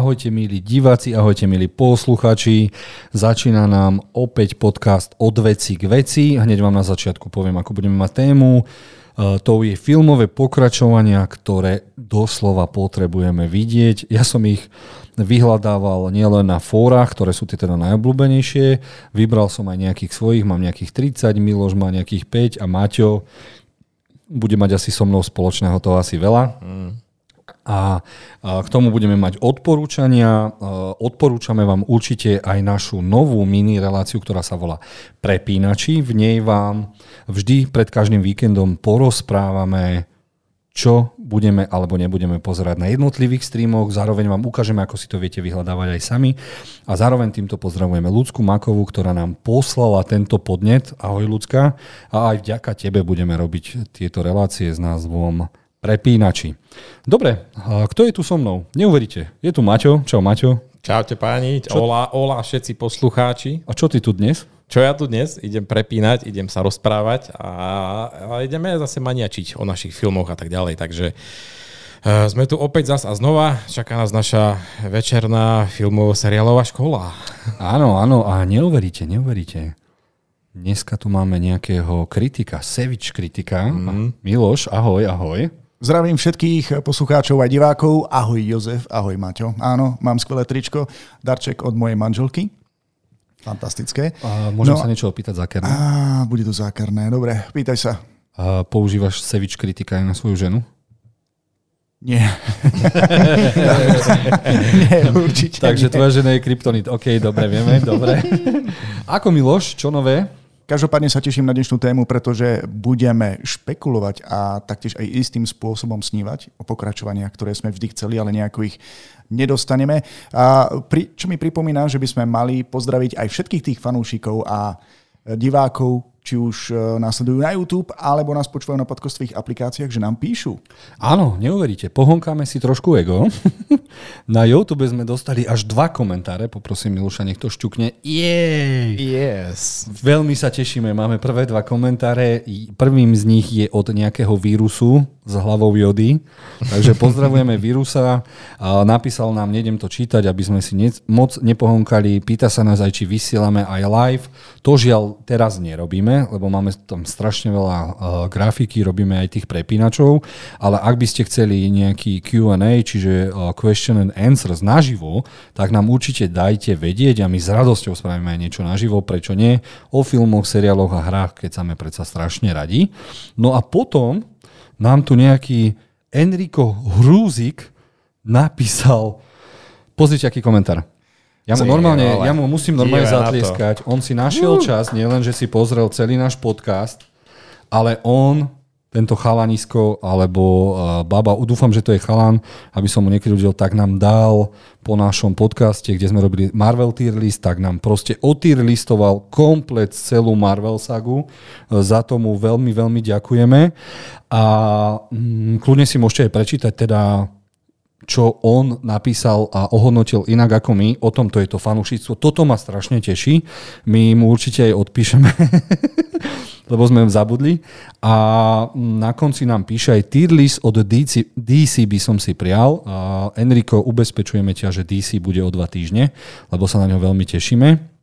Ahojte milí diváci, ahojte milí posluchači. Začína nám opäť podcast od veci k veci. Hneď vám na začiatku poviem, ako budeme mať tému. E, to je filmové pokračovania, ktoré doslova potrebujeme vidieť. Ja som ich vyhľadával nielen na fórach, ktoré sú tie teda najobľúbenejšie. Vybral som aj nejakých svojich, mám nejakých 30, Miloš má nejakých 5 a Maťo bude mať asi so mnou spoločného to asi veľa. Mm a k tomu budeme mať odporúčania. Odporúčame vám určite aj našu novú mini reláciu, ktorá sa volá Prepínači. V nej vám vždy pred každým víkendom porozprávame čo budeme alebo nebudeme pozerať na jednotlivých streamoch. Zároveň vám ukážeme, ako si to viete vyhľadávať aj sami. A zároveň týmto pozdravujeme Ľudsku Makovú, ktorá nám poslala tento podnet. Ahoj Ľudská. A aj vďaka tebe budeme robiť tieto relácie s názvom prepínači. Dobre, kto je tu so mnou? Neuveríte, je tu Maťo. Čau Maťo. Čaute páni, čo... ola, ola všetci poslucháči. A čo ty tu dnes? Čo ja tu dnes? Idem prepínať, idem sa rozprávať a, a ideme zase maniačiť o našich filmoch a tak ďalej. Takže uh, sme tu opäť zas a znova. Čaká nás naša večerná filmovo-seriálová škola. Áno, áno, a neuveríte, neuveríte. Dneska tu máme nejakého kritika, Sevič kritika. Mm. Miloš, ahoj, ahoj. Zdravím všetkých poslucháčov a divákov. Ahoj Jozef, ahoj Maťo. Áno, mám skvelé tričko, darček od mojej manželky. Fantastické. A môžem no, sa niečo opýtať zákerné? Á, bude to zákerné, dobre, pýtaj sa. A používaš Sevič kritika aj na svoju ženu? Nie. Nie, určite Takže nie. tvoja žena je kryptonit. OK, dobre, vieme, dobre. Ako Miloš, čo nové? Každopádne sa teším na dnešnú tému, pretože budeme špekulovať a taktiež aj istým spôsobom snívať o pokračovaniach, ktoré sme vždy chceli, ale nejako ich nedostaneme. A pri, čo mi pripomína, že by sme mali pozdraviť aj všetkých tých fanúšikov a divákov, či už e, následujú na YouTube, alebo nás počúvajú na podcastových aplikáciách, že nám píšu. Áno, neuveríte, pohonkáme si trošku ego. na YouTube sme dostali až dva komentáre, poprosím Miluša, nech to šťukne. Jej! Yes. Veľmi sa tešíme, máme prvé dva komentáre. Prvým z nich je od nejakého vírusu s hlavou jody, takže pozdravujeme vírusa. Napísal nám, nejdem to čítať, aby sme si ne, moc nepohonkali. Pýta sa nás aj, či vysielame aj live. To žiaľ teraz nerobíme robíme, lebo máme tam strašne veľa uh, grafiky, robíme aj tých prepínačov, ale ak by ste chceli nejaký Q&A, čiže uh, question and answers naživo, tak nám určite dajte vedieť a my s radosťou spravíme aj niečo naživo, prečo nie, o filmoch, seriáloch a hrách, keď sa predsa strašne radi. No a potom nám tu nejaký Enrico Hrúzik napísal, pozrite aký komentár. Ja mu, normálne, ja mu musím normálne zatlieskať. On si našiel čas, nielen, že si pozrel celý náš podcast, ale on, tento chalanisko, alebo uh, baba, dúfam, že to je chalan, aby som mu niekedy udelil, tak nám dal po našom podcaste, kde sme robili Marvel tier list, tak nám proste otier listoval komplet celú Marvel sagu. Za tomu veľmi, veľmi ďakujeme. A mm, kľudne si môžete aj prečítať teda čo on napísal a ohodnotil inak ako my. O tomto je to fanúšictvo. Toto ma strašne teší. My mu určite aj odpíšeme, lebo sme zabudli. A na konci nám píše aj tier list od DC, DC by som si prial. A Enrico, ubezpečujeme ťa, že DC bude o dva týždne, lebo sa na ňo veľmi tešíme.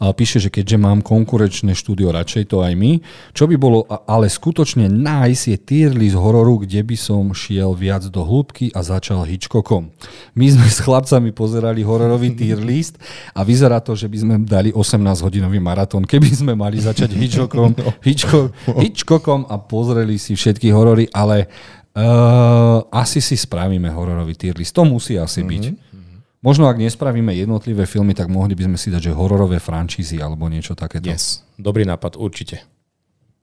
Píše, že keďže mám konkurenčné štúdio, radšej to aj my. Čo by bolo ale skutočne nice je tier list hororu, kde by som šiel viac do hĺbky a začal Hitchcockom. My sme s chlapcami pozerali hororový tier list a vyzerá to, že by sme dali 18-hodinový maratón, keby sme mali začať Hitchcockom, Hitchcock, Hitchcockom a pozreli si všetky horory, ale uh, asi si spravíme hororový tier list. To musí asi mm-hmm. byť. Možno ak nespravíme jednotlivé filmy, tak mohli by sme si dať, že hororové frančízy alebo niečo takéto. Yes, dobrý nápad, určite.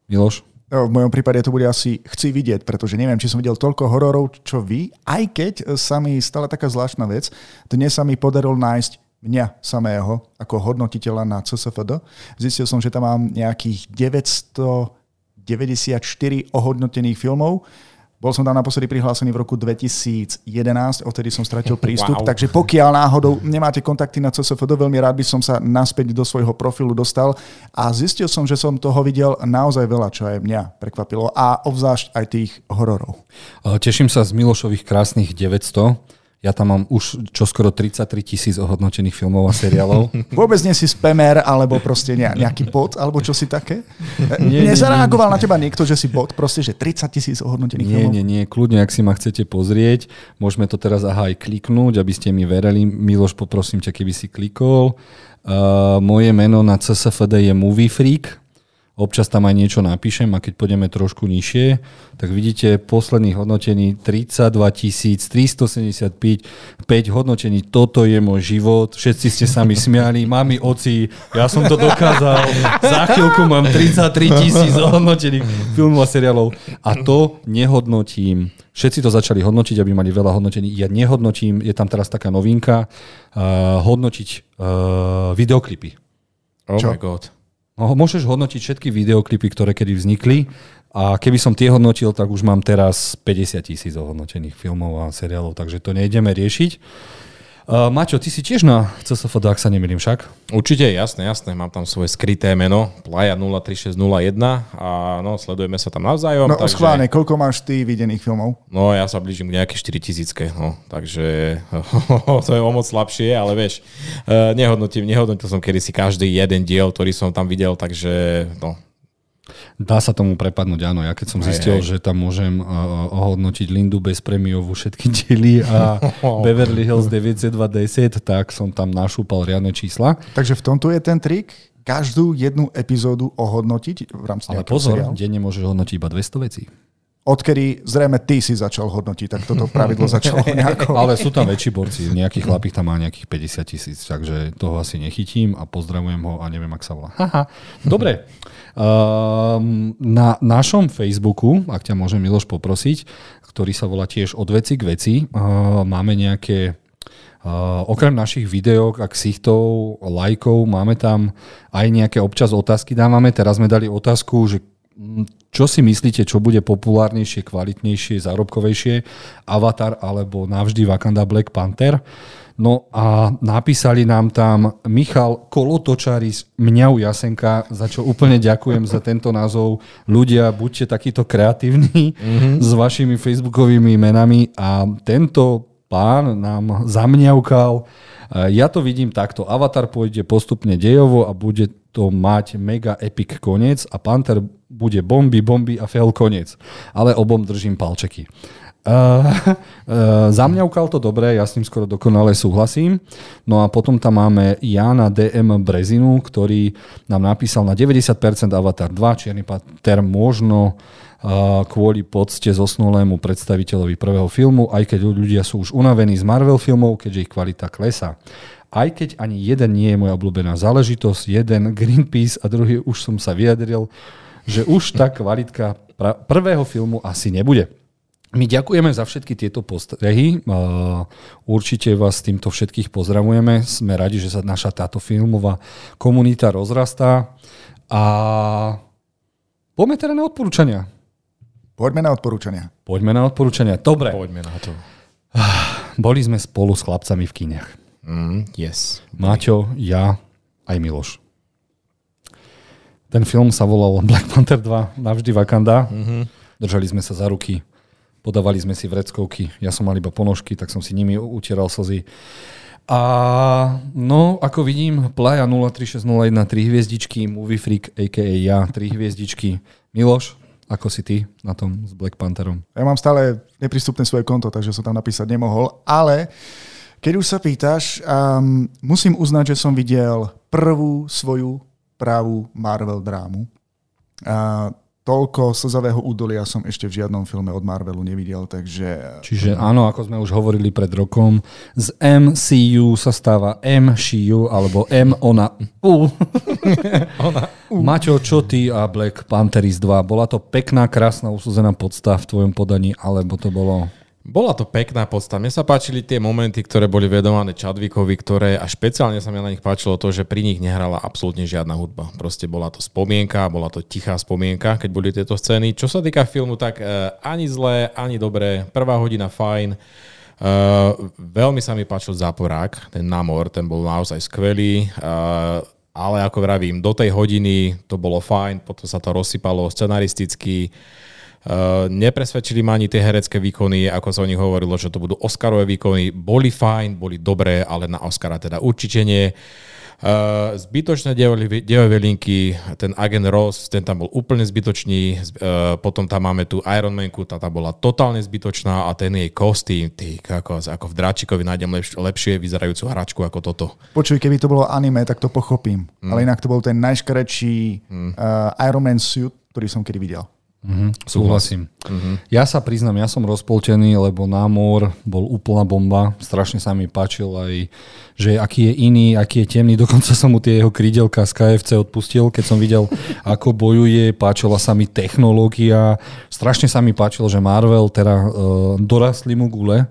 Miloš? No, v mojom prípade to bude asi chci vidieť, pretože neviem, či som videl toľko hororov, čo vy, aj keď sa mi stala taká zvláštna vec. Dnes sa mi podarilo nájsť mňa samého ako hodnotiteľa na CSFD. Zistil som, že tam mám nejakých 994 ohodnotených filmov bol som tam naposledy prihlásený v roku 2011, odtedy som stratil prístup, wow. takže pokiaľ náhodou nemáte kontakty na CSFD, veľmi rád by som sa naspäť do svojho profilu dostal a zistil som, že som toho videl naozaj veľa, čo aj mňa prekvapilo a obzvlášť aj tých hororov. Teším sa z Milošových krásnych 900. Ja tam mám už čoskoro 33 tisíc ohodnotených filmov a seriálov. Vôbec nie si spamer, alebo proste nejaký bot, alebo čo si také? Nie, Nezareagoval nie, nie, na teba niekto, že si bot, proste, že 30 tisíc ohodnotených nie, filmov? Nie, nie, kľudne, ak si ma chcete pozrieť, môžeme to teraz aha aj kliknúť, aby ste mi verili. Miloš, poprosím ťa, keby si klikol. Uh, moje meno na CSFD je Movie Freak, občas tam aj niečo napíšem a keď pôjdeme trošku nižšie, tak vidíte posledných hodnotení 32 375 5 hodnotení. Toto je môj život, všetci ste sa mi smiali, mami, oci, ja som to dokázal, za chvíľku mám 33 tisíc hodnotených filmov a seriálov a to nehodnotím. Všetci to začali hodnotiť, aby mali veľa hodnotení. Ja nehodnotím, je tam teraz taká novinka, uh, hodnotiť uh, videoklipy. Oh Čo? my god. No, môžeš hodnotiť všetky videoklipy, ktoré kedy vznikli a keby som tie hodnotil, tak už mám teraz 50 tisíc ohodnotených filmov a seriálov, takže to nejdeme riešiť. Uh, Maťo, ty si tiež na CSFD, ak sa nemýlim však? Určite, jasné, jasné. Mám tam svoje skryté meno, Playa 03601 a no, sledujeme sa tam navzájom. No takže... schválne, koľko máš ty videných filmov? No ja sa blížim k nejaké 4000, no, takže to je o moc slabšie, ale vieš, uh, nehodnotím, nehodnotil som kedysi každý jeden diel, ktorý som tam videl, takže no, Dá sa tomu prepadnúť, áno. Ja keď som zistil, aj, aj. že tam môžem uh, ohodnotiť Lindu bez prémiovú všetky diely a Beverly Hills 90210, tak som tam našúpal riadne čísla. Takže v tomto je ten trik? Každú jednu epizódu ohodnotiť v rámci Ale pozor, seriálu? denne môžeš hodnotiť iba 200 vecí. Odkedy zrejme ty si začal hodnotiť, tak toto pravidlo začalo nejako... Ale sú tam väčší borci, nejaký chlapík tam má nejakých 50 tisíc, takže toho asi nechytím a pozdravujem ho a neviem, ak sa volá. Dobre, na našom Facebooku, ak ťa môžem Miloš poprosiť, ktorý sa volá tiež od veci k veci, uh, máme nejaké Uh, okrem našich videok a ksichtov, lajkov, máme tam aj nejaké občas otázky dávame. Teraz sme dali otázku, že čo si myslíte, čo bude populárnejšie, kvalitnejšie, zárobkovejšie, Avatar alebo navždy Wakanda Black Panther. No a napísali nám tam Michal Kolotočaris Mňau Jasenka, za čo úplne ďakujem za tento názov. Ľudia, buďte takíto kreatívni mm-hmm. s vašimi facebookovými menami a tento pán nám zamňaukal. Ja to vidím takto. Avatar pôjde postupne dejovo a bude to mať mega epic koniec a Panther bude bomby, bomby a fail koniec. Ale obom držím palčeky. Uh, uh, zamňaukal to dobre, ja s ním skoro dokonale súhlasím. No a potom tam máme Jana DM Brezinu, ktorý nám napísal na 90% Avatar 2, Čierny pater možno kvôli pocte zosnulému predstaviteľovi prvého filmu, aj keď ľudia sú už unavení z Marvel filmov, keďže ich kvalita klesá. Aj keď ani jeden nie je moja obľúbená záležitosť, jeden Greenpeace a druhý už som sa vyjadril, že už tá kvalitka prvého filmu asi nebude. My ďakujeme za všetky tieto postrehy. Určite vás týmto všetkých pozdravujeme. Sme radi, že sa naša táto filmová komunita rozrastá. A poďme teda na odporúčania. Poďme na odporúčania. Poďme na odporúčania. Dobre. Poďme na to. Boli sme spolu s chlapcami v kiniach. Mm, yes. Maťo, ja, aj Miloš. Ten film sa volal Black Panther 2, navždy Wakanda. Mm-hmm. Držali sme sa za ruky podávali sme si vreckovky, ja som mal iba ponožky, tak som si nimi utieral slzy. A no, ako vidím, Playa 03601 3 hviezdičky, Movie Freak, a.k.a. ja, 3 hviezdičky. Miloš, ako si ty na tom s Black Pantherom? Ja mám stále neprístupné svoje konto, takže som tam napísať nemohol, ale keď už sa pýtaš, um, musím uznať, že som videl prvú svoju právú Marvel drámu. Uh, toľko slzavého údolia som ešte v žiadnom filme od Marvelu nevidel, takže... Čiže áno, ako sme už hovorili pred rokom, z MCU sa stáva MCU, alebo M ona U. ona U. Maťo, čo ty a Black Pantheris 2? Bola to pekná, krásna, usúzená podsta v tvojom podaní, alebo to bolo... Bola to pekná podsta. Mne sa páčili tie momenty, ktoré boli vedované Chadwickovi, ktoré a špeciálne sa mi na nich páčilo to, že pri nich nehrala absolútne žiadna hudba. Proste bola to spomienka, bola to tichá spomienka, keď boli tieto scény. Čo sa týka filmu, tak uh, ani zlé, ani dobré. Prvá hodina fajn. Uh, veľmi sa mi páčil záporák, ten Namor, ten bol naozaj skvelý. Uh, ale ako vravím, do tej hodiny to bolo fajn, potom sa to rozsypalo scenaristicky. Uh, nepresvedčili ma ani tie herecké výkony, ako sa o nich hovorilo, že to budú Oscarové výkony. Boli fajn, boli dobré, ale na Oscara teda určite nie. Uh, zbytočné dejové linky, ten agent Ross, ten tam bol úplne zbytočný, uh, potom tam máme tu Iron Manku, tá tam bola totálne zbytočná a ten jej kostým, ty, ako, ako v Dráčikovi nájdem lepš- lepšie vyzerajúcu hračku ako toto. Počuj, keby to bolo anime, tak to pochopím, mm. ale inak to bol ten najškarečší mm. uh, Iron Man suit, ktorý som kedy videl. Mm-hmm, súhlasím. Mm-hmm. Ja sa priznám, ja som rozpoltený, lebo námor bol úplná bomba. Strašne sa mi páčil aj, že aký je iný, aký je temný. Dokonca som mu tie jeho krídelka z KFC odpustil, keď som videl, ako bojuje. Páčila sa mi technológia. Strašne sa mi páčilo, že Marvel teda uh, dorastli mu gule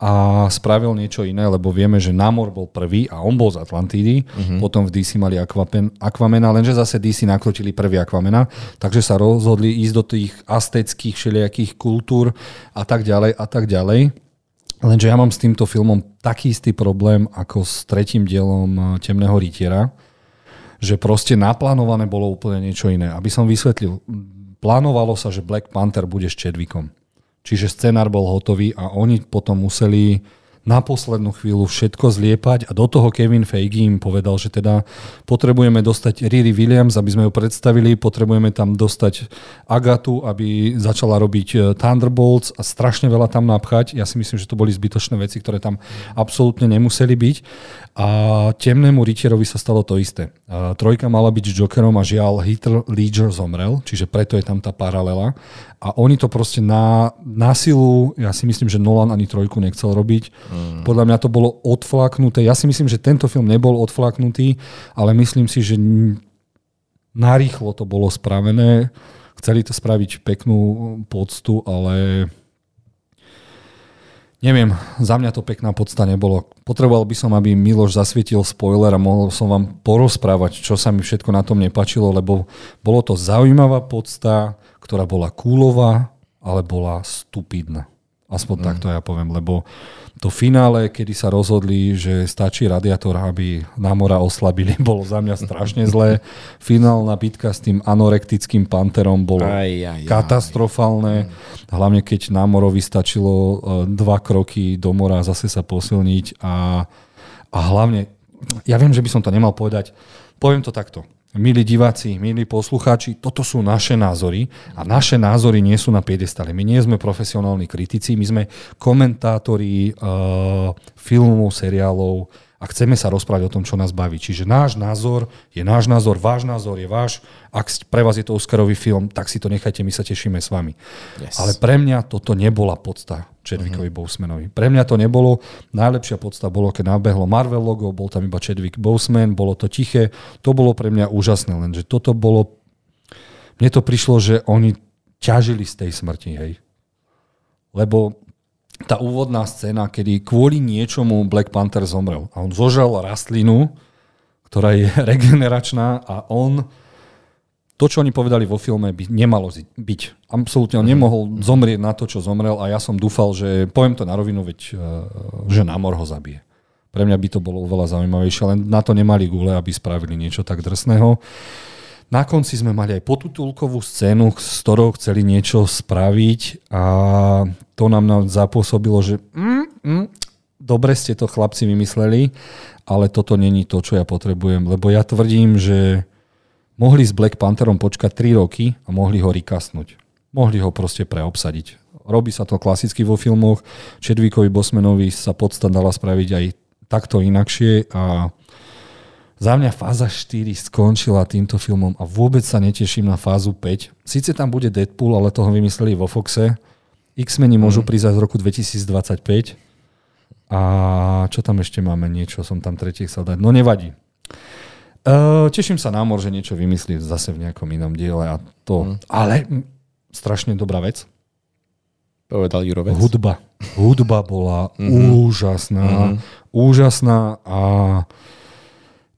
a spravil niečo iné, lebo vieme, že Namor bol prvý a on bol z Atlantídy, uh-huh. potom v DC mali Aquapen, Aquamena, lenže zase DC nakrutili prvý Aquamena, takže sa rozhodli ísť do tých asteckých všelijakých kultúr a tak ďalej a tak ďalej. Lenže ja mám s týmto filmom taký istý problém ako s tretím dielom eh, Temného rytiera, že proste naplánované bolo úplne niečo iné. Aby som vysvetlil, plánovalo sa, že Black Panther bude s Chadwickom. Čiže scenár bol hotový a oni potom museli na poslednú chvíľu všetko zliepať a do toho Kevin Feige im povedal, že teda potrebujeme dostať Riri Williams, aby sme ju predstavili, potrebujeme tam dostať Agatu, aby začala robiť e, Thunderbolts a strašne veľa tam napchať. Ja si myslím, že to boli zbytočné veci, ktoré tam absolútne nemuseli byť. A temnému Richierovi sa stalo to isté. A trojka mala byť Jokerom a žiaľ Hitler Ledger zomrel, čiže preto je tam tá paralela. A oni to proste na, na silu, ja si myslím, že Nolan ani trojku nechcel robiť. Mm. Podľa mňa to bolo odflaknuté. Ja si myslím, že tento film nebol odflaknutý, ale myslím si, že narýchlo to bolo spravené. Chceli to spraviť peknú poctu, ale Neviem, za mňa to pekná podsta nebolo. Potreboval by som, aby Miloš zasvietil spoiler a mohol som vám porozprávať, čo sa mi všetko na tom nepačilo, lebo bolo to zaujímavá podsta, ktorá bola kúlová, ale bola stupidná. Aspoň mm. takto ja poviem, lebo to finále, kedy sa rozhodli, že stačí radiátor, aby námora oslabili, bolo za mňa strašne zlé. Finálna bitka s tým anorektickým panterom bolo aj, aj, katastrofálne. Aj. Hlavne keď námorovi stačilo e, dva kroky do mora zase sa posilniť a, a hlavne, ja viem, že by som to nemal povedať, poviem to takto. Milí diváci, milí poslucháči, toto sú naše názory a naše názory nie sú na piedestale. My nie sme profesionálni kritici, my sme komentátori uh, filmov, seriálov, a chceme sa rozprávať o tom, čo nás baví. Čiže náš názor je náš názor, váš názor je váš. Ak pre vás je to Oscarový film, tak si to nechajte, my sa tešíme s vami. Yes. Ale pre mňa toto nebola podsta Chadwickovi uh-huh. Bosemanovi. Pre mňa to nebolo. Najlepšia podsta bolo, keď nabehlo Marvel logo, bol tam iba Chadwick Boseman, bolo to tiché. To bolo pre mňa úžasné, lenže toto bolo... Mne to prišlo, že oni ťažili z tej smrti, hej. Lebo tá úvodná scéna, kedy kvôli niečomu Black Panther zomrel. A on zožal rastlinu, ktorá je regeneračná a on to, čo oni povedali vo filme, by nemalo byť. Absolútne on mhm. nemohol zomrieť na to, čo zomrel a ja som dúfal, že poviem to na rovinu, veď, e, že Namor ho zabije. Pre mňa by to bolo oveľa zaujímavejšie, len na to nemali gule, aby spravili niečo tak drsného. Na konci sme mali aj potutulkovú scénu, s ktorou chceli niečo spraviť a to nám, zapôsobilo, že mm, mm, dobre ste to chlapci vymysleli, ale toto není to, čo ja potrebujem, lebo ja tvrdím, že mohli s Black Pantherom počkať 3 roky a mohli ho rikasnúť. Mohli ho proste preobsadiť. Robí sa to klasicky vo filmoch. Chadwickovi Bosmanovi sa podsta dala spraviť aj takto inakšie a za mňa fáza 4 skončila týmto filmom a vôbec sa neteším na fázu 5. Sice tam bude Deadpool, ale toho vymysleli vo Foxe. X-meni mm. môžu prísť z roku 2025. A čo tam ešte máme? Niečo som tam tretie chcel dať. No nevadí. Uh, teším sa námor, že niečo vymyslí zase v nejakom inom diele a to. Mm. Ale strašne dobrá vec. Povedal Jurovec. Hudba. Hudba bola mm-hmm. úžasná. Mm-hmm. Úžasná a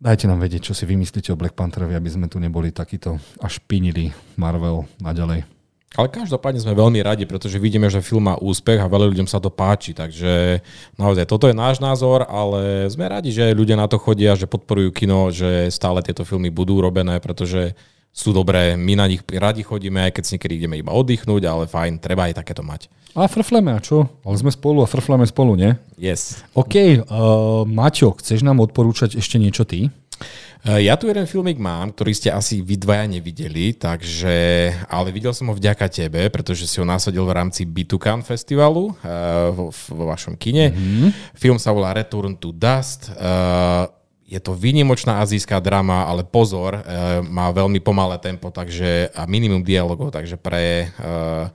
Dajte nám vedieť, čo si vymyslíte o Black Pantherovi, aby sme tu neboli takýto až pinili Marvel naďalej. Ale každopádne sme veľmi radi, pretože vidíme, že film má úspech a veľa ľuďom sa to páči, takže naozaj toto je náš názor, ale sme radi, že ľudia na to chodia, že podporujú kino, že stále tieto filmy budú robené, pretože sú dobré, my na nich radi chodíme, aj keď si niekedy ideme iba oddychnúť, ale fajn, treba aj takéto mať. A frfleme, a čo? Ale sme spolu a frfleme spolu, nie? Yes. OK, uh, Maťo, chceš nám odporúčať ešte niečo ty? Eh, ja tu jeden filmik mám, ktorý ste asi vy dvaja nevideli, takže, ale videl som ho vďaka tebe, pretože si ho nasadil v rámci Bitukan festivalu uh, vo, vo vašom kine. Mm-hmm. Film sa volá Return to Dust. Uh, je to výnimočná azijská drama, ale pozor, uh, má veľmi pomalé tempo takže, a minimum dialogov, takže pre uh,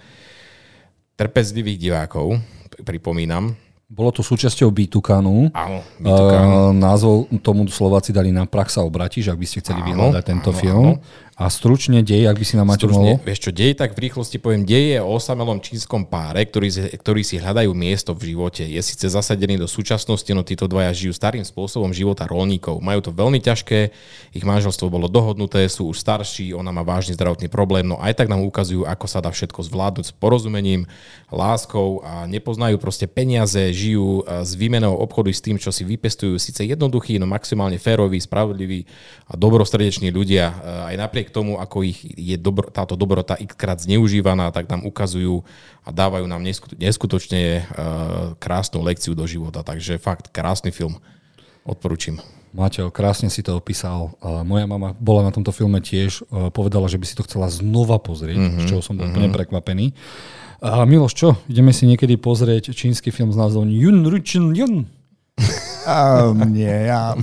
trpezlivých divákov, pripomínam, bolo to súčasťou Bitukanu. Áno. Uh, názov tomu Slováci dali na prach sa obratíš, ak by ste chceli vyhľadať tento áno, film. Áno. A stručne dej, ak by si nám Maťo mohol... Vieš čo, dej, tak v rýchlosti poviem, dej je o osamelom čínskom páre, ktorí, ktorí si hľadajú miesto v živote. Je síce zasadený do súčasnosti, no títo dvaja žijú starým spôsobom života rolníkov. Majú to veľmi ťažké, ich manželstvo bolo dohodnuté, sú už starší, ona má vážny zdravotný problém, no aj tak nám ukazujú, ako sa dá všetko zvládnuť s porozumením, láskou a nepoznajú proste peniaze, žijú z výmenou obchodu s tým, čo si vypestujú. Síce jednoduchý, no maximálne férový, spravodlivý a dobrostredečný ľudia. Aj napriek napriek tomu, ako ich je dobro, táto dobrota xkrát zneužívaná, tak nám ukazujú a dávajú nám neskutočne uh, krásnu lekciu do života. Takže fakt, krásny film. Odporúčam. Mateo, krásne si to opísal. Uh, moja mama bola na tomto filme tiež, uh, povedala, že by si to chcela znova pozrieť, mm-hmm, z čoho som bol mm-hmm. úplne prekvapený. Uh, Miloš, čo? Ideme si niekedy pozrieť čínsky film s názvom Yun Ruchin Yun? Um, nie, ja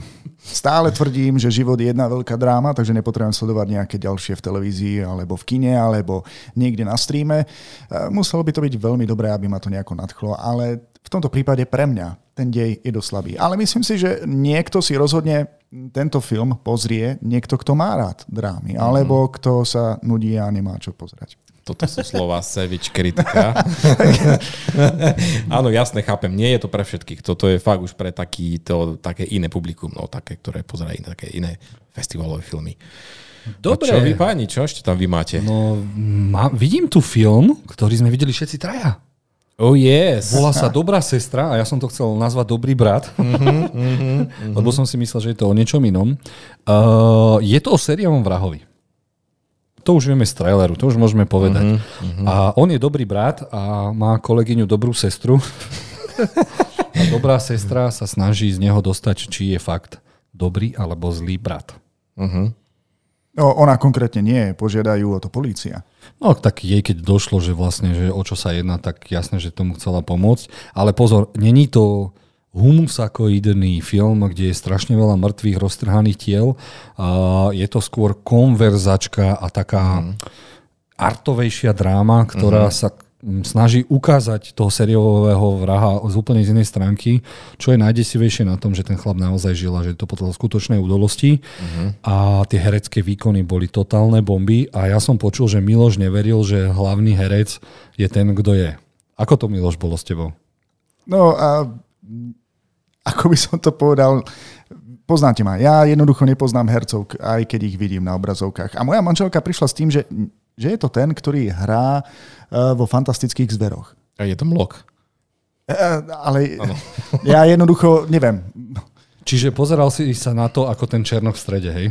Stále tvrdím, že život je jedna veľká dráma, takže nepotrebujem sledovať nejaké ďalšie v televízii alebo v kine alebo niekde na streame. E, muselo by to byť veľmi dobré, aby ma to nejako nadchlo, ale v tomto prípade pre mňa ten dej je dosť slabý. Ale myslím si, že niekto si rozhodne tento film pozrie, niekto, kto má rád drámy, alebo kto sa nudí a nemá čo pozerať. Toto sú slova Sevič kritika. Áno, jasne, chápem. Nie je to pre všetkých. Toto je fakt už pre taký, to, také iné publikum, no, také, ktoré pozerajú také iné festivalové filmy. Dobre. A čo vy páni, čo ešte tam vy máte? No, má, vidím tu film, ktorý sme videli všetci traja. Oh yes. Volá sa Dobrá sestra a ja som to chcel nazvať Dobrý brat, uh-huh, uh-huh, lebo som si myslel, že je to o niečom inom. Uh, je to o sériovom vrahovi to už vieme z traileru, to už môžeme povedať. Uh-huh, uh-huh. A on je dobrý brat a má kolegyňu dobrú sestru. a dobrá sestra sa snaží z neho dostať, či je fakt dobrý alebo zlý brat. Uh-huh. No, ona konkrétne nie, požiadajú o to polícia. No tak jej, keď došlo, že vlastne, že o čo sa jedná, tak jasne, že tomu chcela pomôcť. Ale pozor, není to humusakoidný film, kde je strašne veľa mŕtvych, roztrhaných tiel. Je to skôr konverzačka a taká mm. artovejšia dráma, ktorá mm. sa snaží ukázať toho seriólového vraha z úplne z inej stránky, čo je najdesivejšie na tom, že ten chlap naozaj žil a že to podľa skutočnej udalosti uh-huh. a tie herecké výkony boli totálne bomby a ja som počul, že Miloš neveril, že hlavný herec je ten, kto je. Ako to Miloš bolo s tebou? No a ako by som to povedal, poznáte ma, ja jednoducho nepoznám hercov, aj keď ich vidím na obrazovkách. A moja manželka prišla s tým, že, že je to ten, ktorý hrá uh, vo fantastických zveroch. A je to mlok. Uh, ale ano. ja jednoducho neviem. Čiže pozeral si sa na to ako ten černok v strede, hej?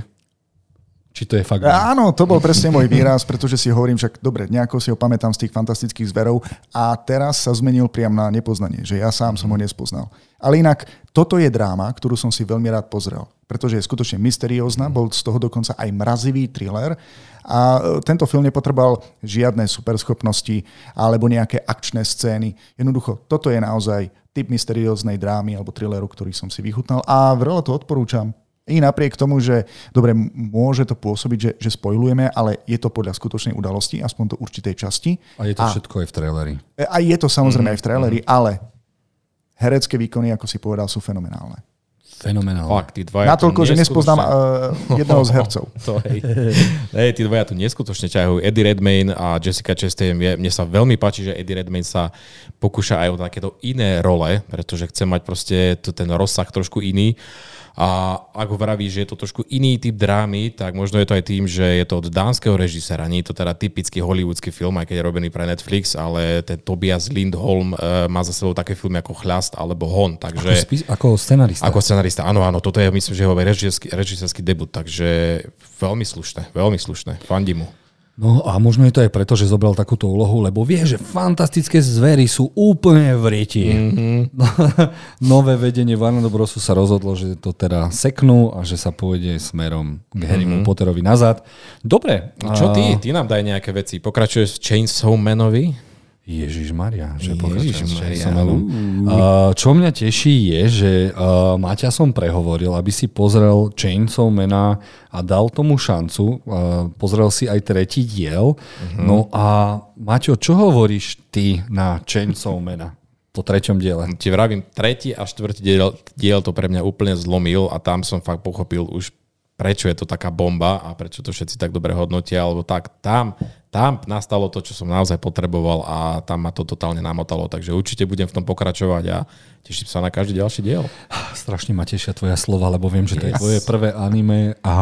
Či to je fakt... Áno, to bol presne môj výraz, pretože si hovorím, však dobre, nejako si ho pamätám z tých fantastických zverov a teraz sa zmenil priam na nepoznanie, že ja sám som ho nespoznal. Ale inak, toto je dráma, ktorú som si veľmi rád pozrel, pretože je skutočne mysteriózna, bol z toho dokonca aj mrazivý thriller a e, tento film nepotreboval žiadne superschopnosti alebo nejaké akčné scény. Jednoducho, toto je naozaj typ mysterióznej drámy alebo thrilleru, ktorý som si vychutnal a veľa to odporúčam. I napriek tomu, že dobre, môže to pôsobiť, že, že spojujeme, ale je to podľa skutočnej udalosti, aspoň to určitej časti. A je to a, všetko aj v traileri. A je to samozrejme mm-hmm. aj v traileri, mm-hmm. ale herecké výkony, ako si povedal, sú fenomenálne. Fenomenálne. Fakt, tí dvaja Natoľko, že nespoznám uh, jedného z hercov. to, hej. hej, tí dvaja tu neskutočne ťahujú. Eddie Redmayne a Jessica Chastain. Mne sa veľmi páči, že Eddie Redmayne sa pokúša aj o takéto iné role, pretože chce mať proste ten rozsah trošku iný. A ako vravíš, že je to trošku iný typ drámy, tak možno je to aj tým, že je to od dánskeho režisera. Nie je to teda typický hollywoodsky film, aj keď je robený pre Netflix, ale ten Tobias Lindholm uh, má za sebou také filmy ako Chľast alebo Hon. Takže, ako, spis- ako scenarista. Ako scenarista, áno, áno. Toto je, myslím, že jeho režisérsky, režisérsky debut, takže veľmi slušné, veľmi slušné. Fandím mu. No a možno je to aj preto, že zobral takúto úlohu, lebo vie, že fantastické zvery sú úplne v rieti. Mm-hmm. Nové vedenie Warner Brosu sa rozhodlo, že to teda seknú a že sa pôjde smerom k Harrymu mm-hmm. Potterovi nazad. Dobre. Čo ty? Ty nám daj nejaké veci. Pokračuješ v Chainsaw Manovi? Ježiš Maria, že Ježiš Maria. Čo mňa teší je, že uh, Maťa som prehovoril, aby si pozrel Chainsaw Mana a dal tomu šancu. Uh, pozrel si aj tretí diel. Uh-huh. No a Maťo, čo hovoríš ty na Chainsaw Mana? po treťom diele. Ti vravím, tretí a štvrtý diel, diel to pre mňa úplne zlomil a tam som fakt pochopil už prečo je to taká bomba a prečo to všetci tak dobre hodnotia, alebo tak tam, tam nastalo to, čo som naozaj potreboval a tam ma to totálne namotalo, takže určite budem v tom pokračovať a teším sa na každý ďalší diel. Strašne ma tešia tvoja slova, lebo viem, že to yes. je tvoje prvé anime a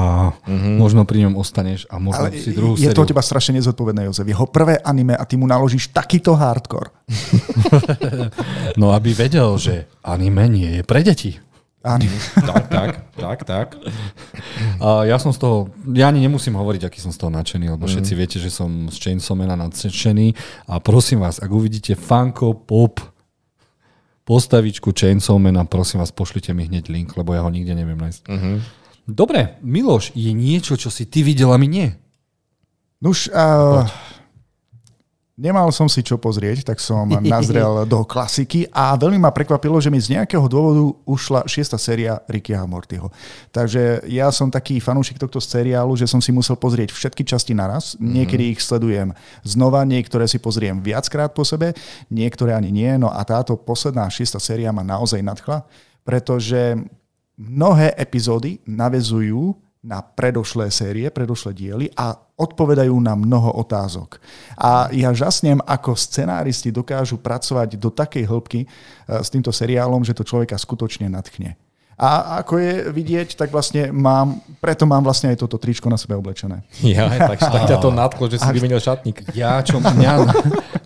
mm-hmm. možno pri ňom ostaneš a možno Ale si druhú Je sériu. to teba strašne nezodpovedné, Jozef. Jeho prvé anime a ty mu naložíš takýto hardcore. no aby vedel, že anime nie je pre deti. Áno. tak, tak, tak, tak. A ja som z toho, ja ani nemusím hovoriť, aký som z toho nadšený, lebo mm. všetci viete, že som z Chainsaw Mana nadšený a prosím vás, ak uvidíte Funko Pop postavičku Chainsaw Mana, prosím vás, pošlite mi hneď link, lebo ja ho nikde neviem nájsť. Mm-hmm. Dobre, Miloš, je niečo, čo si ty videl a my nie? Nuž, uh, Nemal som si čo pozrieť, tak som nazrel do klasiky a veľmi ma prekvapilo, že mi z nejakého dôvodu ušla šiesta séria Rickyho Mortyho. Takže ja som taký fanúšik tohto seriálu, že som si musel pozrieť všetky časti naraz. Mm-hmm. Niekedy ich sledujem znova, niektoré si pozriem viackrát po sebe, niektoré ani nie. No a táto posledná šiesta séria ma naozaj nadchla, pretože mnohé epizódy navezujú na predošlé série, predošlé diely a odpovedajú na mnoho otázok. A ja žasnem, ako scenáristi dokážu pracovať do takej hĺbky eh, s týmto seriálom, že to človeka skutočne natchne. A ako je vidieť, tak vlastne mám, preto mám vlastne aj toto tričko na sebe oblečené. Ja, tak, tak ťa to nadchlo, že si vymenil šatník. Ja, čo mňa,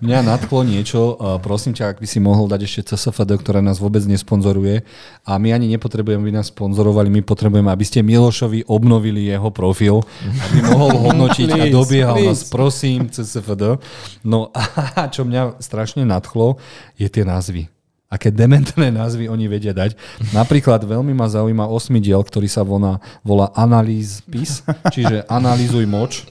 mňa nadchlo niečo, prosím ťa, ak by si mohol dať ešte CSFD, ktorá nás vôbec nesponzoruje a my ani nepotrebujeme, aby nás sponzorovali, my potrebujeme, aby ste Milošovi obnovili jeho profil, aby mohol hodnotiť please, a dobiehal please. nás, prosím, CSFD. No a čo mňa strašne nadchlo, je tie názvy aké dementné názvy oni vedia dať. Napríklad veľmi ma zaujíma osmi diel, ktorý sa volá, volá Analýz pis, čiže analýzuj moč.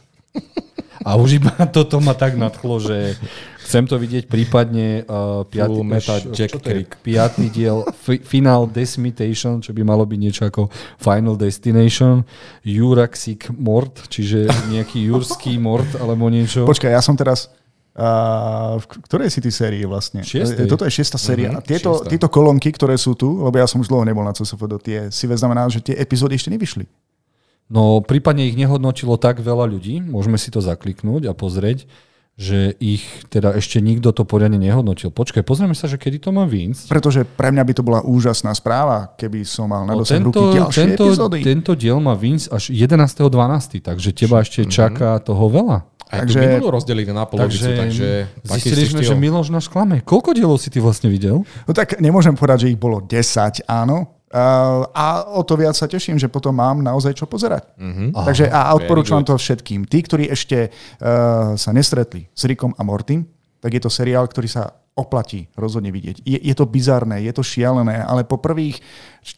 A už iba toto ma tak nadchlo, že chcem to vidieť prípadne uh, piatý, meta Jack piatý diel f- Final Decimatation, čo by malo byť niečo ako Final Destination, Juraxic Mort, čiže nejaký jurský mort alebo niečo. Počkaj, ja som teraz a v ktorej si ty sérii vlastne? Šiestej. Toto je šiesta séria. Uh-huh, a tieto, tieto kolónky, ktoré sú tu, lebo ja som už dlho nebol na CSFD, tie si znamená, že tie epizódy ešte nevyšli. No prípadne ich nehodnotilo tak veľa ľudí, môžeme si to zakliknúť a pozrieť, že ich teda ešte nikto to poriadne nehodnotil. Počkaj, pozrieme sa, že kedy to má výjsť. Pretože pre mňa by to bola úžasná správa, keby som mal na no, dosah ruky ďalšie tento, epizódy. Tento diel má výjsť až 11.12., takže teba ešte mm-hmm. čaká toho veľa. A takže, to minulú rozdeliť na polovicu, takže, takže zistili sme, že Miloš nás klame. Koľko dielov si ty vlastne videl? No tak nemôžem povedať, že ich bolo 10, áno. Uh, a o to viac sa teším, že potom mám naozaj čo pozerať. Uh-huh. Takže a odporúčam to všetkým. Tí, ktorí ešte uh, sa nestretli s Rickom a Mortym, tak je to seriál, ktorý sa oplatí rozhodne vidieť. Je, je to bizarné, je to šialené, ale po prvých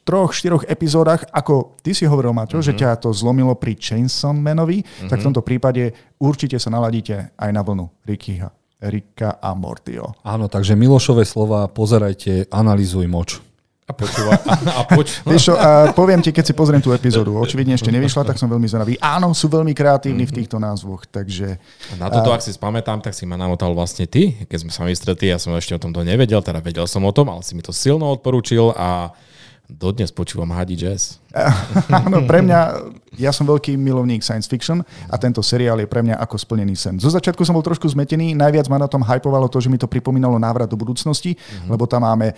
troch, štyroch epizódach, ako ty si hovoril, Maťo, mm-hmm. že mhm. ťa to zlomilo pri Chainsaw Manovi, mm-hmm. tak v mhm. tomto prípade určite sa naladíte aj na vlnu Rickyho. Rika a Mortio. Áno, takže Milošové slova, pozerajte, analýzuj moč. A počúva. A, a poč... Vieš čo, a poviem ti, keď si pozriem tú epizódu, očividne ešte nevyšla, tak som veľmi zvedavý. Áno, sú veľmi kreatívni v mhm. týchto názvoch, takže... Na toto, a... ak si spamätám, tak si ma namotal vlastne ty, keď sme sa vystretli, ja som ešte o tomto nevedel, teda vedel som o tom, ale si mi to silno odporúčil a dodnes počúvam Hadi Jazz. Áno, pre mňa, ja som veľký milovník science fiction a tento seriál je pre mňa ako splnený sen. Zo začiatku som bol trošku zmetený, najviac ma na tom hypovalo to, že mi to pripomínalo návrat do budúcnosti, mm-hmm. lebo tam máme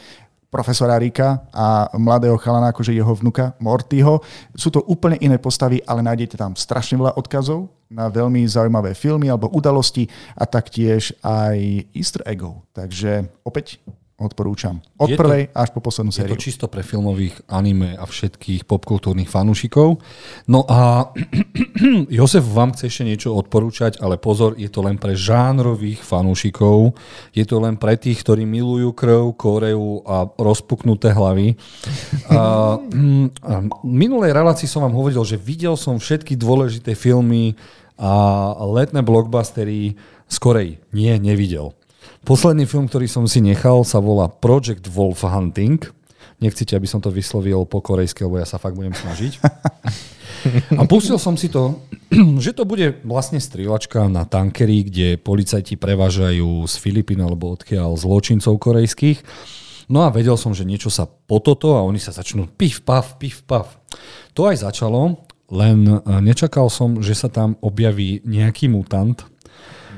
profesora Rika a mladého chalana, akože jeho vnuka Mortyho. Sú to úplne iné postavy, ale nájdete tam strašne veľa odkazov na veľmi zaujímavé filmy alebo udalosti a taktiež aj easter eggov. Takže opäť odporúčam. Od Je to- prvej až po poslednú Je sériu. to čisto pre filmových anime a všetkých popkultúrnych fanúšikov. No a Jozef vám chce ešte niečo odporúčať, ale pozor, je to len pre žánrových fanúšikov. Je to len pre tých, ktorí milujú krv, koreu a rozpuknuté hlavy. A, mm, a minulej relácii som vám hovoril, že videl som všetky dôležité filmy a letné blockbustery z Korei. Nie, nevidel. Posledný film, ktorý som si nechal, sa volá Project Wolf Hunting. Nechcete, aby som to vyslovil po korejsky, lebo ja sa fakt budem snažiť. A pustil som si to, že to bude vlastne strieľačka na tankery, kde policajti prevážajú z Filipín alebo odkiaľ zločincov korejských. No a vedel som, že niečo sa pototo a oni sa začnú pif, paf, pif, paf. To aj začalo, len e, nečakal som, že sa tam objaví nejaký mutant,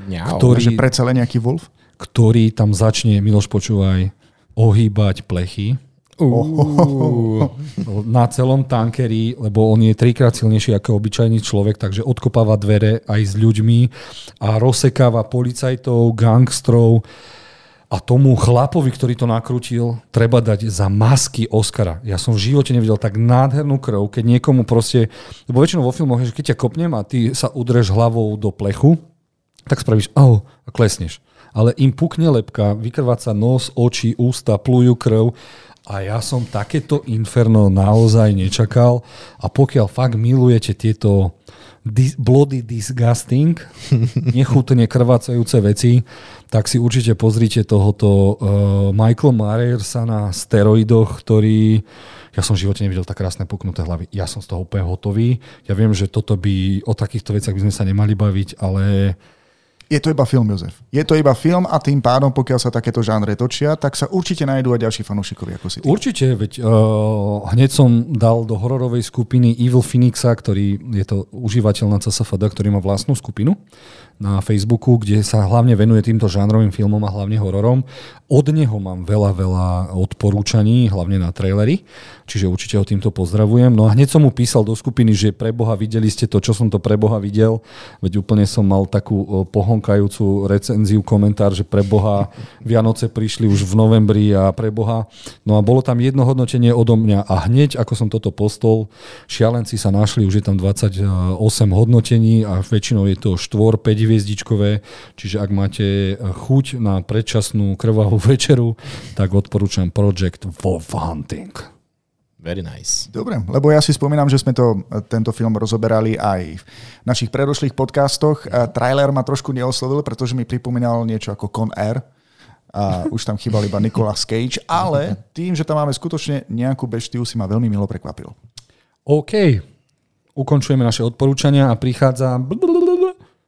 Ňau. Ktorý- Takže predsa len nejaký Wolf? Ktorý tam začne, Miloš počúvaj, ohýbať plechy na celom tankeri, lebo on je trikrát silnejší ako obyčajný človek, takže odkopáva dvere aj s ľuďmi a rozsekáva policajtov, gangstrov a tomu chlapovi, ktorý to nakrútil, treba dať za masky Oscara. Ja som v živote nevidel tak nádhernú krv, keď niekomu proste, lebo väčšinou vo filmoch je, že keď ťa kopnem a ty sa udreš hlavou do plechu, tak spravíš oh, a klesneš. Ale im pukne lepka, vykrváca nos, oči, ústa, plujú krv a ja som takéto inferno naozaj nečakal a pokiaľ fakt milujete tieto dis- bloody disgusting, nechutne krvácajúce veci, tak si určite pozrite tohoto uh, Michael Myersa na steroidoch, ktorý ja som v živote nevidel tak krásne puknuté hlavy. Ja som z toho úplne hotový. Ja viem, že toto by, o takýchto veciach by sme sa nemali baviť, ale Je to iba film, Jozef. Je to iba film a tým pádom, pokiaľ sa takéto žánre točia, tak sa určite nájdú aj ďalší fanúšikovia ako si ty. Určite, veď uh, hneď som dal do hororovej skupiny Evil Phoenixa, ktorý je to užívateľ na CSFD, ktorý má vlastnú skupinu na Facebooku, kde sa hlavne venuje týmto žánrovým filmom a hlavne hororom. Od neho mám veľa, veľa odporúčaní, hlavne na trailery, čiže určite ho týmto pozdravujem. No a hneď som mu písal do skupiny, že pre Boha videli ste to, čo som to pre Boha videl, veď úplne som mal takú pohonkajúcu recenziu, komentár, že pre Boha Vianoce prišli už v novembri a pre Boha. No a bolo tam jedno hodnotenie odo mňa a hneď, ako som toto postol, šialenci sa našli, už je tam 28 hodnotení a väčšinou je to 4, 5 hviezdičkové, čiže ak máte chuť na predčasnú krvavú večeru, tak odporúčam Project Wolf Hunting. Very nice. Dobre, lebo ja si spomínam, že sme to, tento film rozoberali aj v našich predošlých podcastoch. A Trailer ma trošku neoslovil, pretože mi pripomínal niečo ako Con Air. A už tam chýbal iba Nicolas Cage, ale tým, že tam máme skutočne nejakú beštiu, si ma veľmi milo prekvapil. OK, ukončujeme naše odporúčania a prichádza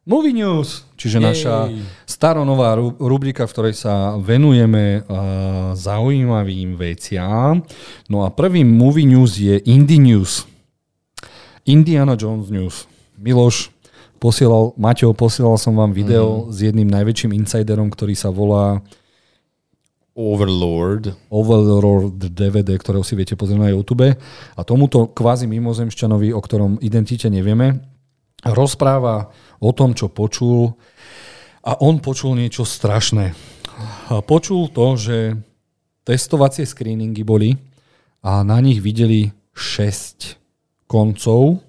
Movie News, čiže Jej. naša staronová ru- rubrika, v ktorej sa venujeme uh, zaujímavým veciam. No a prvým Movie News je Indie News. Indiana Jones News. Miloš, posielal, Maťo, posielal som vám video mm. s jedným najväčším insiderom, ktorý sa volá Overlord. Overlord DVD, ktorého si viete pozrieť na YouTube. A tomuto kvázi mimozemšťanovi, o ktorom identite nevieme, rozpráva o tom, čo počul. A on počul niečo strašné. Počul to, že testovacie screeningy boli a na nich videli 6 koncov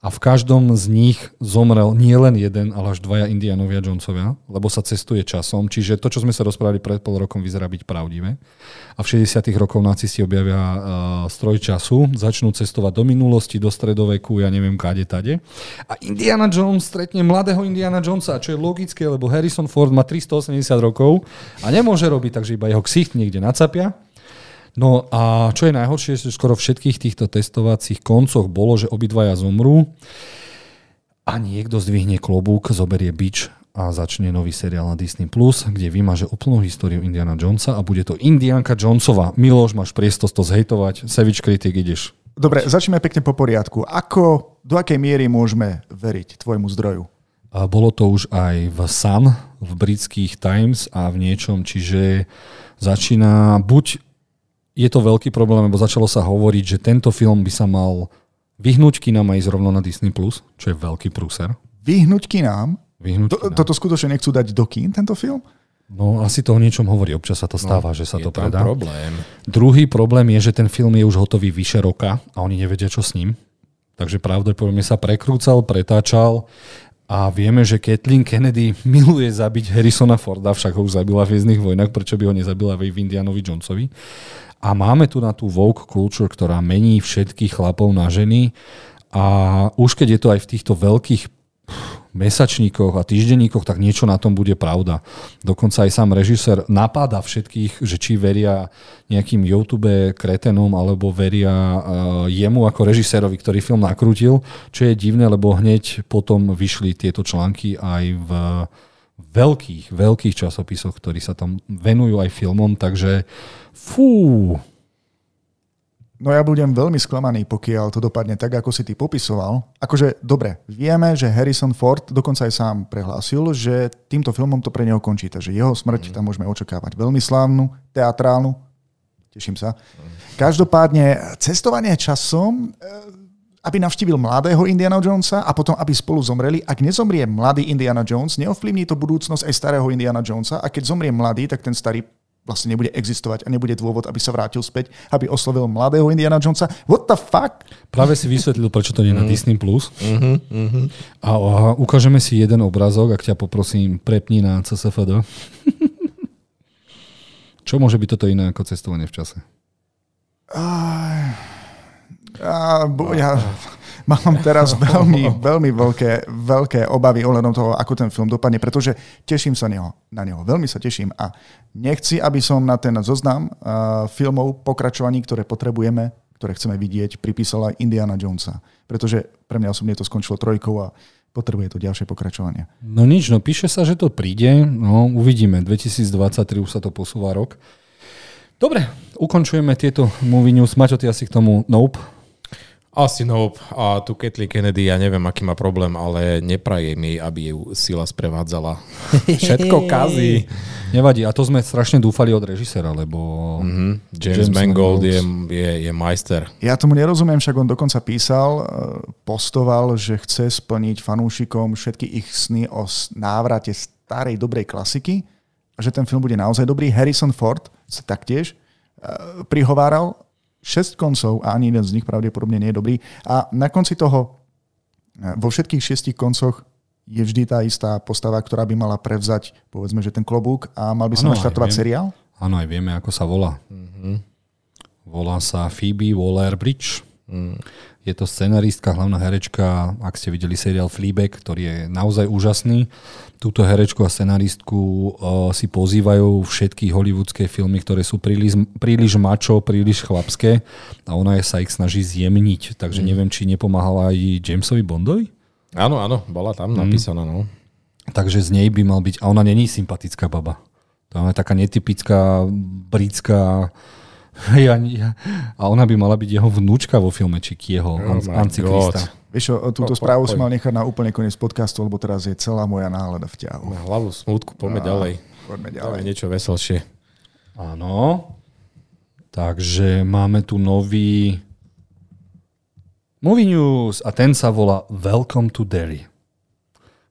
a v každom z nich zomrel nie len jeden, ale až dvaja Indianovia Jonesovia, lebo sa cestuje časom. Čiže to, čo sme sa rozprávali pred pol rokom, vyzerá byť pravdivé. A v 60. rokoch nacisti objavia uh, stroj času, začnú cestovať do minulosti, do stredoveku, ja neviem, káde, tade. A Indiana Jones stretne mladého Indiana Jonesa, čo je logické, lebo Harrison Ford má 380 rokov a nemôže robiť, takže iba jeho ksicht niekde nacapia. No a čo je najhoršie, že skoro všetkých týchto testovacích koncoch bolo, že obidvaja zomrú a niekto zdvihne klobúk, zoberie bič a začne nový seriál na Disney+, Plus, kde vymaže úplnú históriu Indiana Jonesa a bude to Indianka Jonesova. Miloš, máš priestor to zhejtovať, Savage Critic, ideš. Dobre, začneme pekne po poriadku. Ako, do akej miery môžeme veriť tvojmu zdroju? A bolo to už aj v Sun, v britských Times a v niečom, čiže začína buď je to veľký problém, lebo začalo sa hovoriť, že tento film by sa mal vyhnúť kinám a ísť rovno na Disney+, čo je veľký prúser. Vyhnúť kinám? Vyhnúť To, kinám. toto skutočne nechcú dať do kín, tento film? No asi to o niečom hovorí, občas sa to stáva, že sa je to tam predá. problém. Druhý problém je, že ten film je už hotový vyše roka a oni nevedia, čo s ním. Takže pravdepodobne sa prekrúcal, pretáčal a vieme, že Kathleen Kennedy miluje zabiť Harrisona Forda, však ho už zabila v Hviezdnych vojnách, prečo by ho nezabila v Indianovi Jonesovi. A máme tu na tú woke culture, ktorá mení všetkých chlapov na ženy a už keď je to aj v týchto veľkých mesačníkoch a týždenníkoch, tak niečo na tom bude pravda. Dokonca aj sám režisér napáda všetkých, že či veria nejakým YouTube kretenom alebo veria uh, jemu ako režisérovi, ktorý film nakrútil, čo je divné, lebo hneď potom vyšli tieto články aj v veľkých, veľkých časopisoch, ktorí sa tam venujú aj filmom, takže fú, No ja budem veľmi sklamaný, pokiaľ to dopadne tak, ako si ty popisoval. Akože, dobre, vieme, že Harrison Ford dokonca aj sám prehlásil, že týmto filmom to pre neho končí, takže jeho smrť tam môžeme očakávať. Veľmi slávnu, teatrálnu, teším sa. Každopádne, cestovanie časom, eh, aby navštívil mladého Indiana Jonesa a potom, aby spolu zomreli. Ak nezomrie mladý Indiana Jones, neovplyvní to budúcnosť aj starého Indiana Jonesa a keď zomrie mladý, tak ten starý vlastne nebude existovať a nebude dôvod, aby sa vrátil späť, aby oslovil mladého Indiana Jonesa. What the fuck? Práve si vysvetlil, prečo to nie je na Disney+. Plus. A, a ukážeme si jeden obrazok, ak ťa poprosím, prepni na CSFD. Čo môže byť toto iné ako cestovanie v čase? A, bo, ja mám teraz veľmi, veľmi veľké, veľké obavy ohľadom toho, ako ten film dopadne, pretože teším sa neho, na neho. Veľmi sa teším a nechci, aby som na ten zoznam uh, filmov, pokračovaní, ktoré potrebujeme, ktoré chceme vidieť, pripísala Indiana Jonesa. Pretože pre mňa osobne to skončilo trojkou a potrebuje to ďalšie pokračovanie. No nič, no píše sa, že to príde, no uvidíme, 2023 už sa to posúva rok. Dobre, ukončujeme tieto movie news. Maťo, ty asi k tomu nope. Asi no, a tu Kathleen Kennedy, ja neviem, aký má problém, ale nepraje mi, aby ju sila sprevádzala. Všetko kazí. Nevadí, a to sme strašne dúfali od režisera, lebo... Mm-hmm. James, James Mangold je, je, je majster. Ja tomu nerozumiem, však on dokonca písal, eh, postoval, že chce splniť fanúšikom všetky ich sny o návrate starej dobrej klasiky a že ten film bude naozaj dobrý. Harrison Ford sa taktiež uh, prihováral 6 koncov a ani jeden z nich pravdepodobne nie je dobrý. A na konci toho, vo všetkých šiestich koncoch je vždy tá istá postava, ktorá by mala prevzať, povedzme, že ten klobúk a mal by sa naštartovať seriál? Áno, aj vieme, ako sa volá. Volá sa Phoebe Waller-Bridge. Je to scenaristka, hlavná herečka, ak ste videli seriál Fleabag, ktorý je naozaj úžasný. Túto herečku a scenaristku uh, si pozývajú všetky hollywoodske filmy, ktoré sú príliš, príliš mačo, príliš chlapské a ona je sa ich snaží zjemniť. Takže neviem, či nepomáhala aj Jamesovi Bondovi? Áno, áno, bola tam napísaná, no. Takže z nej by mal byť, a ona není sympatická baba. To je taká netypická britská ja, ja, a ona by mala byť jeho vnúčka vo filme, či jeho Oh my ancyklista. Vieš čo, túto Po- po- správu som mal nechať na úplne koniec podcastu, lebo teraz je celá moja nálada v ťahu. Na hlavu smutku, poďme ďalej. Poďme Dáme ďalej. niečo veselšie. Áno. Takže máme tu nový Movie News a ten sa volá Welcome to Derry.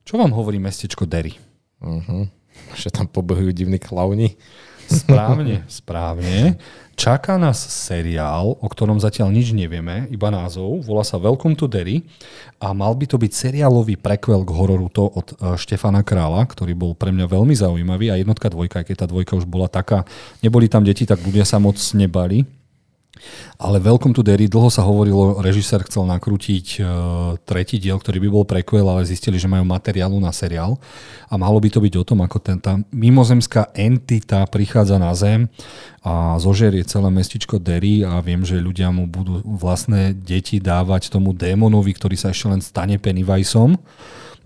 Čo vám hovorí mestečko Derry? Uh-huh. Že tam pobehujú divní klauni. Správne, správne. Čaká nás seriál, o ktorom zatiaľ nič nevieme, iba názov. Volá sa Welcome to Derry a mal by to byť seriálový prequel k hororu to od eh, Štefana Krála, ktorý bol pre mňa veľmi zaujímavý a jednotka, dvojka, keď tá dvojka už bola taká, neboli tam deti, tak ľudia sa moc nebali. Ale Welcome to Derry, dlho sa hovorilo, režisér chcel nakrútiť e, tretí diel, ktorý by bol prequel, ale zistili, že majú materiálu na seriál. A malo by to byť o tom, ako ten, tá mimozemská entita prichádza na Zem a zožerie celé mestičko Derry a viem, že ľudia mu budú vlastné deti dávať tomu démonovi, ktorý sa ešte len stane Pennywiseom.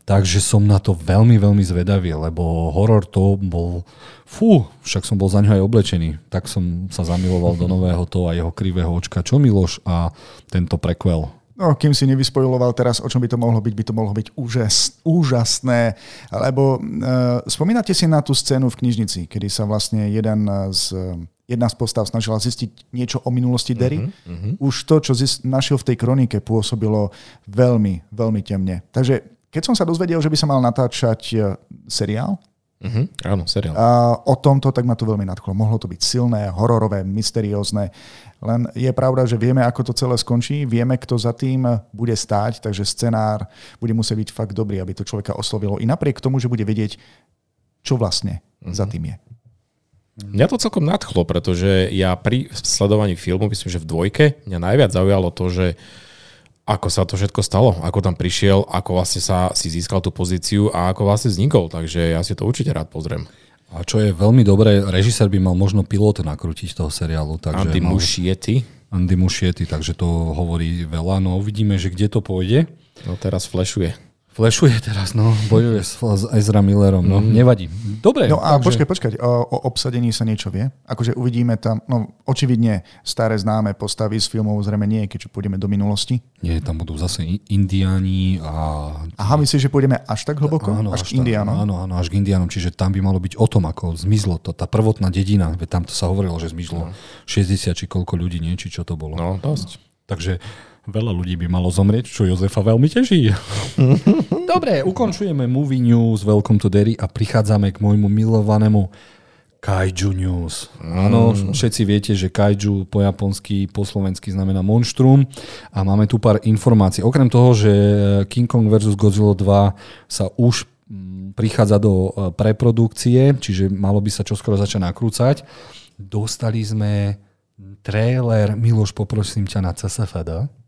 Takže som na to veľmi, veľmi zvedavý, lebo horor to bol... Fú, však som bol za ňo aj oblečený. Tak som sa zamiloval do nového to a jeho krivého očka. Čo Miloš a tento prequel? No, kým si nevyspojoloval teraz, o čom by to mohlo byť, by to mohlo byť úžas, úžasné. Lebo uh, spomínate si na tú scénu v knižnici, kedy sa vlastne jeden z, jedna z postav snažila zistiť niečo o minulosti Derry. Uh-huh, uh-huh. Už to, čo zist, našiel v tej kronike, pôsobilo veľmi, veľmi temne. Takže keď som sa dozvedel, že by sa mal natáčať seriál, Uh-huh, áno, seriál. A o tomto tak ma to veľmi nadchlo. Mohlo to byť silné, hororové, mysteriózne. Len je pravda, že vieme, ako to celé skončí, vieme, kto za tým bude stáť, takže scenár bude musieť byť fakt dobrý, aby to človeka oslovilo. I napriek tomu, že bude vedieť, čo vlastne uh-huh. za tým je. Mňa to celkom nadchlo, pretože ja pri sledovaní filmu, myslím, že v dvojke, mňa najviac zaujalo to, že ako sa to všetko stalo, ako tam prišiel, ako vlastne sa si získal tú pozíciu a ako vlastne vznikol. Takže ja si to určite rád pozriem. A čo je veľmi dobré, režisér by mal možno pilot nakrútiť toho seriálu. Takže Andy mal... Muschietti. Andy Muschietti, takže to hovorí veľa. No uvidíme, že kde to pôjde. No teraz flashuje. Flashuje teraz, no, bojuje s, s Ezra Millerom, no, mm. nevadí. Dobre. No a takže... počkaj, počkaj, o, o obsadení sa niečo vie? Akože uvidíme tam, no očividne staré známe postavy z filmov zrejme nie, keďže pôjdeme do minulosti. Nie, tam budú zase indiáni a... Aha, myslíš, že pôjdeme až tak hlboko? Áno, až, až k indiánom? Áno, áno, až k indiánom, čiže tam by malo byť o tom, ako zmizlo to, tá prvotná dedina, veď tam to sa hovorilo, že zmizlo no. 60 či koľko ľudí, nie, či čo to bolo. No, dosť. Takže Veľa ľudí by malo zomrieť, čo Jozefa veľmi teší. Dobre, ukončujeme Movie News, Welcome to Derry a prichádzame k môjmu milovanému Kaiju News. Áno, mm. všetci viete, že Kaiju po japonsky, po slovensky znamená monštrum a máme tu pár informácií. Okrem toho, že King Kong vs. Godzilla 2 sa už mm, prichádza do e, preprodukcie, čiže malo by sa čoskoro začať nakrúcať. Dostali sme trailer, Miloš, poprosím ťa na CSFD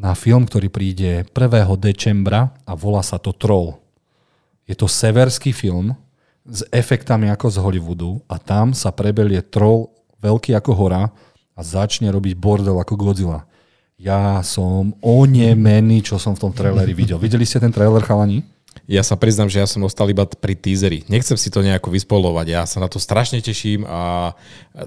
na film, ktorý príde 1. decembra a volá sa to Troll. Je to severský film s efektami ako z Hollywoodu a tam sa prebelie troll veľký ako hora a začne robiť bordel ako Godzilla. Ja som onemený, čo som v tom traileri videl. Videli ste ten trailer, chalani? Ja sa priznám, že ja som ostal iba pri teaseri. Nechcem si to nejako vyspolovať. Ja sa na to strašne teším a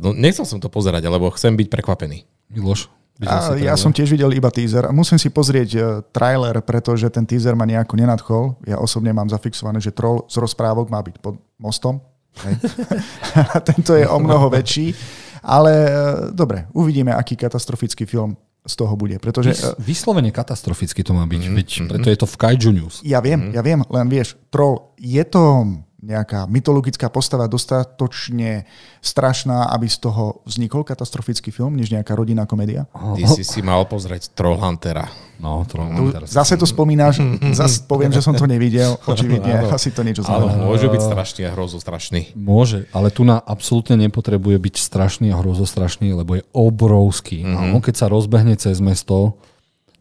no, nechcel som to pozerať, lebo chcem byť prekvapený. Miloš? A ja som tiež videl iba teaser. Musím si pozrieť uh, trailer, pretože ten teaser ma nejako nenadchol. Ja osobne mám zafixované, že troll z rozprávok má byť pod mostom. Hej. Tento je o mnoho väčší. Ale uh, dobre, uvidíme, aký katastrofický film z toho bude. Pretože, Vys, e, vyslovene katastroficky to má byť, mm-hmm. veď preto je to v Kaiju News. Ja viem, mm-hmm. ja viem, len vieš, troll, je to nejaká mytologická postava dostatočne strašná, aby z toho vznikol katastrofický film, než nejaká rodinná komédia? Ty si si mal pozrieť Trollhuntera. No, Trollhunter. Zase to spomínaš, zase poviem, že som to nevidel, očividne, asi to niečo znamená. Ale môže byť strašný a hrozostrašný. Môže, ale tu na absolútne nepotrebuje byť strašný a hrozostrašný, lebo je obrovský. Mm-hmm. A on keď sa rozbehne cez mesto,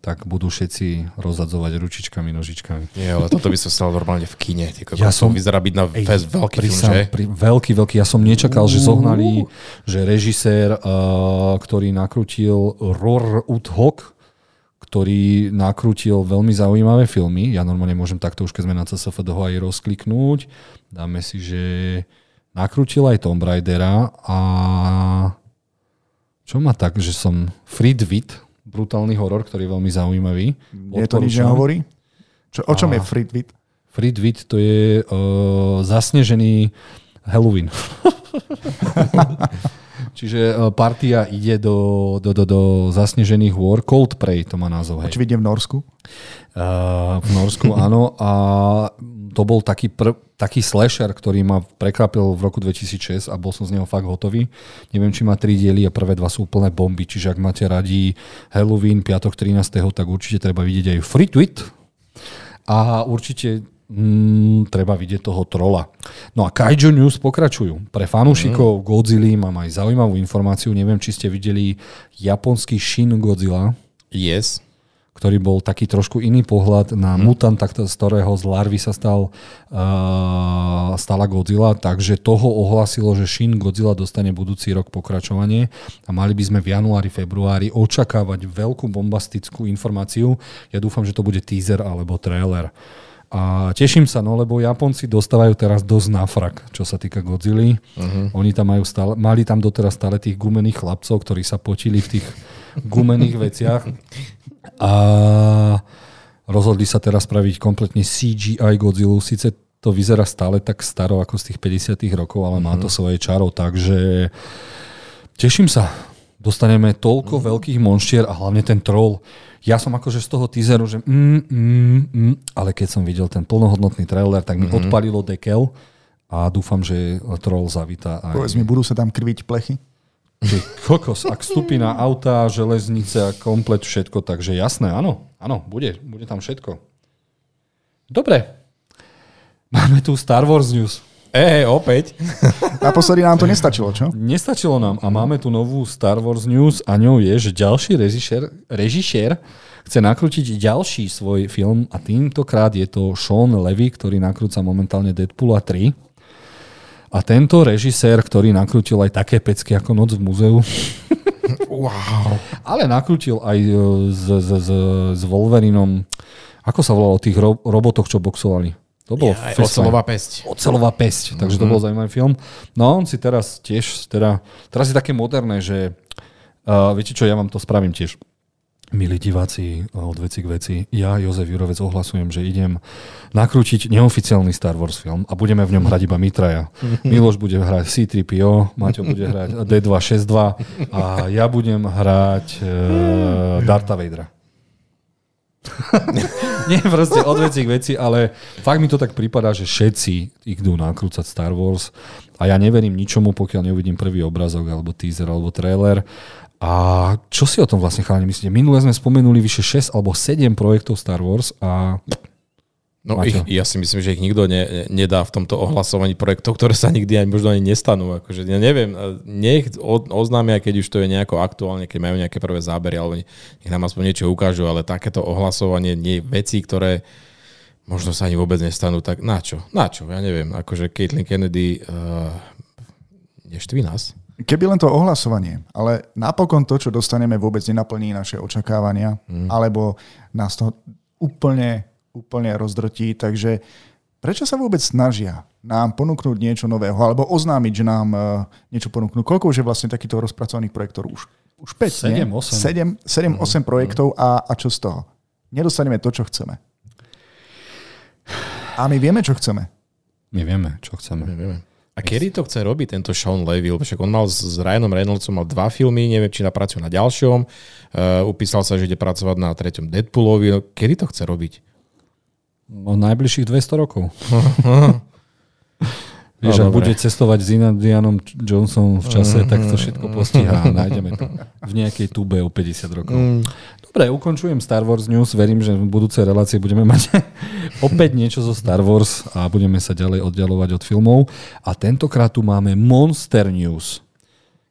tak budú všetci rozadzovať ručičkami, nožičkami. Nie, ale toto by sa stalo normálne v kine. Tyko, ja som, vyzerá byť na ej, fest veľký film, že? Pri, veľký, veľký. Ja som nečakal, že zohnali, že režisér, uh, ktorý nakrútil Ror Uthok, ktorý nakrútil veľmi zaujímavé filmy. Ja normálne môžem takto už, keď sme na CSF ho aj rozkliknúť. Dáme si, že nakrútil aj Tomb Raidera a čo má tak, že som Friedwit, brutálny horor, ktorý je veľmi zaujímavý. Nie to nič nehovorí? Čo, o čom a je Friedwit? Friedwit to je uh, zasnežený Halloween. Čiže uh, partia ide do, do, do, do zasnežených hôr. Cold Prey to má názov. Hej. vidím v Norsku? Uh, v Norsku, áno. A to bol taký, pr- taký slasher, ktorý ma prekvapil v roku 2006 a bol som z neho fakt hotový. Neviem, či má tri diely a prvé dva sú úplné bomby, čiže ak máte radi Halloween, piatok 13. tak určite treba vidieť aj Free Tweet a určite mm, treba vidieť toho trola. No a Kaiju News pokračujú. Pre fanúšikov mm. Godzilla mám aj zaujímavú informáciu. Neviem, či ste videli japonský Shin Godzilla. Yes ktorý bol taký trošku iný pohľad na hmm. mutanta, z ktorého z larvy sa stal, uh, stala Godzilla, takže toho ohlasilo, že Shin Godzilla dostane budúci rok pokračovanie a mali by sme v januári, februári očakávať veľkú bombastickú informáciu. Ja dúfam, že to bude teaser alebo trailer. A teším sa, no lebo Japonci dostávajú teraz dosť na frak, čo sa týka Godzilla. Uh-huh. Oni tam majú stále, mali tam doteraz stále tých gumených chlapcov, ktorí sa potili v tých gumených veciach. A rozhodli sa teraz spraviť kompletne CGI Godzilla. Sice to vyzerá stále tak staro ako z tých 50 rokov, ale má to Mhm. svoje čaro, takže teším sa. Dostaneme toľko Mhm. veľkých monštier a hlavne ten troll. Ja som akože z toho teaseru, že mm, mm, mm, ale keď som videl ten plnohodnotný trailer, tak mi Mhm. odpalilo dekel a dúfam, že troll zavítá aj... Povedz mi, budú sa tam krviť plechy? Že kokos, ak vstúpi na auta, železnice a komplet všetko, takže jasné, áno, áno, bude, bude tam všetko. Dobre. Máme tu Star Wars News. Ej, opäť. Naposledy nám to nestačilo, čo? Nestačilo nám a máme tu novú Star Wars News a ňou je, že ďalší režisér, režisér chce nakrútiť ďalší svoj film a týmtokrát je to Sean Levy, ktorý nakrúca momentálne Deadpoola 3. A tento režisér, ktorý nakrútil aj také pecky ako Noc v múzeu, Wow. ale nakrútil aj e, s, s, s, s Wolverinom, ako sa volalo, tých ro- robotoch, čo boxovali. To bolo Ja, ocelová pesť. Ocelová pesť, takže to bol zaujímavý film. No on si teraz tiež, teda, teraz je také moderné, že uh, viete čo, ja vám to spravím tiež. Milí diváci od veci k veci, ja, Jozef Jurovec, ohlasujem, že idem nakrútiť neoficiálny Star Wars film a budeme v ňom hrať iba Mitraja. Miloš bude hrať C-3PO, Maťo bude hrať D262 a ja budem hrať uh, Darta Vadera. Nie, proste od veci k veci, ale fakt mi to tak prípada, že všetci idú nakrúcať Star Wars a ja neverím ničomu, pokiaľ neuvidím prvý obrazok, alebo teaser, alebo trailer. A čo si o tom vlastne chalani myslíte? Minule sme spomenuli vyše 6 alebo 7 projektov Star Wars a No Maťo. ich, ja si myslím, že ich nikto ne, nedá v tomto ohlasovaní projektov, ktoré sa nikdy ani možno ani nestanú. Akože, ja neviem, nech oznámia, keď už to je nejako aktuálne, keď majú nejaké prvé zábery, alebo ne- nech nám aspoň niečo ukážu, ale takéto ohlasovanie nie veci, ktoré možno sa ani vôbec nestanú, tak na čo? Na čo? Ja neviem. Akože Caitlyn Kennedy uh, neštví nás. Keby len to ohlasovanie, ale napokon to, čo dostaneme, vôbec nenaplní naše očakávania, mm. alebo nás to úplne, úplne rozdrotí. Takže prečo sa vôbec snažia nám ponúknuť niečo nového, alebo oznámiť, že nám uh, niečo ponúknú? Koľko už je vlastne takýchto rozpracovaných projektov? Už, už 5, Sedem, osem. 7, 7 8 projektov a, a čo z toho? Nedostaneme to, čo chceme. A my vieme, čo chceme. my vieme, čo chceme. Nevieme. A kedy to chce robiť tento Sean Levy? Lebo však on mal s Ryanom Reynoldsom mal dva filmy, neviem, či napracuje na ďalšom. Uh, upísal sa, že ide pracovať na treťom Deadpoolovi. No, kedy to chce robiť? No, najbližších 200 rokov. Vieš, No, ak dobre. bude cestovať s Indianom Johnsonom v čase, tak to všetko postíha a nájdeme to v nejakej tube o 50 rokov. Dobre, ukončujem Star Wars News. Verím, že v budúcej relácii budeme mať opäť niečo zo Star Wars a budeme sa ďalej oddialovať od filmov. A tentokrát tu máme Monster News.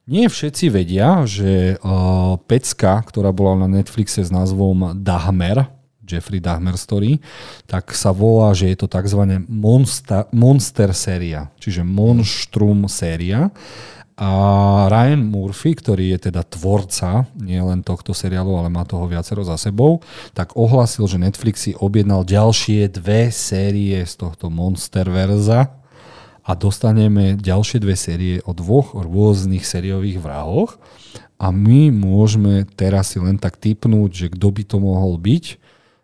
Nie všetci vedia, že uh, pecka, ktorá bola na Netflixe s názvom Dahmer, Jeffrey Dahmer Story, tak sa volá, že je to tzv. Monster, monster séria, čiže Monstrum séria. A Ryan Murphy, ktorý je teda tvorca nie len tohto seriálu, ale má toho viacero za sebou, tak ohlasil, že Netflix si objednal ďalšie dve série z tohto Monsterverza a dostaneme ďalšie dve série o dvoch rôznych sériových vrahoch a my môžeme teraz si len tak typnúť, že kto by to mohol byť.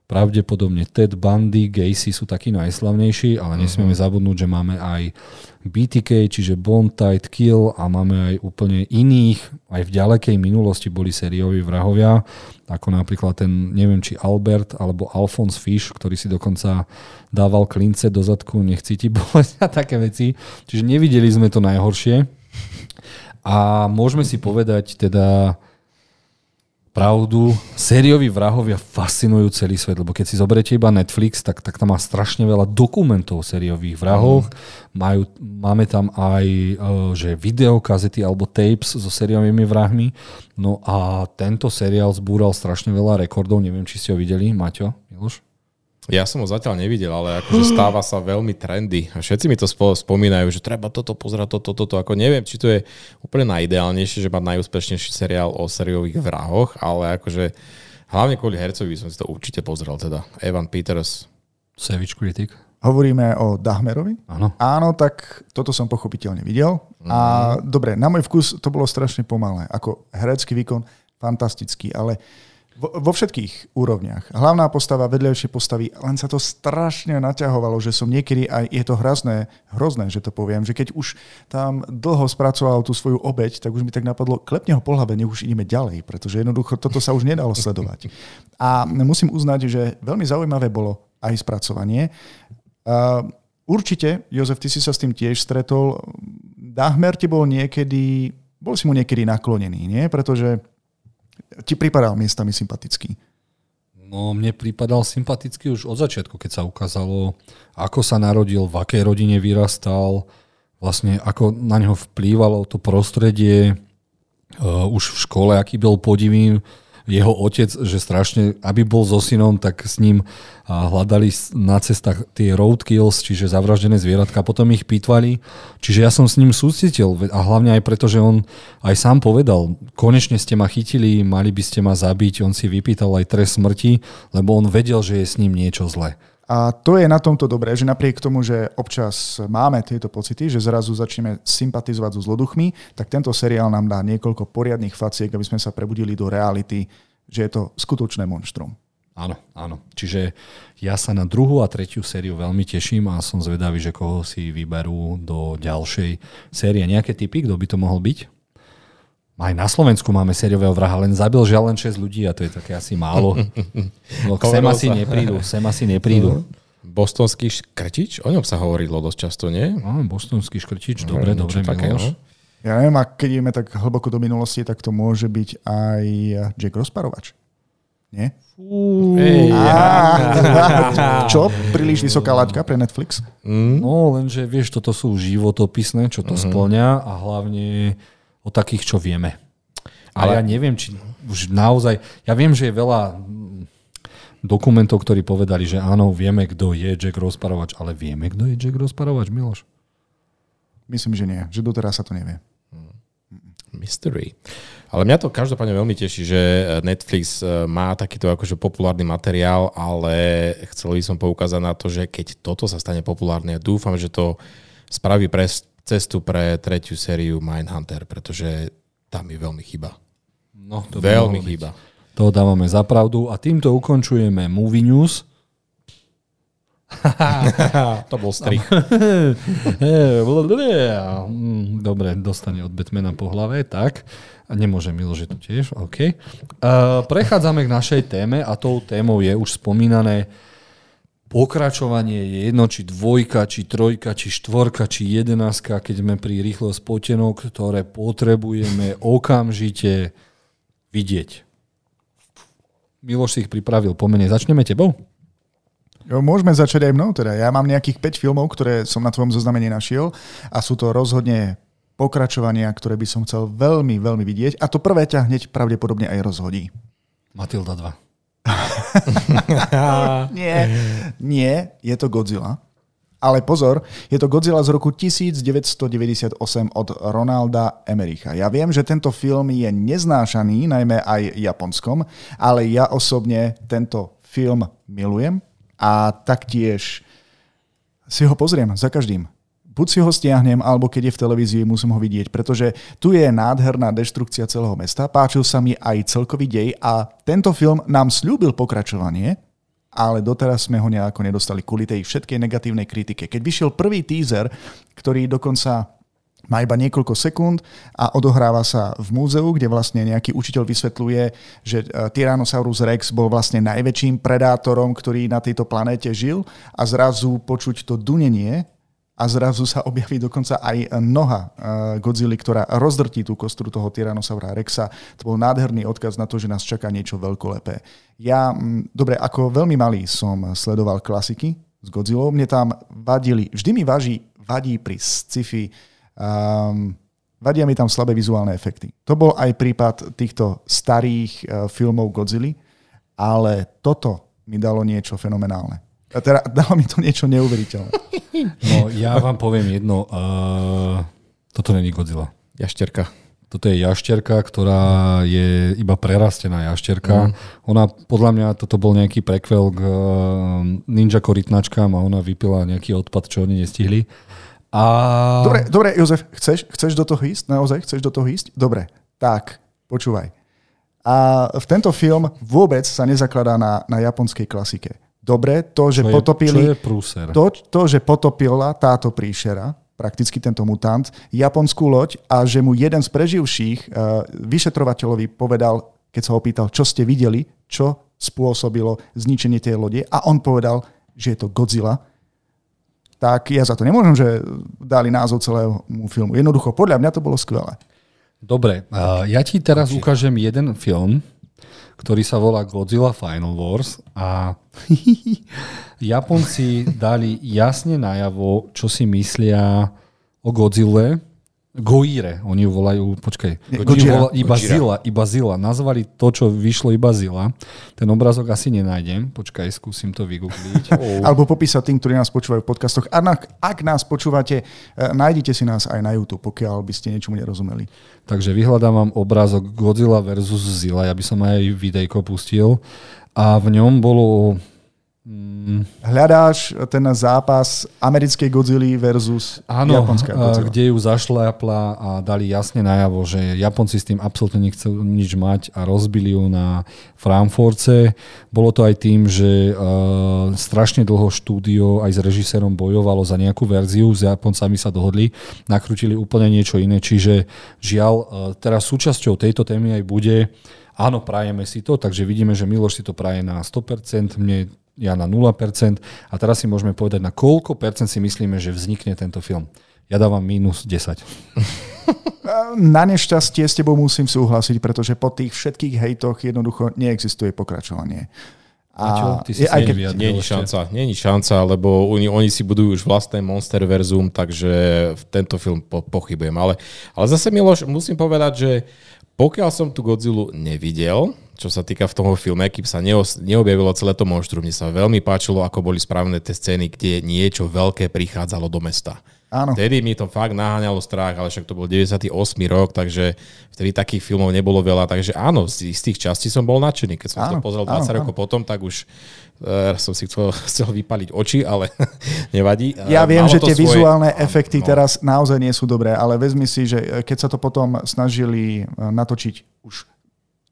Pravdepodobne Ted Bundy, Gacy sú takí najslavnejší, ale nesmieme zabudnúť, že máme aj BTK, čiže Bond, Tight Kill a máme aj úplne iných, aj v ďalekej minulosti boli sérioví vrahovia, ako napríklad ten, neviem či Albert alebo Alphonse Fish, ktorý si dokonca dával klince do zadku, nech cíti bolesť a také veci. Čiže nevideli sme to najhoršie. A môžeme si povedať teda pravdu, sérioví vrahovia fascinujú celý svet, lebo keď si zoberiete iba Netflix, tak, tak tam má strašne veľa dokumentov o sériových vrahoch. Majú, máme tam aj e, že videokazety alebo tapes so sériovými vrahmi. No a tento seriál zbúral strašne veľa rekordov. Neviem, či ste ho videli, Maťo, Miloš? Ja som ho zatiaľ nevidel, ale akože stáva sa veľmi trendy. A všetci mi to spo- spomínajú, že treba toto pozerať, toto, toto. Ako neviem, či to je úplne najideálnejšie, že mať najúspešnejší seriál o sériových vrahoch, ale akože hlavne kvôli hercovi som si to určite pozrel. Teda Evan Peters. Savage Critic. Hovoríme o Dahmerovi? Áno. Áno, tak toto som pochopiteľne videl. A dobre, na môj vkus to bolo strašne pomalé. Ako herecký výkon fantastický, ale Vo, vo všetkých úrovniach. Hlavná postava, vedľajšie postavy, len sa to strašne naťahovalo, že som niekedy aj, je to hrozné, hrozné, že to poviem, že keď už tam dlho spracoval tú svoju obeď, tak už mi tak napadlo, klepne ho po hlave, nech už ideme ďalej, pretože jednoducho toto sa už nedalo sledovať. A musím uznať, že veľmi zaujímavé bolo aj spracovanie. Uh, určite, Jozef, ty si sa s tým tiež stretol. Dahmer ti bol niekedy, bol si mu niekedy naklonený, nie? Pretože ti pripadal miestami sympatický? No, mne pripadal sympatický už od začiatku, keď sa ukázalo, ako sa narodil, v akej rodine vyrastal, vlastne ako na neho vplývalo to prostredie, uh, už v škole, aký bol podivý, jeho otec, že strašne, aby bol so synom, tak s ním hľadali na cestách tie roadkills, čiže zavraždené zvieratka, potom ich pýtvali. Čiže ja som s ním súcitil a hlavne aj preto, že on aj sám povedal, konečne ste ma chytili, mali by ste ma zabiť, on si vypýtal aj trest smrti, lebo on vedel, že je s ním niečo zlé. A to je na tomto dobré, že napriek tomu, že občas máme tieto pocity, že zrazu začneme sympatizovať so zloduchmi, tak tento seriál nám dá niekoľko poriadnych faciek, aby sme sa prebudili do reality, že je to skutočné monštrum. Áno, áno. Čiže ja sa na druhú a tretiu sériu veľmi teším a som zvedavý, že koho si vyberú do ďalšej série. Nejaké typy, kto by to mohol byť? Aj na Slovensku máme sériového vraha, len zabil žiaľ len 6 ľudí a to je také asi málo. No, sem asi neprídu, sem asi neprídu. Bostonský škrtič? O ňom sa hovorilo dosť často, nie? No, bostonský škrtič, dobre, no, dobre, také, no. Ja neviem, ak keď ideme tak hlboko do minulosti, tak to môže byť aj Jack Rozparovač. Nie? Hey, ja. Čo? Príliš vysoká laťka pre Netflix? Mm. No, lenže vieš, toto sú životopisné, čo to mm-hmm. splňa a hlavne o takých, čo vieme. Ale, Ale ja neviem, či už naozaj... Ja viem, že je veľa dokumentov, ktorí povedali, že áno, vieme, kto je Jack Rozparovač, ale vieme, kto je Jack Rozparovač, Miloš? Myslím, že nie. Že doteraz sa to nevie. Mystery. Ale mňa to každopádne veľmi teší, že Netflix e, má takýto akože populárny materiál, ale chcel by som poukázať na to, že keď toto sa stane populárne, ja dúfam, že to spraví pre cestu pre tretiu sériu Mindhunter, pretože tam mi veľmi chýba. No, to veľmi chýba. To dávame za pravdu a týmto ukončujeme Movie News. to bol strich. Dobre, dostane od Batmana po hlave, tak. A nemôže Milo, že to tiež, OK. Uh, prechádzame k našej téme a tou témou je už spomínané pokračovanie je jedno, či dvojka, či trojka, či štvorka, či jedenáctka, keď sme pri rýchlo spotenok, ktoré potrebujeme okamžite vidieť. Miloš si ich pripravil pomene. Začneme tebou? Jo, môžeme začať aj mnou. Teda. Ja mám nejakých 5 filmov, ktoré som na tvojom zozname nenašiel a sú to rozhodne pokračovania, ktoré by som chcel veľmi, veľmi vidieť. A to prvé ťa hneď pravdepodobne aj rozhodí. Matilda 2. nie, nie, je to Godzilla. Ale pozor, je to Godzilla z roku 1998 od Ronalda Emericha. Ja viem, že tento film je neznášaný, najmä aj japonskom, ale ja osobne tento film milujem a taktiež si ho pozriem za každým buď si ho stiahnem, alebo keď je v televízii, musím ho vidieť, pretože tu je nádherná deštrukcia celého mesta, páčil sa mi aj celkový dej a tento film nám slúbil pokračovanie, ale doteraz sme ho nejako nedostali kvôli tej všetkej negatívnej kritike. Keď vyšiel prvý teaser, ktorý dokonca má iba niekoľko sekúnd a odohráva sa v múzeu, kde vlastne nejaký učiteľ vysvetľuje, že e, Tyrannosaurus Rex bol vlastne najväčším predátorom, ktorý na tejto planéte žil a zrazu počuť to dunenie a zrazu sa objaví dokonca aj noha eh, Godzilla, ktorá rozdrtí tú kostru toho Tyrannosaura Rexa. To bol nádherný odkaz na to, že nás čaká niečo veľkolepé. Ja, mm, dobre, ako veľmi malý som sledoval klasiky s Godzillou. Mne tam vadili, vždy mi važí, vadí pri sci-fi, um, vadia mi tam slabé vizuálne efekty. To bol aj prípad týchto starých uh, filmov Godzilla, ale toto mi dalo niečo fenomenálne. A teda dalo mi to niečo neuveriteľné. No ja vám poviem jedno. Uh, toto není Godzilla. Jašterka. Toto je jašterka, ktorá je iba prerastená jašterka. Mm. Ona, podľa mňa, toto bol nejaký prekvel k uh, ninja korytnačkám a ona vypila nejaký odpad, čo oni nestihli. A... Dobre, dobre, Jozef, chceš, chceš do toho ísť? Naozaj chceš do toho ísť? Dobre, tak, počúvaj. A v tento film vôbec sa nezakladá na, na japonskej klasike. Dobre, to, že Čo je, potopili... čo je prúser? To, to, že potopila táto príšera, prakticky tento mutant, japonskú loď a že mu jeden z preživších uh, vyšetrovateľovi povedal, keď sa ho opýtal, čo ste videli, čo spôsobilo zničenie tej lode a on povedal, že je to Godzilla, tak ja za to nemôžem, že dali názov celého filmu. Jednoducho, podľa mňa to bolo skvelé. Dobre, uh, ja ti teraz ukážem jeden film, ktorý sa volá Godzilla Final Wars a Japonci dali jasne najavo, čo si myslia o Godzille. Goire, oni ju volajú, počkaj, Gojira. volá, iba Gojira. Zilla, iba Zilla. Nazvali to, čo vyšlo iba Zilla. Ten obrázok asi nenájdem, počkaj, skúsim to vygoogliť. Alebo popísať tým, ktorí nás počúvajú v podcastoch. A na, ak nás počúvate, eh, nájdete si nás aj na YouTube, pokiaľ by ste niečomu nerozumeli. Takže vyhľadám vám obrázok Godzilla versus Zilla, ja by som aj videjko pustil. A v ňom bolo... Mm, Hľadáš ten zápas americkej Godzilla versus áno, japonská a, Godzilla. kde ju zašľapla a dali jasne najavo, že Japonci s tým absolútne nechcú nič mať a rozbili ju na Frankfurtce. Bolo to aj tým, že uh, strašne dlho štúdio aj s režisérom bojovalo za nejakú verziu, s Japoncami sa dohodli, nakrútili úplne niečo iné, čiže žiaľ, uh, teraz súčasťou tejto témy aj bude Áno, prajeme si to, takže vidíme, že Miloš si to praje na 100%, mne ja na 0%. A teraz si môžeme povedať, na koľko percent si myslíme, že vznikne tento film. Ja dávam minus 10. Na nešťastie s tebou musím súhlasiť, pretože po tých všetkých hejtoch jednoducho neexistuje pokračovanie. Maťo, ty si je- aj keď. Není šanca, není šanca, lebo oni, oni si budujú už vlastné monsterverzum, takže v tento film po, pochybujem. Ale, ale zase Miloš, musím povedať, že pokiaľ som tu Godzilla nevidel, čo sa týka v tom filme, kým sa neos, neobjavilo celé to monštrum, mne sa veľmi páčilo, ako boli spravené tie scény, kde niečo veľké prichádzalo do mesta. áno. Vtedy mi to fakt naháňalo strach, ale však to bol 98. rok, takže vtedy takých filmov nebolo veľa, takže áno, z, z tých častí som bol nadšený. Keď som Áno, to pozrel 20 áno, rokov potom, tak už uh, som si chcel, chcel vypaliť oči, ale nevadí. Ja Eh, viem, malo že tie svoje- vizuálne áno, efekty no. teraz naozaj nie sú dobré, ale vezmi si, že e, keď sa to potom snažili natočiť už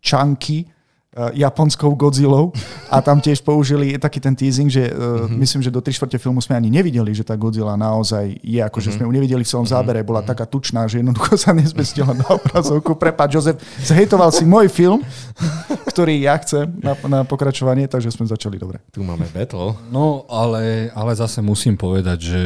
čanky japonskou Godzillou a tam tiež použili taký ten teasing, že uh, myslím, že do 3 čtvrte filmu sme ani nevideli, že tá Godzilla naozaj je, ako že sme ju nevideli v celom zábere, bola taká tučná, že jednoducho sa nezmestila na obrazovku. Prepač, Jozef, zhejtoval si môj film, ktorý ja chcem na, na pokračovanie, takže sme začali dobre. Tu máme battle. No, ale, ale zase musím povedať, že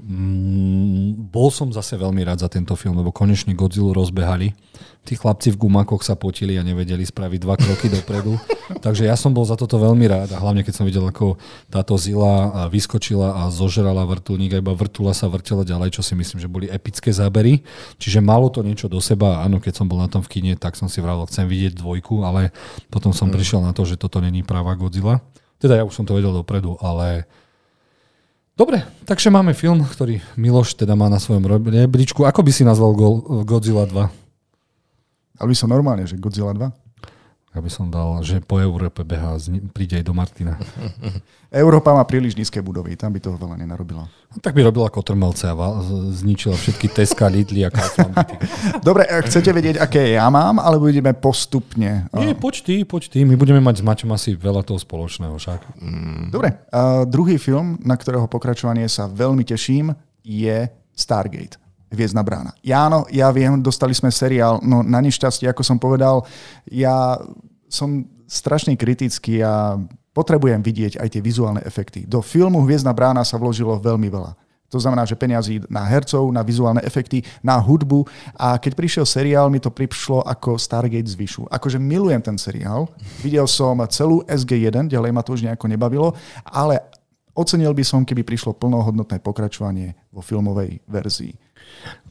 mm, bol som zase veľmi rád za tento film, lebo konečne Godzilla rozbehali. Tí chlapci v gumakoch sa potili a nevedeli spraviť dva kroky dopredu. Takže ja som bol za toto veľmi rád a hlavne keď som videl, ako táto zila vyskočila a zožrala vrtulník a iba vrtula sa vrtela ďalej, čo si myslím, že boli epické zábery. Čiže malo to niečo do seba. Áno, keď som bol na tom v kine, tak som si vravil, chcem vidieť dvojku, ale potom som Mm. prišiel na to, že toto není práva Godzilla. Teda ja už som to vedel dopredu, ale Dobre, takže máme film, ktorý Miloš teda má na svojom rebríčku. Ako by si nazval Go- Godzilla 2? Ale by som normálne, že Godzilla 2. Ja by som dal, že po Európe behá, zni- príde aj do Martina. Európa má príliš nízke budovy, tam by toho veľa nenarobilo. No, tak by robila kotrmelce a zničila všetky Teska, Lidly a Kauflandy. Dobre, e, chcete vedieť, aké ja mám, alebo ideme postupne? Nie, poď ty, poď ty. My budeme mať s Maťom asi veľa toho spoločného však. Dobre, a druhý film, na ktorého pokračovanie sa veľmi teším, je Stargate. Hviezdna brána. Ja áno, ja viem, dostali sme seriál, no na nešťastie, ako som povedal, ja som strašne kritický a potrebujem vidieť aj tie vizuálne efekty. Do filmu Hviezdna brána sa vložilo veľmi veľa. To znamená, že peniazy na hercov, na vizuálne efekty, na hudbu a keď prišiel seriál, mi to prišlo ako Stargate zvyšu. Akože milujem ten seriál, videl som celú SG1, ďalej ma to už nejako nebavilo, ale ocenil by som, keby prišlo plnohodnotné pokračovanie vo filmovej verzii.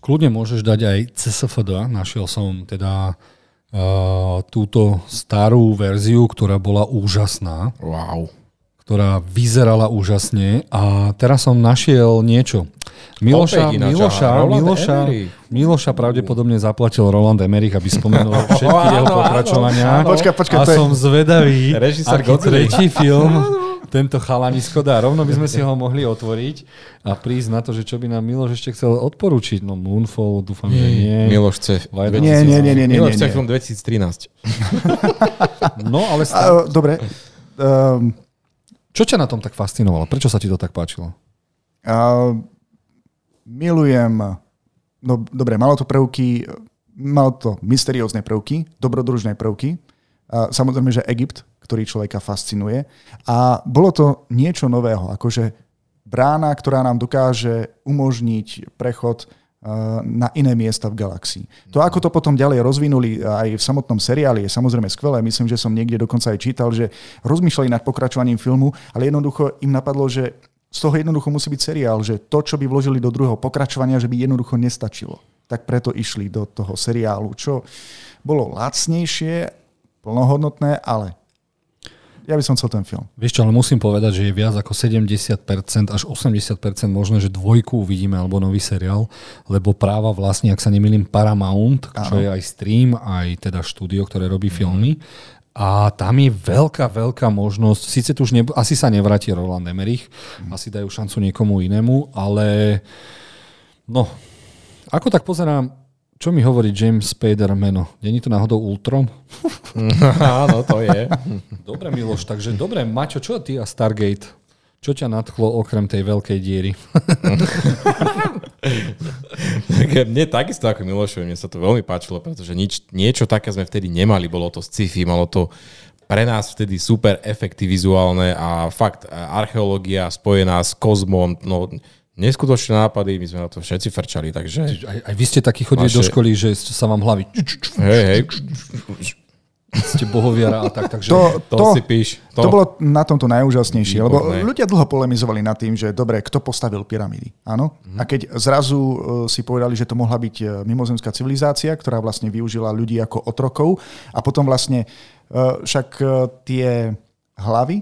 Kľudne môžeš dať aj CSFD. Našiel som teda uh, túto starú verziu, ktorá bola úžasná. Wow. ktorá vyzerala úžasne a teraz som našiel niečo. Miloša, Miloša, Miloša. Miloša pravdepodobne zaplatil Roland Emmerich, aby spomenul všetky jeho pokračovania. áno. Počkaj, počkaj, a som zvedavý, aký tretí film, tento chalanisko dá. Rovno by sme si ho mohli otvoriť a prísť na to, že čo by nám Miloš ešte chcel odporučiť. No Moonfall, dúfam, že nie. Miloš chce... Nie, nie, nie, nie, nie, Miloš nie, chce nie. film 2013. No, ale stále. A, dobre. Um, Čo ťa na tom tak fascinovalo? Prečo sa ti to tak páčilo? a, milujem... No dobre, malo to prvky, malo to mysteriózne prvky, dobrodružné prvky. A, samozrejme, že Egypt, ktorý človeka fascinuje. A bolo to niečo nového, akože brána, ktorá nám dokáže umožniť prechod uh, na iné miesta v galaxii. To, ako to potom ďalej rozvinuli aj v samotnom seriáli, je samozrejme skvelé. Myslím, že som niekde dokonca aj čítal, že rozmýšľali nad pokračovaním filmu, ale jednoducho im napadlo, že z toho jednoducho musí byť seriál, že to, čo by vložili do druhého pokračovania, že by jednoducho nestačilo. Tak preto išli do toho seriálu, čo bolo lacnejšie, plnohodnotné, ale ja by som chcel ten film. Vieš čo, ale musím povedať, že je viac ako 70% až 80% možné, že dvojku uvidíme alebo nový seriál, lebo práva vlastne, ak sa nemýlim, Paramount, čo Áno. je aj stream, aj teda štúdio, ktoré robí filmy. A tam je veľká, veľká možnosť, síce tu už ne, asi sa nevráti Roland Emmerich, asi dajú šancu niekomu inému, ale no, ako tak pozerám, čo mi hovorí James Spader meno? Není to náhodou Ultron? Áno, to je. Dobre, Miloš, takže dobre, Maťo, čo ty a Stargate? Čo ťa nadchlo okrem tej veľkej diery? Mne takisto ako Milošovi, mne sa to veľmi páčilo, pretože nič, niečo také sme vtedy nemali. Bolo to sci-fi, malo to pre nás vtedy super efekty vizuálne a fakt archeológia spojená s kozmom, no neskutočné nápady, my sme na to všetci frčali, takže Aj, aj vy ste takí chodili Vaše- do školy, že sa vám hlavy hej, hej, ste bohoviara a tak, takže... To, to, to, si píš. to, to bolo na tomto najúžasnejšie, lebo ľudia dlho polemizovali nad tým, že dobre, kto postavil pyramídy, áno? Mhm. A keď zrazu e, si povedali, že to mohla byť e, mimozemská civilizácia, ktorá vlastne využila ľudí ako otrokov a potom vlastne e, však tie hlavy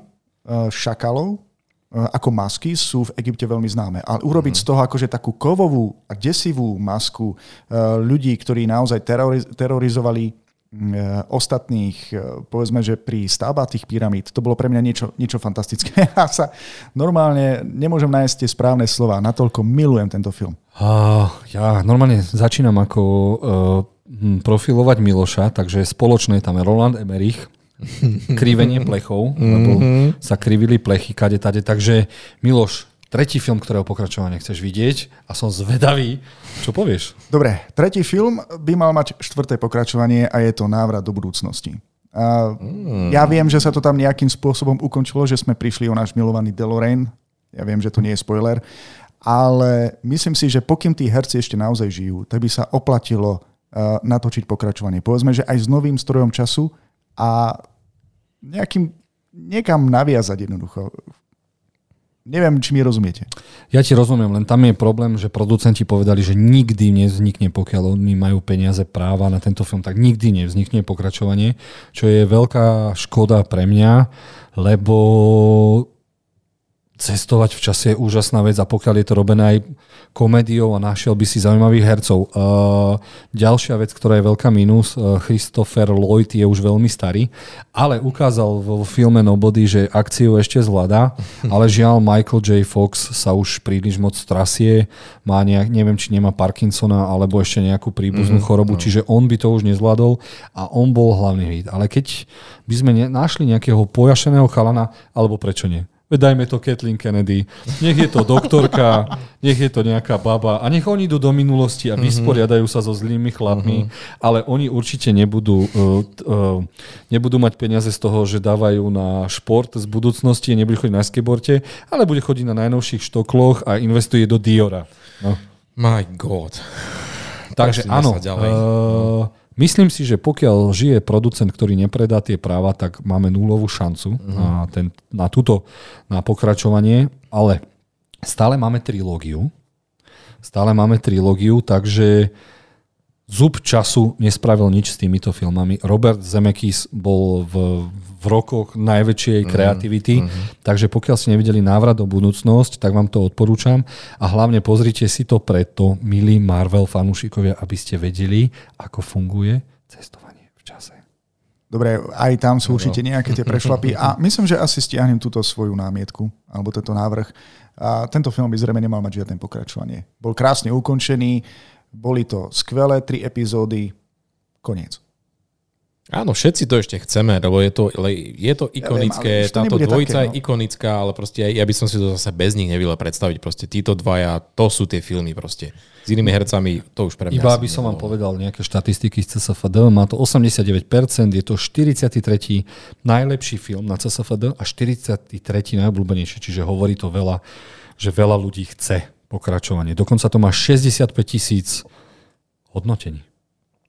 šakalov ako masky sú v Egypte veľmi známe. Ale urobiť z toho akože takú kovovú a desivú masku e, ľudí, ktorí naozaj teroriz- terorizovali mm, e, ostatných, povedzme, že pri stavbách tých pyramíd, to bolo pre mňa niečo, niečo fantastické. Ja sa normálne nemôžem nájsť tie správne slova, natoľko milujem tento film. Uh, ja normálne začínam ako uh, profilovať Miloša, takže spoločné tam je Roland Emmerich, krivenie plechov, lebo sa krivili plechy kade tade, takže Miloš, tretí film, ktorého pokračovanie chceš vidieť a som zvedavý, čo povieš? Dobre, tretí film by mal mať štvrté pokračovanie a je to Návrat do budúcnosti. A Ja viem, že sa to tam nejakým spôsobom ukončilo, že sme prišli o náš milovaný DeLorean. Ja viem, že to nie je spoiler. Ale myslím si, že pokým tí herci ešte naozaj žijú, tak by sa oplatilo uh, natočiť pokračovanie. Povedzme, že aj s novým strojom času a nejakým, niekam naviazať jednoducho. Neviem, či mi rozumiete. Ja ti rozumiem, len tam je problém, že producenti povedali, že nikdy nevznikne, pokiaľ oni majú peniaze práva na tento film, tak nikdy nevznikne pokračovanie, čo je veľká škoda pre mňa, lebo cestovať v čase je úžasná vec a pokiaľ je to robené aj komédiou a našiel by si zaujímavých hercov. Uh, ďalšia vec, ktorá je veľká minus, uh, Christopher Lloyd je už veľmi starý, ale ukázal vo filme Nobody, že akciu ešte zvláda, ale žiaľ Michael J. Fox sa už príliš moc trasie, má nejak, neviem, či nemá Parkinsona alebo ešte nejakú príbuznú mm-hmm, chorobu, no. čiže on by to už nezvládol a on bol hlavný hit. Ale keď by sme našli nejakého pojašeného chalana, alebo prečo nie? Dajme to Kathleen Kennedy, nech je to doktorka, nech je to nejaká baba a nech oni idú do minulosti a vysporiadajú sa so zlými chlapmi, ale oni určite nebudú, uh, uh, nebudú mať peniaze z toho, že dávajú na šport z budúcnosti, nebudú chodiť na skateboarde, ale bude chodiť na najnovších štokloch a investuje do Diora. No. My God. Takže áno, uh, myslím si, že pokiaľ žije producent, ktorý nepredá tie práva, tak máme nulovú šancu Mhm. na, ten, na túto, na pokračovanie, ale stále máme trilógiu, stále máme trilógiu, takže Zub času nespravil nič s týmito filmami. Robert Zemeckis bol v, v rokoch najväčšej kreativity, takže pokiaľ ste nevideli návrat do budúcnosť, tak vám to odporúčam a hlavne pozrite si to preto, milí Marvel fanúšikovia, aby ste vedeli, ako funguje cestovanie v čase. Dobre, aj tam sú určite nejaké tie prešlapy a myslím, že asi stiahnem túto svoju námietku alebo tento návrh. A tento film by zrejme nemal mať žiadne pokračovanie. Bol krásne ukončený, boli to skvelé tri epizódy, koniec. Áno, všetci to ešte chceme, lebo je to, je to ikonické, ja viem, táto dvojica také, no. je ikonická, ale proste ja by som si to zase bez nich nevedel predstaviť. Proste títo dvaja, to sú tie filmy proste. S inými hercami to už pre mňa... Iba by som vám povedal nejaké štatistiky z CSFD, má to 89%, je to 43. najlepší film na CSFD a 43. najobľúbenejší, čiže hovorí to veľa, že veľa ľudí chce pokračovanie. Dokonca to má 65 tisíc hodnotení.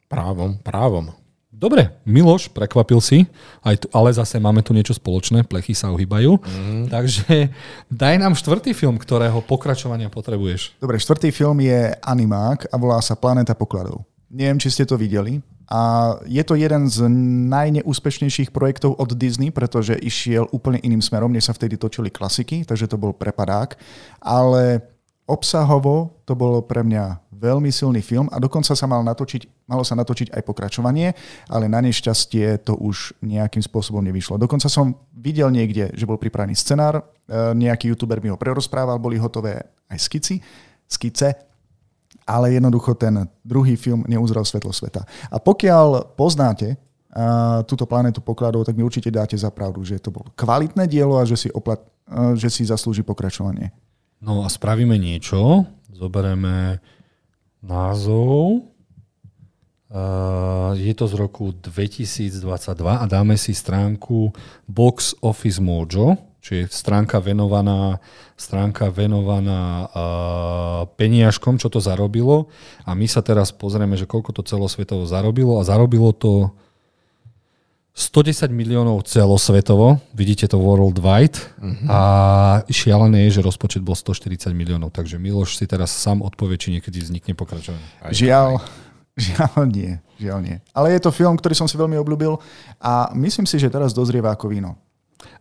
Právom, právom. Dobre, Miloš, prekvapil si, aj tu, ale zase máme tu niečo spoločné, plechy sa ohýbajú. Mm. Takže daj nám štvrtý film, ktorého pokračovania potrebuješ. Dobre, štvrtý film je animák a volá sa Planeta pokladov. Neviem, či ste to videli. A je to jeden z najneúspešnejších projektov od Disney, pretože išiel úplne iným smerom, než sa vtedy točili klasiky, takže to bol prepadák. Ale obsahovo to bolo pre mňa veľmi silný film a dokonca sa mal natočiť, malo sa natočiť aj pokračovanie, ale na nešťastie to už nejakým spôsobom nevyšlo. Dokonca som videl niekde, že bol pripravený scenár, e, nejaký youtuber mi ho prerozprával, boli hotové aj skici, skice, ale jednoducho ten druhý film neuzrel svetlo sveta. A pokiaľ poznáte a e, túto planetu pokladov, tak mi určite dáte za pravdu, že to bolo kvalitné dielo a že si, oplat, e, že si zaslúži pokračovanie. No a spravíme niečo, zoberieme názov. Uh, je to z roku 2022 a dáme si stránku Box Office Mojo, čiže stránka venovaná, stránka venovaná uh, peniažkom, čo to zarobilo. A my sa teraz pozrieme, že koľko to celosvetovo zarobilo. A zarobilo to 110 miliónov celosvetovo, vidíte to worldwide uh-huh. a šialené je, že rozpočet bol 140 miliónov, takže Miloš si teraz sám odpovie, či niekedy vznikne pokračovanie. Žiaľ, žiaľ nie, žiaľ nie. Ale je to film, ktorý som si veľmi obľúbil a myslím si, že teraz dozrieva ako víno.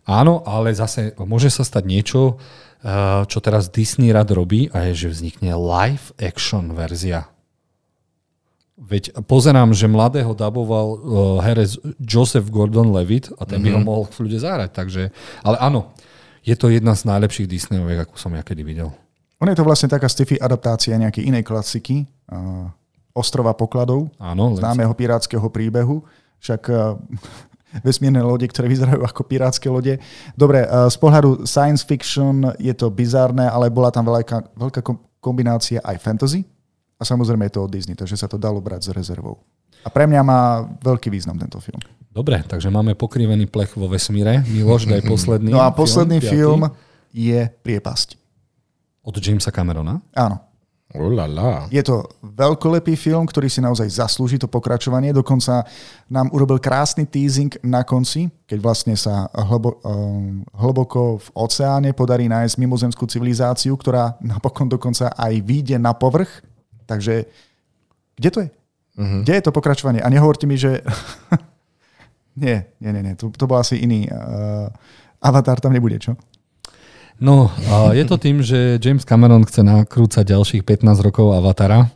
Áno, ale zase môže sa stať niečo, eh, čo teraz Disney rad robí a je, že vznikne live action verzia Veď pozerám, že mladého daboval uh, herec Joseph Gordon-Levitt a ten mm-hmm. by ho mhm. mohol v ľude zahrať. Takže, ale áno, je to jedna z najlepších Disneyoviek, akú som ja kedy videl. On je to vlastne taká sci-fi adaptácia nejakej inej klasiky, uh, Ostrova pokladov, áno, známeho pirátskeho príbehu. Však uh, vesmírne lode, ktoré vyzerajú ako pirátske lode. Dobre, z pohľadu science fiction je to bizárne, ale bola tam veľká, veľká kombinácia aj fantasy, a samozrejme je to od Disney, takže sa to dalo brať s rezervou. A pre mňa má veľký význam tento film. Dobre, takže máme pokrivený plech vo vesmíre. Miloš, daj posledný No a posledný film, film je Priepasť. Od Jamesa Camerona? Áno. Ulala. Je to veľkolepý film, ktorý si naozaj zaslúži to pokračovanie. Dokonca nám urobil krásny teasing na konci, keď vlastne sa hlbo, um, hlboko v oceáne podarí nájsť mimozemskú civilizáciu, ktorá napokon dokonca aj vyjde na povrch Takže kde to je? Uh-huh. Kde je to pokračovanie? A nehovorte mi, že... nie, nie, nie, nie. To, to bol asi iný. Uh, avatar tam nebude, čo? No, uh, je to tým, že James Cameron chce nakrúcať ďalších 15 rokov Avatara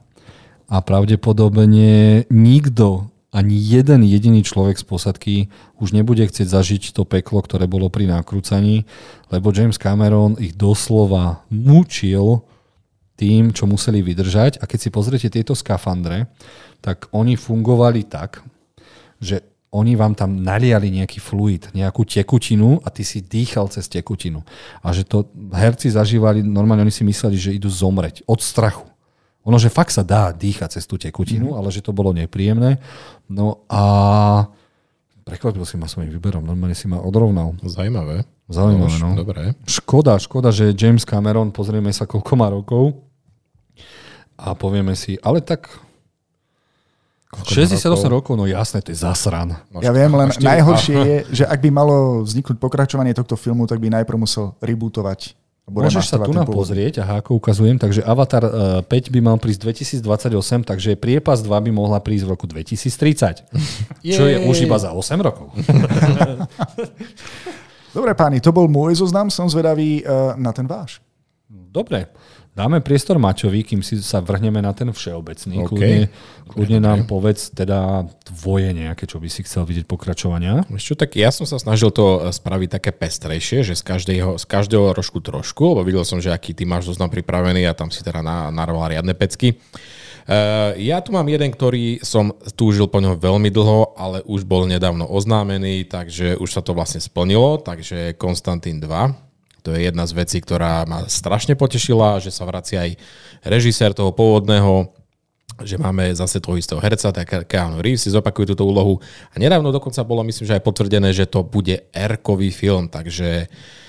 a pravdepodobne nikto, ani jeden jediný človek z posadky už nebude chcieť zažiť to peklo, ktoré bolo pri nakrúcaní, lebo James Cameron ich doslova mučil tým, čo museli vydržať. A keď si pozriete tieto skafandre, tak oni fungovali tak, že oni vám tam naliali nejaký fluid, nejakú tekutinu a ty si dýchal cez tekutinu. A že to herci zažívali, normálne oni si mysleli, že idú zomreť od strachu. Ono, že fakt sa dá dýchať cez tú tekutinu, mm. ale že to bolo nepríjemné. No a prekvapil si ma svojim výberom, normálne si ma odrovnal. Zajímavé. Zaujímavé, no. Dobre. Škoda, škoda, že James Cameron, pozrieme sa, koľko má rokov, a povieme si, ale tak 68 rokov? rokov, no jasné, to je zasran. Ja viem, len najhoršie je, že ak by malo vzniknúť pokračovanie tohto filmu, tak by najprv musel rebootovať. Môžeš sa tu nám pozrieť, aha, ako ukazujem, takže Avatar 5 e, by mal prísť 2028, takže Priepas 2 by mohla prísť v roku 2030. čo je už iba za 8 rokov. Dobre páni, to bol môj zoznam, som zvedavý uh, na ten váš. Dobre, Dáme priestor Maťovi, kým si sa vrhneme na ten všeobecný. OK. Kľudne, kľudne Dobre. nám povedz teda tvoje nejaké, čo by si chcel vidieť pokračovania. Ešte tak, ja som sa snažil to e, spraviť také pestrejšie, že z každého, z každého rožku trošku, lebo videl som, že aký ty máš zoznam pripravený a tam si teda na- narval riadne pecky. Uh, ja tu mám jeden, ktorý som túžil po ňom veľmi dlho, ale už bol nedávno oznámený, takže už sa to vlastne splnilo, takže Konstantín 2. To je jedna z vecí, ktorá ma strašne potešila, že sa vracia aj režisér toho pôvodného, že máme zase toho istého herca, tak Keanu Reeves si zopakuje túto úlohu. A nedávno dokonca bolo, myslím, že aj potvrdené, že to bude R-kový film, takže uh,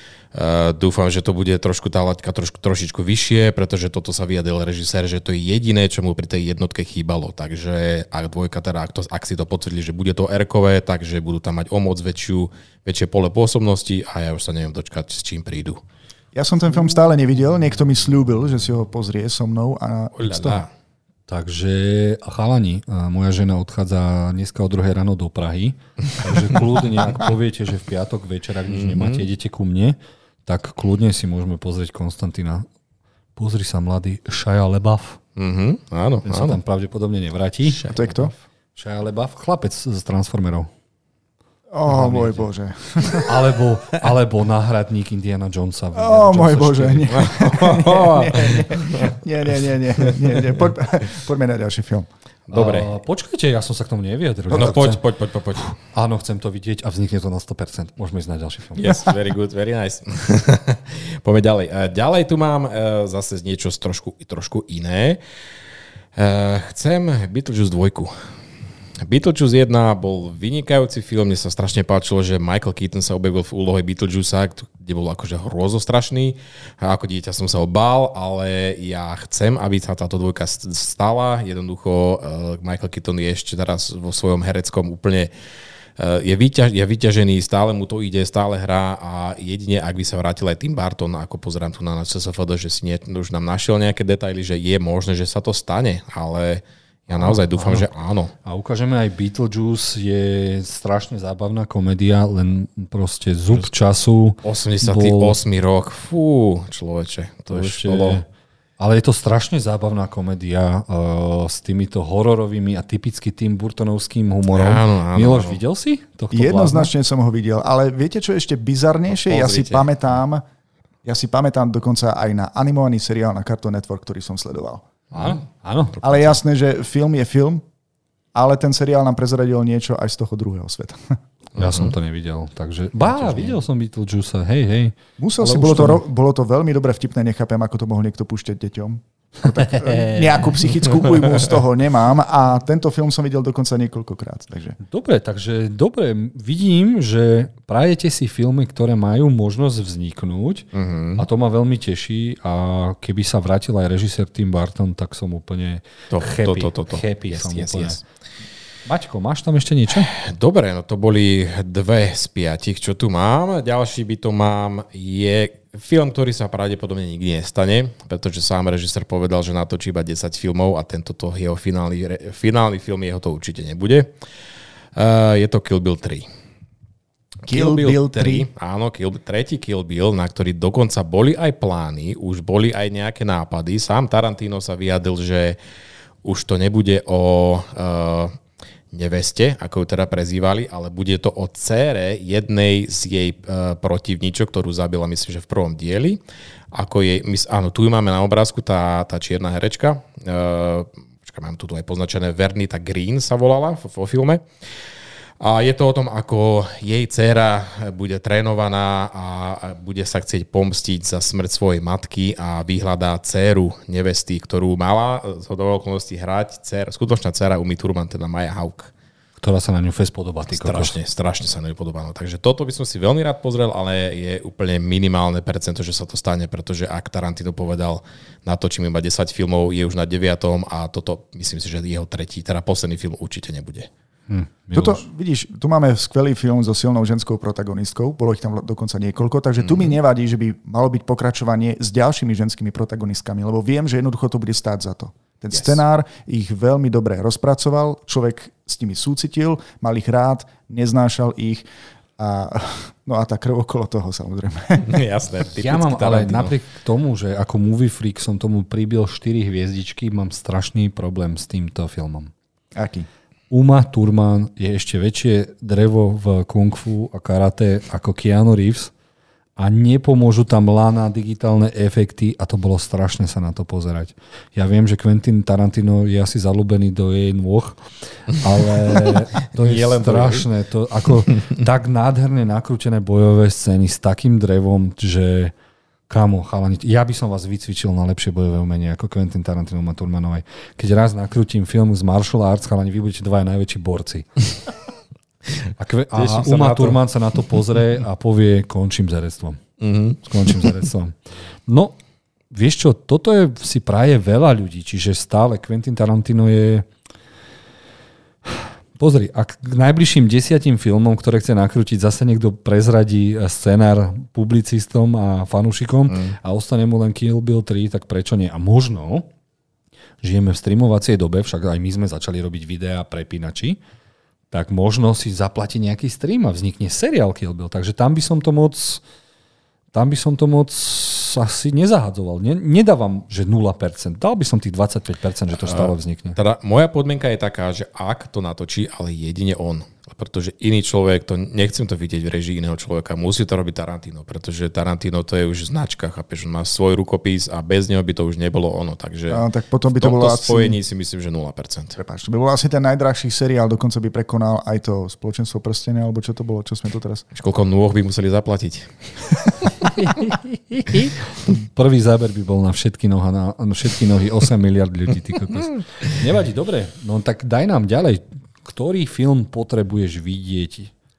dúfam, že to bude trošku tá laťka trošku, trošičku vyššie, pretože toto sa vyjadril režisér, že to je jediné, čo mu pri tej jednotke chýbalo. Takže ak dvojka teda, ak, to, ak si to potvrdili, že bude to R-kové, takže budú tam mať o moc väčšiu, väčšie pole pôsobnosti a ja už sa neviem dočkať, s čím prídu. Ja som ten film stále nevidel, niekto mi slúbil, že si ho pozrie so mnou a z toho-. Takže a chalani, a moja žena odchádza dneska o druhé ráno do Prahy, takže kľudne, ak poviete, že v piatok večer, ak nič nemáte, idete ku mne, tak kľudne si môžeme pozrieť Konstantina. Pozri sa, mladý Shia LeBaff. Mhm, áno, Ten sa áno. tam pravdepodobne nevráti. A to je kto? Shia LeBaff, chlapec z Transformerov. Ó, môj bože. Alebo, alebo náhradník Indiana Jonesa. Indiana môj Jonesa bože. 4. Nie, nie, nie, nie, nie, nie, nie. Poď, poďme na ďalší film. Dobre. A, počkajte, ja som sa k tomu nevyjadril. No, no poď, chcem- poď, poď, poď, poď. Áno, chcem to vidieť a vznikne to na 100%. Môžeme ísť na ďalší film. Yes, very good, very nice. Poďme ďalej. E, Ďalej tu mám e, zase niečo z trošku, trošku iné. E, Chcem Beetlejuice 2. Beetlejuice 1 bol vynikajúci film, mne sa strašne páčilo, že Michael Keaton sa objavil v úlohe Beetlejuicea, kde bol akože hrozostrašný. A ako dieťa som sa ho bál, ale ja chcem, aby sa táto dvojka st- stala. Jednoducho e, Michael Keaton je ešte teraz vo svojom hereckom úplne je, vyťaž, je vyťažený, stále mu to ide, stále hrá a jedine, ak by sa vrátil aj Tim Burton, ako pozerám tu na CSFD, že si nie, už nám našiel nejaké detaily, že je možné, že sa to stane, ale ja naozaj dúfam, že áno. A ukážeme aj Beetlejuice, je strašne zábavná komédia, len proste zub času. 88. Bol- rok, fú, človeče, to, to ešte- ešte bolo... Ale je to strašne zábavná komédia uh, s týmito hororovými a typicky tým burtonovským humorom. Áno, áno, Miloš, áno. videl si tohto Jednoznačne som ho videl, ale viete, čo je ešte bizarnejšie? No, ja si pamätám, ja si pamätám dokonca aj na animovaný seriál na Cartoon Network, ktorý som sledoval. Áno, áno. Ale jasné, že film je film, ale ten seriál nám prezradil niečo aj z toho druhého sveta. Ja som to nevidel, takže... Bá, videl som Beetlejuice, hej, hej. Musel Ale si, bolo to, to- ro- bolo to veľmi dobre vtipné, nechápem, ako to mohol niekto púšťať deťom. No tak, nejakú psychickú újmu z toho nemám a tento film som videl dokonca niekoľkokrát. Takže. Dobre, takže dobre, vidím, že prajete si filmy, ktoré majú možnosť vzniknúť a to ma veľmi teší a keby sa vrátil aj režisér Tim Burton, tak som úplne To, happy. to, to, to, to. happy Yes, som yes, úplne. yes. Maťko, máš tam ešte niečo? Dobre, no to boli dve z piatich, čo tu mám. Ďalší by to mám je film, ktorý sa pravdepodobne nikdy nestane, pretože sám režisér povedal, že natočí iba 10 filmov a tento to jeho finálny, finálny film jeho to určite nebude. Uh, je to Kill Bill 3. Kill Bill 3. Áno, Kill, tretí Kill Bill, na ktorý dokonca boli aj plány, už boli aj nejaké nápady. Sám Tarantino sa vyjadil, že už to nebude o uh, neveste, ako ju teda prezývali, ale bude to o cére jednej z jej uh, protivníčok, ktorú zabila, myslím, že v prvom dieli. Ako jej, mys, áno, tu ju máme na obrázku, tá, tá čierna herečka. Uh, počkaj, mám tu aj poznačené Vernita Green sa volala vo, vo filme. A je to o tom, ako jej dcéra bude trénovaná a bude sa chcieť pomstiť za smrť svojej matky a vyhľadá dceru nevesty, ktorú mala z hodou okolností hrať dcer, skutočná dcera Umi Turman, teda Maja Hauk. Ktorá sa na ňu fest podobá. Ty kokos. Strašne, strašne sa na ňu podobá. No, takže toto by som si veľmi rád pozrel, ale je úplne minimálne percento, že sa to stane, pretože ak Tarantino povedal, natočím iba 10 filmov, je už na 9 a toto myslím si, že jeho tretí, teda posledný film určite nebude. Hm, Toto, vidíš, tu máme skvelý film so silnou ženskou protagonistkou, bolo ich tam dokonca niekoľko, takže tu mi nevadí, že by malo byť pokračovanie s ďalšími ženskými protagonistkami, lebo viem, že jednoducho to bude stáť za to. Ten yes. scenár ich veľmi dobre rozpracoval, človek s nimi súcitil, mal ich rád, neznášal ich A, no a tá krv okolo toho samozrejme. Jasné. Ja mám ale napriek tomu, že ako movie freak som tomu pribil 4 hviezdičky, mám strašný problém s týmto filmom. Aký? Uma Thurman je ešte väčšie drevo v kung fu a karate ako Keanu Reeves a nepomôžu tam lana digitálne efekty a to bolo strašné sa na to pozerať. Ja viem, že Quentin Tarantino je asi zalúbený do jej nôh, ale to je len strašné. To, ako tak nádherne nakrútené bojové scény s takým drevom, že kamo, chalani, ja by som vás vycvičil na lepšie bojové umenie ako Quentin Tarantino a Turmanovej. Keď raz nakrútim film z martial arts, chalani, vy budete dvaja najväčší borci. A, kve, a Uma Turman sa na to pozrie a povie, končím s herectvom. Mm-hmm. Skončím s herectvom. No, vieš čo, toto je, si praje veľa ľudí, čiže stále Quentin Tarantino je... Pozri, ak k najbližším desiatim filmom, ktoré chce nakrútiť, zase niekto prezradí scenár publicistom a fanúšikom mm. a ostane mu len Kill Bill 3, tak prečo nie? A možno žijeme v streamovacej dobe, však aj my sme začali robiť videá prepínači, tak možno si zaplatí nejaký stream a vznikne seriál Kill Bill. Takže tam by som to moc tam by som to moc asi nezahadzoval. Nedávam, že 0%. Dal by som tých 25%, že to stále vznikne. Teda moja podmienka je taká, že ak to natočí, ale jedine on pretože iný človek, to nechcem to vidieť v režii iného človeka, musí to robiť Tarantino, pretože Tarantino to je už značka, chápeš, on má svoj rukopis a bez neho by to už nebolo ono, takže no, tak potom by to bolo asi... spojení si myslím, že 0%. Prepáč, to by bol asi ten najdrahší seriál, dokonca by prekonal aj to spoločenstvo prstenia, alebo čo to bolo, čo sme tu teraz. Koľko nôh by museli zaplatiť? Prvý záber by bol na všetky, noha, na, na všetky nohy 8 miliard ľudí. Ty Nevadí, dobre, no tak daj nám ďalej ktorý film potrebuješ vidieť?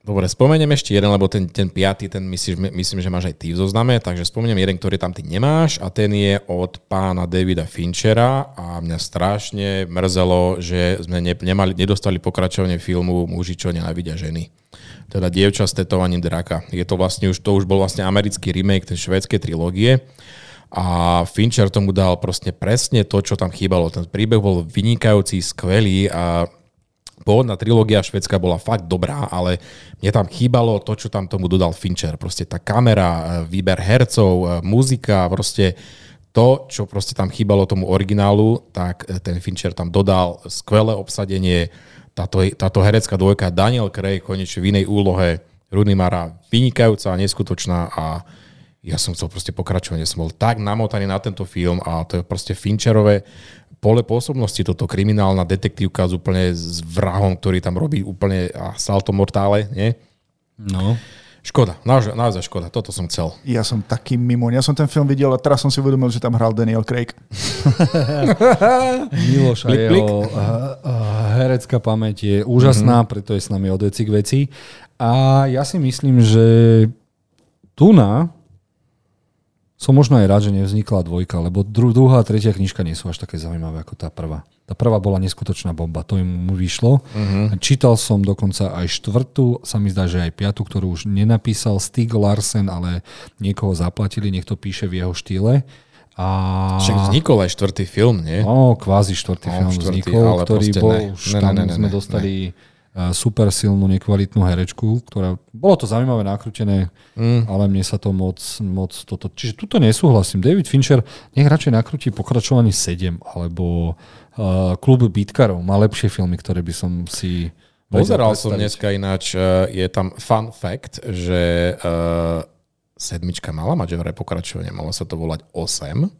Dobre, spomeniem ešte jeden, lebo ten, ten piatý, ten myslím, myslím, že máš aj ty v zozname, takže spomeniem jeden, ktorý tam ty nemáš a ten je od pána Davida Finchera a mňa strašne mrzelo, že sme ne, nemali, nedostali pokračovanie filmu Muži, čo nenávidia ženy. Teda Dievča s tetovaním draka. Je to vlastne už, to už bol vlastne americký remake tej švédskej trilógie a Fincher tomu dal proste presne to, čo tam chýbalo. Ten príbeh bol vynikajúci, skvelý a pôvodná trilógia švedská bola fakt dobrá, ale mne tam chýbalo to, čo tam tomu dodal Fincher. Proste tá kamera, e, výber hercov, e, muzika, proste to, čo proste tam chýbalo tomu originálu, tak e, ten Fincher tam dodal skvelé obsadenie, táto, táto herecká dvojka Daniel Craig konečne v inej úlohe, Rooney Mara vynikajúca, neskutočná a ja som chcel proste pokračovať. Ja som bol tak namotaný na tento film a to je proste Fincherové pole pôsobnosti toto kriminálna detektívka s úplne s vrahom, ktorý tam robí úplne salto mortále, nie? No. Škoda, naozaj, naozaj škoda, toto som chcel. Ja som taký mimo, ja som ten film videl a teraz som si uvedomil, že tam hral Daniel Craig. Miloš a jeho herecká pamäť je úžasná, mm-hmm. preto je s nami od veci k veci. A ja si myslím, že tu na som možno aj rád, že nevznikla dvojka, lebo dru, druhá a tretia knižka nie sú až také zaujímavé ako tá prvá. Tá prvá bola neskutočná bomba, to im vyšlo. Uh-huh. Čítal som dokonca aj štvrtú, sa mi zdá, že aj piatu, ktorú už nenapísal Stig Larsen, ale niekoho zaplatili, niekto píše v jeho štýle. A... Však vznikol aj štvrtý film, nie? No, kvázi štvrtý no, film štvrtý, vznikol, ktorý bol, ne. už ne, tam ne, ne, sme ne, dostali ne super silnú, nekvalitnú herečku, ktorá... Bolo to zaujímavé nakrútené, mm. ale mne sa to moc, moc toto... Čiže tuto nesúhlasím. David Fincher nech radšej nakrúti pokračovanie 7, alebo uh, Klub bitkarov. Má lepšie filmy, ktoré by som si... Pozeral som dneska ináč, uh, je tam fun fact, že uh, sedmička mala mať vraj pokračovanie, malo sa to volať 8,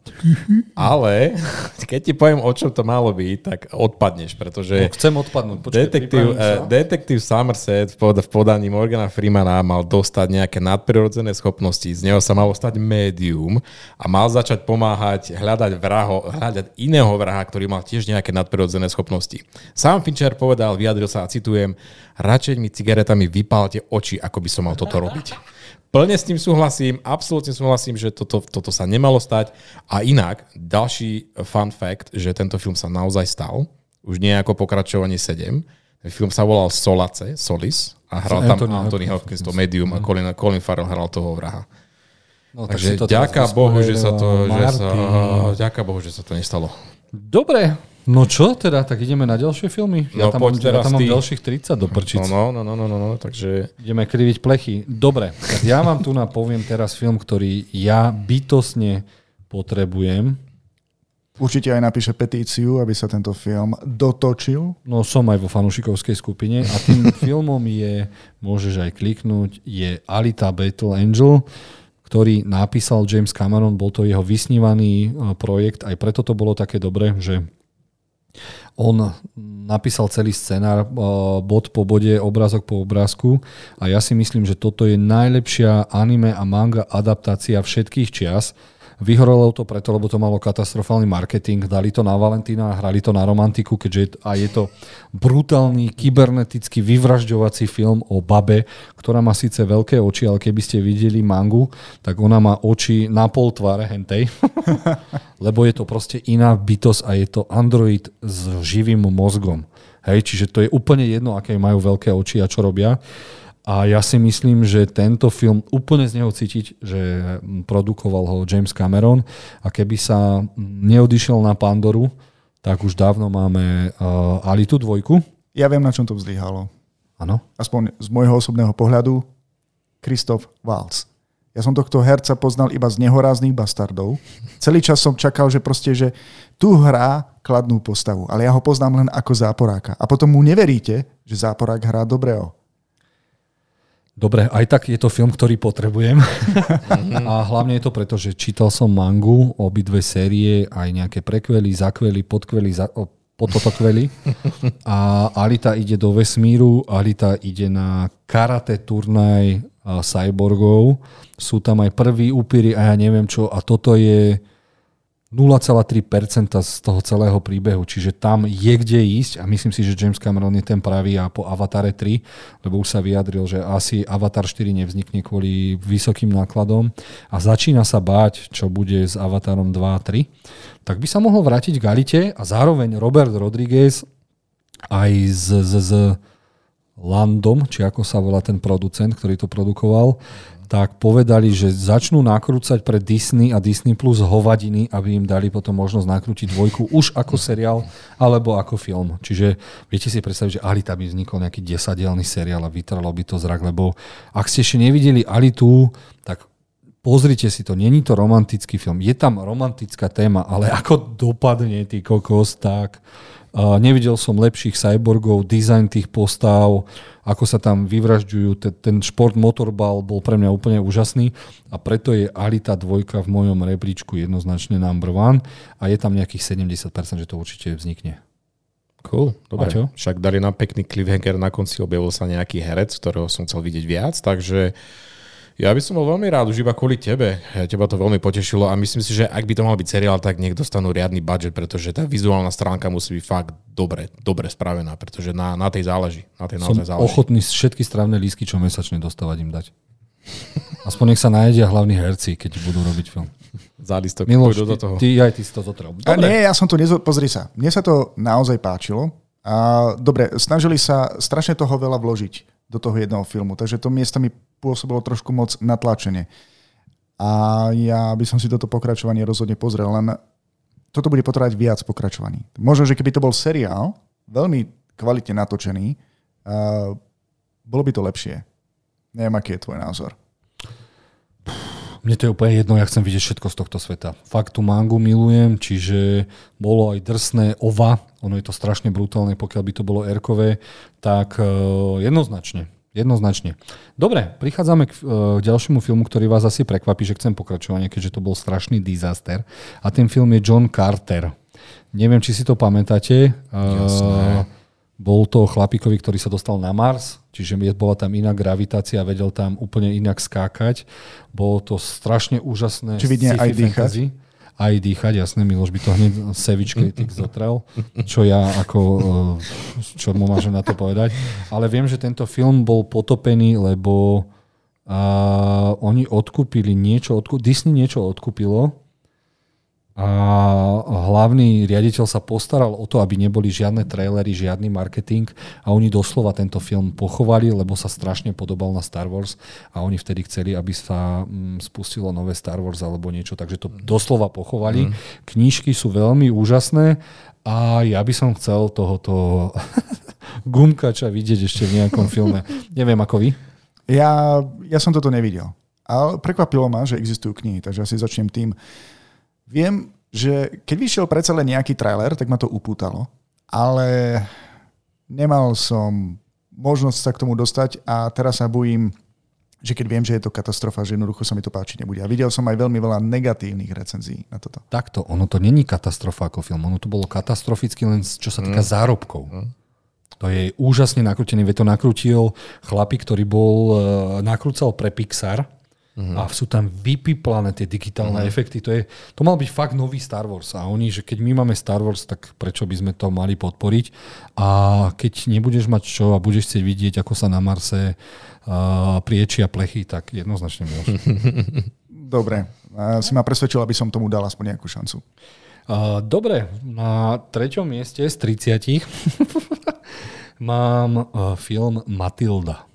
ale keď ti poviem, o čom to malo byť, tak odpadneš, pretože... No, chcem odpadnúť, počkej, detektív, uh, detektív Somerset v podaní Morgana Freemana mal dostať nejaké nadprirodzené schopnosti, z neho sa malo stať médium a mal začať pomáhať hľadať, vraho, hľadať iného vraha, ktorý mal tiež nejaké nadprirodzené schopnosti. Sám Fincher povedal, vyjadril sa a citujem, radšej mi cigaretami vypálte oči, ako by som mal toto robiť. Plne s tým súhlasím, absolútne súhlasím, že toto, toto sa nemalo stať. A inak, ďalší fun fact, že tento film sa naozaj stal, už nie ako pokračovanie 7. Ten film sa volal Solace, Solis a hral tam Anthony, Anthony Hopkins, to medium a Colin, Colin Farrell hral toho vraha. No, Takže ďaká Bohu, že sa to, že sa, ďaká Bohu, že sa to nestalo. Dobre, No čo teda, tak ideme na ďalšie filmy? Ja No, tam, mám, ja tam mám ty. ďalších 30 do prčic. No, no, no, no, no, no, no, takže Ideme kriviť plechy. Dobre, tak ja vám tu napoviem teraz film, ktorý ja bytosne potrebujem. Určite aj napíše petíciu, aby sa tento film dotočil. No som aj vo fanúšikovskej skupine a tým filmom je, môžeš aj kliknúť, je Alita Battle Angel, ktorý napísal James Cameron, bol to jeho vysnívaný e, projekt, aj preto to bolo také dobré, že on napísal celý scenár e, bod po bode, obrázok po obrázku a ja si myslím, že toto je najlepšia anime a manga adaptácia všetkých čias. Vyhorelo to preto, lebo to malo katastrofálny marketing, dali to na Valentína, hrali to na romantiku, keďže je, a je to brutálny kybernetický vyvražďovací film o babe, ktorá má síce veľké oči, ale keby ste videli mangu, tak ona má oči na pol tváre hentej, lebo je to proste iná bytosť a je to android s živým mozgom. Hej, čiže to je úplne jedno, aké majú veľké oči a čo robia. A ja si myslím, že tento film úplne z neho cítiť, že produkoval ho James Cameron a keby sa neodišiel na Pandoru, tak už dávno máme uh, Alitu dvojku. Ja viem, na čom to vzlyhalo. Áno. Aspoň z môjho osobného pohľadu. Christoph Waltz. Ja som tohto herca poznal iba z nehoráznych bastardov. Celý čas som čakal, že proste, že tu hrá kladnú postavu, ale ja ho poznám len ako záporáka. A potom mu neveríte, že záporák hrá dobrého. Dobre, aj tak je to film, ktorý potrebujem. a hlavne je to preto, že čítal som mangu, obidve série, aj nejaké prekvely, zakvely, podkvely, za, pototokvely. A Alita ide do vesmíru, Alita ide na karate turnaj cyborgov. Sú tam aj prví upíry a ja neviem čo. A toto je 0,3% z toho celého príbehu, čiže tam je kde ísť a myslím si, že James Cameron je ten pravý a po Avatare 3, lebo už sa vyjadril, že asi Avatar 4 nevznikne kvôli vysokým nákladom a začína sa báť, čo bude s Avatarom 2 a 3, tak by sa mohol vrátiť k Alite a zároveň Robert Rodriguez aj z, z, z Landom, či ako sa volá ten producent, ktorý to produkoval, tak povedali, že začnú nakrúcať pre Disney a Disney Plus hovadiny, aby im dali potom možnosť nakrútiť dvojku už ako seriál alebo ako film. Čiže viete si predstaviť, že Alita by vznikol nejaký desadielný seriál a vytralo by to zrak, lebo ak ste ešte nevideli Alitu, tak pozrite si to, není to romantický film. Je tam romantická téma, ale ako dopadne ty kokos, tak nevidel som lepších cyborgov, dizajn tých postav, ako sa tam vyvražďujú. Ten, šport motorbal bol pre mňa úplne úžasný a preto je Alita 2 v mojom rebríčku jednoznačne number one a je tam nejakých 70%, že to určite vznikne. Cool, dobre. A čo? Však dali nám pekný cliffhanger, na konci objavil sa nejaký herec, ktorého som chcel vidieť viac, takže ja by som bol veľmi rád, už iba kvôli tebe. Teba to veľmi potešilo a myslím si, že ak by to mal byť seriál, tak nech dostanú riadny budget, pretože tá vizuálna stránka musí byť fakt dobre, dobre spravená, pretože na, na tej záleží. Na tej Som naozaj záleží. ochotný všetky strávne lísky, čo mesačne dostávať im dať. Aspoň nech sa najedia hlavní herci, keď budú robiť film. Zálistok, Miloš, do ty, toho. ty aj ty si to zotrel. A nie, ja som to nezo... Pozri sa, mne sa to naozaj páčilo. A dobre, snažili sa strašne toho veľa vložiť do toho jedného filmu, takže to miestami pôsobilo trošku moc natlačenie. A ja by som si toto pokračovanie rozhodne pozrel, len toto bude potrebovať viac pokračovaní. Možno, že keby to bol seriál, veľmi kvalitne natočený, uh, bolo by to lepšie. Neviem, aký je tvoj názor. Mne to je úplne jedno, ja chcem vidieť všetko z tohto sveta. Fakt tú mangu milujem, čiže bolo aj drsné ova, ono je to strašne brutálne, pokiaľ by to bolo erkové, tak uh, jednoznačne. Jednoznačne. Dobre, prichádzame k uh, ďalšiemu filmu, ktorý vás asi prekvapí, že chcem pokračovanie, keďže to bol strašný disaster. A ten film je John Carter. Neviem, či si to pamätáte. Jasné. Uh, bol to chlapíkovi, ktorý sa dostal na Mars, čiže bola tam iná gravitácia, vedel tam úplne inak skákať. Bolo to strašne úžasné. Čividne aj dýchať. Aj dýchať, jasné, Miloš by to hneď Savage Critic zotrel, čo ja ako, eh, čo mu môžem na to povedať. Ale viem, že tento film bol potopený, lebo a, oni odkúpili niečo, odkú, Disney niečo odkúpilo a hlavný riaditeľ sa postaral o to, aby neboli žiadne trailery, žiadny marketing a oni doslova tento film pochovali, lebo sa strašne podobal na Star Wars a oni vtedy chceli, aby sa mm, spustilo nové Star Wars alebo niečo, takže to doslova pochovali. Mm. Knížky sú veľmi úžasné a ja by som chcel tohoto gumkača vidieť ešte v nejakom filme. Neviem ako vy. Ja, ja som toto nevidel. Ale prekvapilo ma, že existujú knihy, takže asi začnem tým. Viem, že keď vyšiel predsa len nejaký trailer, tak ma to upútalo, ale nemal som možnosť sa k tomu dostať a teraz sa bojím, že keď viem, že je to katastrofa, že jednoducho sa mi to páčiť nebude. A videl som aj veľmi veľa negatívnych recenzií na toto. Takto, ono to není katastrofa ako film, ono to bolo katastroficky len čo sa týka mm. zárobkov. Mm. To je úžasne nakrútený, veď to nakrútil chlapík, ktorý bol, uh, nakrúcal pre Pixar, Uh-huh. A sú tam vypiplané tie digitálne uh-huh. efekty. To, je, to mal byť fakt nový Star Wars. A oni, že keď my máme Star Wars, tak prečo by sme to mali podporiť? A keď nebudeš mať čo a budeš chcieť vidieť, ako sa na Marse uh, priečia plechy, tak jednoznačne môžeš. Dobre. Uh, si ma presvedčil, aby som tomu dal aspoň nejakú šancu. Uh, dobre, na treťom mieste z 30 mám uh, film Matilda.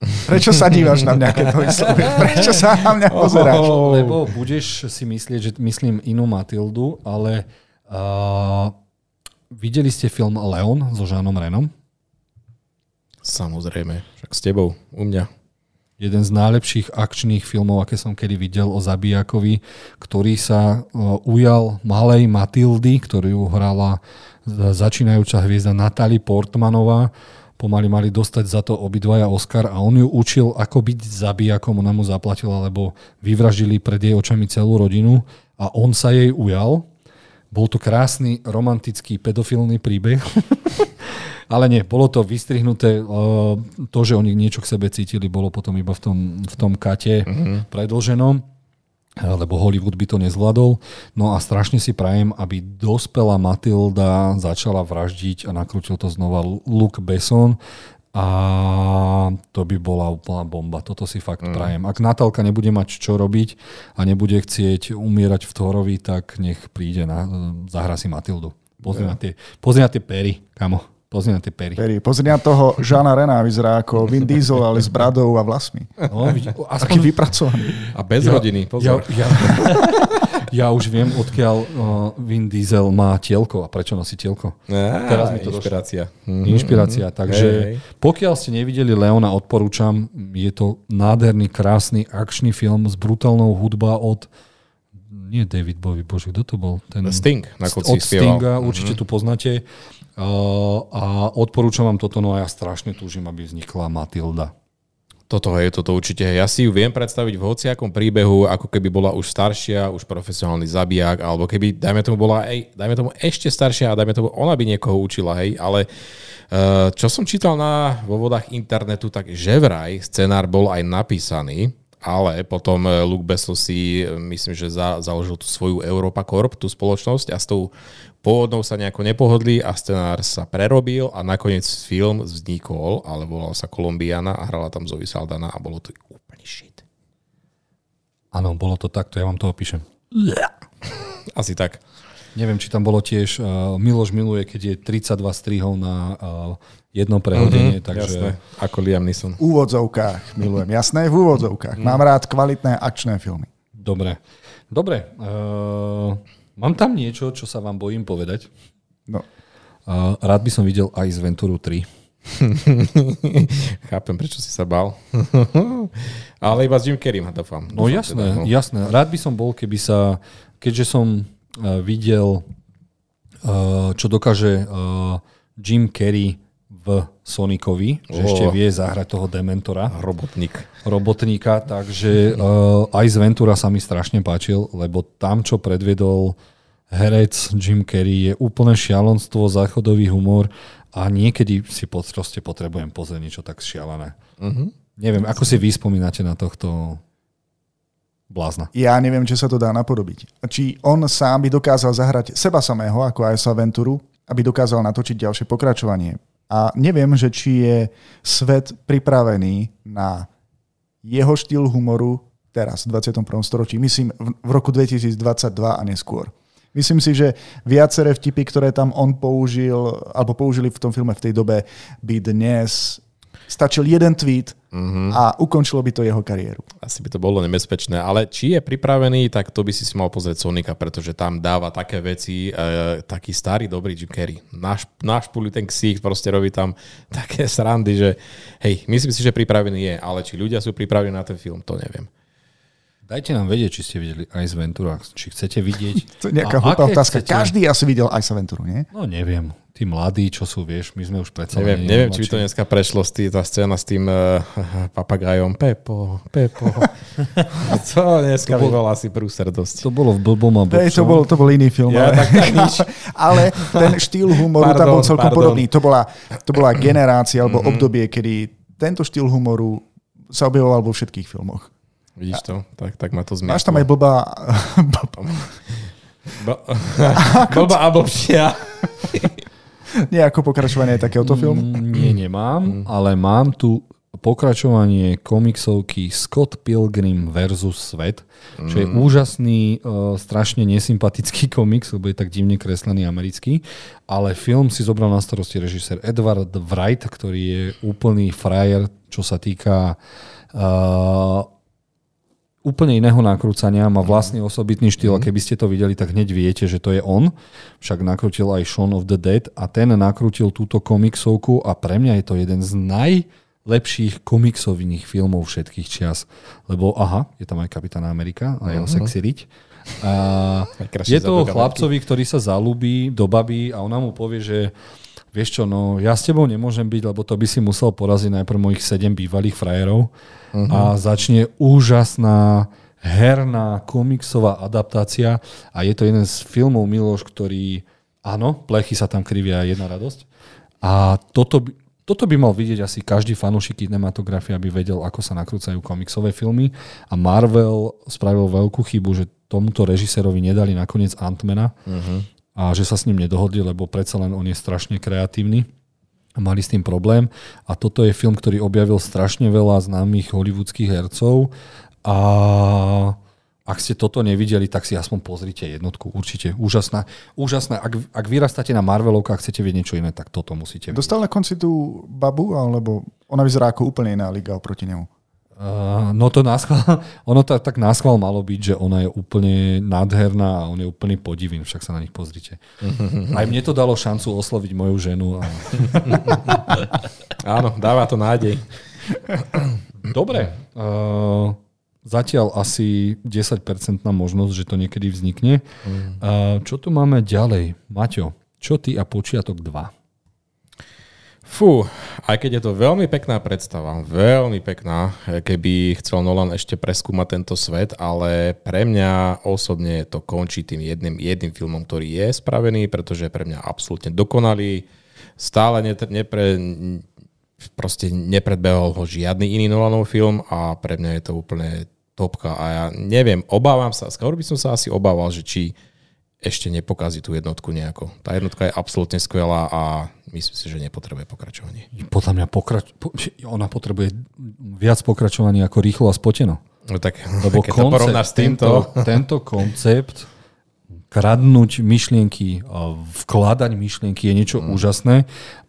Prečo sa dívaš na mňa, keď to vyslovím? Prečo sa na mňa pozeráš? Oh, lebo budeš si myslieť, že myslím inú Matildu, ale uh, videli ste film Leon so Žánom Renom? Samozrejme, však s tebou, u mňa. Jeden z najlepších akčných filmov, aké som kedy videl o zabijakovi, ktorý sa uh, ujal malej Matildy, ktorú hrala začínajúca hviezda Natalie Portmanová pomaly mali dostať za to obidvaja Oscar a on ju učil, ako byť zabijakom, ona mu zaplatila, lebo vyvraždili pred jej očami celú rodinu a on sa jej ujal. Bol to krásny, romantický, pedofilný príbeh. Ale nie, bolo to vystrihnuté. To, že oni niečo k sebe cítili, bolo potom iba v tom, v tom kate mm-hmm. predlženom lebo Hollywood by to nezvládol. No a strašne si prajem, aby dospelá Matilda začala vraždiť a nakrútil to znova Luke Besson a to by bola úplná bomba. Toto si fakt mm. prajem. Ak Natálka nebude mať čo robiť a nebude chcieť umierať v Thorovi, tak nech príde na, zahra si Matildu. Pozri, yeah. na tie, pozri na tie pery, kamo. Pozri na tie pery. pery. Pozri na toho Žana Rena, vyzerá ako Vin Diesel, ale s bradou a vlasmi. No, aspoň... Taký vypracovaný. A bez ja, rodiny, pozor. Ja, ja, ja už viem, odkiaľ uh, Vin Diesel má tielko a prečo nosí tielko. Á, Teraz mi to inšpirácia. Mm-hmm. Inšpirácia, takže hej, hej. pokiaľ ste nevideli Leona, odporúčam. Je to nádherný, krásny akčný film s brutálnou hudba od nie David Bowie, bože, kto to bol? Ten, Sting na Od Stinga, určite mm-hmm. tu poznáte. A odporúčam vám toto, no a ja strašne túžim, aby vznikla Matilda. Toto je, toto určite. Ja si ju viem predstaviť v hociakom príbehu, ako keby bola už staršia, už profesionálny zabijak, alebo keby, dajme tomu, bola aj, dajme tomu ešte staršia a dajme tomu, ona by niekoho učila, hej, ale uh, čo som čítal na, vo vodách internetu, tak že vraj scenár bol aj napísaný, ale potom eh, Luke Besson si, myslím, že za, založil tú svoju Europa Corp, tú spoločnosť a s tou pôvodnou sa nejako nepohodli a scenár sa prerobil a nakoniec film vznikol, ale volal sa Kolumbiana a hrala tam Zoe Saldana a bolo to úplný shit. Áno, bolo to takto, ja vám to opíšem. Asi tak. Neviem, či tam bolo tiež uh, Miloš miluje, keď je 32 strihov na uh, jedno prehodenie. Mm-hmm, takže... Jasné, ako Liam Neeson. V úvodzovkách milujem, jasné, v úvodzovkách. Mm. Mám rád kvalitné akčné filmy. Dobre. Dobre. Uh, Mám tam niečo, čo sa vám bojím povedať. No. Uh, rád by som videl aj z Venturu 3. Chápem, prečo si sa bal. Ale iba s Jim Carrey ma dúfam. No jasné, teda, no. jasné. Rád by som bol, keby sa, keďže som uh, videl, uh, čo dokáže uh, Jim Carrey v Sonicovi, že oh. ešte vie zahrať toho Dementora. Robotník. Robotníka, takže uh, aj z Ventura sa mi strašne páčil, lebo tam, čo predvedol herec Jim Carrey, je úplne šialenstvo, záchodový humor a niekedy si proste potrebujem pozrieť niečo tak šialené. Uh-huh. Neviem, ako si vy spomínate na tohto blázna? Ja neviem, či sa to dá napodobiť. Či on sám by dokázal zahrať seba samého, ako aj sa Venturu, aby dokázal natočiť ďalšie pokračovanie. A neviem, že či je svet pripravený na jeho štýl humoru teraz, v 21. storočí. Myslím v roku 2022 a neskôr. Myslím si, že viaceré vtipy, ktoré tam on použil, alebo použili v tom filme v tej dobe, by dnes stačil jeden tweet mm-hmm. a ukončilo by to jeho kariéru. Asi by to bolo nebezpečné, ale či je pripravený, tak to by si si mal pozrieť Sonika, pretože tam dáva také veci, e, taký starý dobrý Jim Carrey. Náš, náš puli ten ksích proste robí tam také srandy, že hej, myslím si, že pripravený je, ale či ľudia sú pripravení na ten film, to neviem. Dajte nám vedieť, či ste videli Ice Ventura, či chcete vidieť. To je nejaká hlúpa otázka. Chcete... Každý asi videl Ice Ventura, nie? No neviem. Tí mladí, čo sú, vieš, my sme už predsa... Neviem, neviem či by to dneska prešlo tý, tá scéna s tým uh, papagajom. Pepo, Pepo. to dneska to bol, by bol asi prúser dosť. To bolo v blbom a Hey, to, bol, to bol iný film. Ja, ale, tak, tak nič. ale ten štýl humoru pardon, tam bol celkom pardon. podobný. To bola, to bola generácia alebo mm-hmm. obdobie, kedy tento štýl humoru sa objavoval vo všetkých filmoch. Vidíš to? Tak, tak ma to zmietlo. Máš tam aj blbá... blbá a blbšia. Nie ako pokračovanie takéhoto filmu? Mm, nie, nemám, mm. ale mám tu pokračovanie komiksovky Scott Pilgrim versus Svet, čo je mm. úžasný, uh, strašne nesympatický komiks, lebo je tak divne kreslený americký, ale film si zobral na starosti režisér Edward Wright, ktorý je úplný frajer, čo sa týka uh, úplne iného nakrúcania, má vlastný osobitný štýl a keby ste to videli, tak hneď viete, že to je on. Však nakrútil aj Shaun of the Dead a ten nakrútil túto komiksovku a pre mňa je to jeden z najlepších komiksových filmov všetkých čias. Lebo aha, je tam aj Kapitán Amerika a jeho uh-huh. sexy riť. A je to chlapcovi, ktorý sa zalúbi do baby a ona mu povie, že vieš čo, no ja s tebou nemôžem byť, lebo to by si musel poraziť najprv mojich sedem bývalých frajerov uh-huh. a začne úžasná herná komiksová adaptácia a je to jeden z filmov Miloš, ktorý, áno, plechy sa tam krivia jedna radosť a toto by, toto by mal vidieť asi každý fanúšik kinematografie, aby vedel, ako sa nakrúcajú komiksové filmy a Marvel spravil veľkú chybu, že tomuto režisérovi nedali nakoniec Antmana uh-huh. a že sa s ním nedohodli, lebo predsa len on je strašne kreatívny mali s tým problém. A toto je film, ktorý objavil strašne veľa známych hollywoodských hercov a ak ste toto nevideli, tak si aspoň pozrite jednotku. Určite úžasná. úžasná. Ak, ak vyrastáte na Marvelovkách a chcete vidieť niečo iné, tak toto musíte. Dostal na konci tú babu, alebo ona vyzerá ako úplne iná liga oproti nemu? Uh, no to náschval, ono to tak náschval malo byť, že ona je úplne nádherná a on je úplný podivín, však sa na nich pozrite. Aj mne to dalo šancu osloviť moju ženu. A... Áno, dáva to nádej. Dobre. Uh, zatiaľ asi 10% možnosť, že to niekedy vznikne. Uh, čo tu máme ďalej? Maťo, čo ty a počiatok 2? Fú, aj keď je to veľmi pekná predstava, veľmi pekná, keby chcel Nolan ešte preskúmať tento svet, ale pre mňa osobne to končí tým jedným, jedným filmom, ktorý je spravený, pretože je pre mňa absolútne dokonalý. Stále nepre, proste nepredbehol ho žiadny iný Nolanov film a pre mňa je to úplne topka. A ja neviem, obávam sa, skôr by som sa asi obával, že či ešte nepokazí tú jednotku nejako. Tá jednotka je absolútne skvelá a myslím si, že nepotrebuje pokračovanie. Podľa mňa pokrač... ona potrebuje viac pokračovania ako rýchlo a spoteno. No tak, Lebo keď koncept, to s týmto... Tento, tento koncept kradnúť myšlienky, vkladať myšlienky je niečo mm. úžasné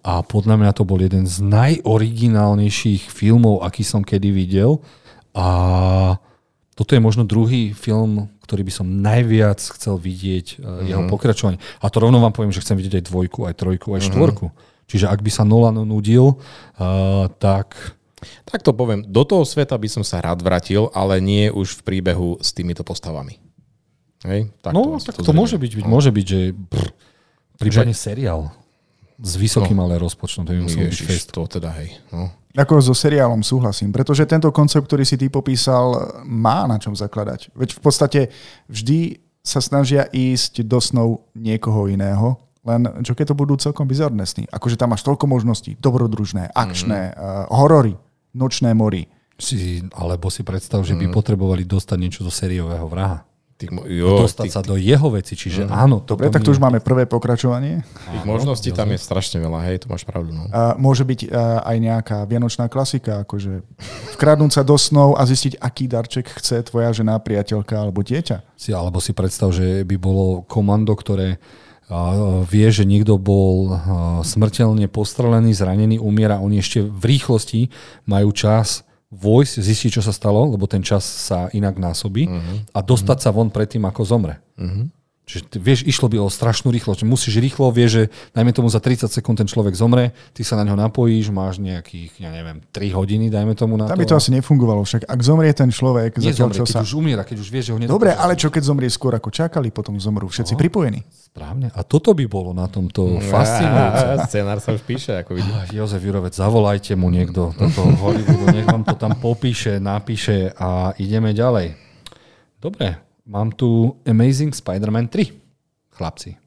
a podľa mňa to bol jeden z najoriginálnejších filmov, aký som kedy videl a toto je možno druhý film, ktorý by som najviac chcel vidieť mm-hmm. jeho pokračovanie. A to rovno vám poviem, že chcem vidieť aj dvojku, aj trojku, aj mm-hmm. štvorku. Čiže ak by sa Nolan nudil, uh, tak... Tak to poviem, do toho sveta by som sa rád vrátil, ale nie už v príbehu s týmito postavami. Hej? Tak no, to, tak to, to môže byť, byť, môže byť, že brr, prípadne že... seriál s vysokým no. ale rozpočtom, to by musel byť fest. To teda, hej. No. Ako so seriálom súhlasím, pretože tento koncept, ktorý si ty popísal, má na čom zakladať. Veď v podstate vždy sa snažia ísť do snov niekoho iného, len čo keď to budú celkom bizarné sny. Akože tam máš toľko možností, dobrodružné, akčné, mm-hmm. uh, horory, nočné mori. Si, alebo si predstav, že by mm. potrebovali dostať niečo do sériového vraha. Tých, mo- jo, dostať tých, sa do jeho veci. Čiže áno. Dobre, toto tak tu už máme prvé pokračovanie. tých možností tam je strašne veľa, hej, to máš pravdu. No. A môže byť a, aj nejaká vianočná klasika, akože vkradnúť sa do snov a zistiť, aký darček chce tvoja žena, priateľka alebo dieťa. Si, alebo si predstav, že by bolo komando, ktoré a, vie, že niekto bol smrteľne postrelený, zranený, umiera. Oni ešte v rýchlosti majú čas vojsť, zistiť, čo sa stalo, lebo ten čas sa inak násobí a dostať sa von predtým, ako zomre. Čiže vieš, išlo by o strašnú rýchlosť. Musíš rýchlo, vieš, že dajme tomu za 30 sekúnd ten človek zomre, ty sa na ňo napojíš, máš nejakých, ja neviem, 3 hodiny, dajme tomu na Tam to. by to asi nefungovalo však. Ak zomrie ten človek, zatiaľ Nezomre, čo keď sa... už umiera, keď už vieš, že ho nedokážeš Dobre, ale čo keď zomrie skôr ako čakali, potom zomrú všetci pripojení. Správne. A toto by bolo na tomto fascinujúce. Á, Scenár sa už píše, ako vidíš. Ah, Jozef Jurovec, zavolajte mu niekto do toho Hollywoodu, nech vám to tam popíše, napíše a ideme ďalej. Dobre, mám tu Amazing Spider-Man 3, chlapci.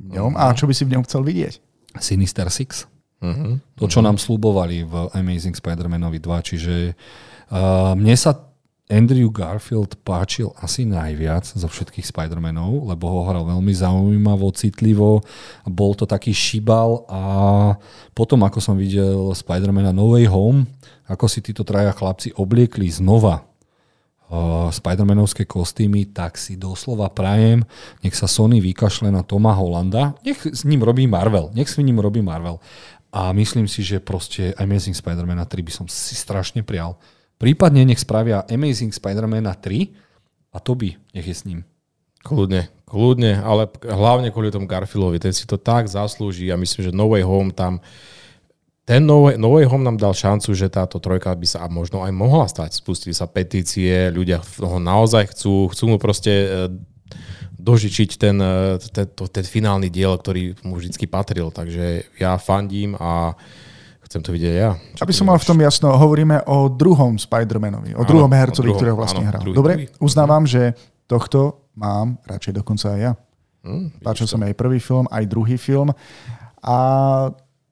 Ňom. A čo by si v ňom chcel vidieť? Sinister Six. Uh-huh. To, čo nám slúbovali v Amazing Spider-Manovi 2. Čiže uh, mne sa Andrew Garfield páčil asi najviac zo všetkých Spider-Manov, lebo ho hral veľmi zaujímavo, citlivo. Bol to taký šibal a potom, ako som videl Spider-Mana No Way Home, ako si títo traja chlapci obliekli znova Spider-Manovské kostýmy, tak si doslova prajem, nech sa Sony vykašle na Toma Hollanda, nech s ním robí Marvel, nech s ním robí Marvel. A myslím si, že proste Amazing Spider-Man 3 by som si strašne prial. Prípadne nech spravia Amazing Spider-Man 3 a to by nech je s ním. Kľudne, kľudne, ale hlavne kvôli tomu Garfieldovi, ten si to tak zaslúži a myslím, že No Way Home tam ten no Way, no Way Home nám dal šancu, že táto trojka by sa možno aj mohla stať. Spustili sa petície, ľudia ho naozaj chcú, chcú mu proste e, dožičiť ten, e, ten, to, ten finálny diel, ktorý mu vždy patril. Takže ja fandím a chcem to vidieť ja. Aby som mal v tom jasno, hovoríme o druhom Spider-Manovi, o Áno, druhom hercovi, ktorého vlastne áno, hral. druhý, Dobre, druhý. uznávam, že tohto mám radšej dokonca aj ja. Hm, Páčil sa mi aj prvý film, aj druhý film. A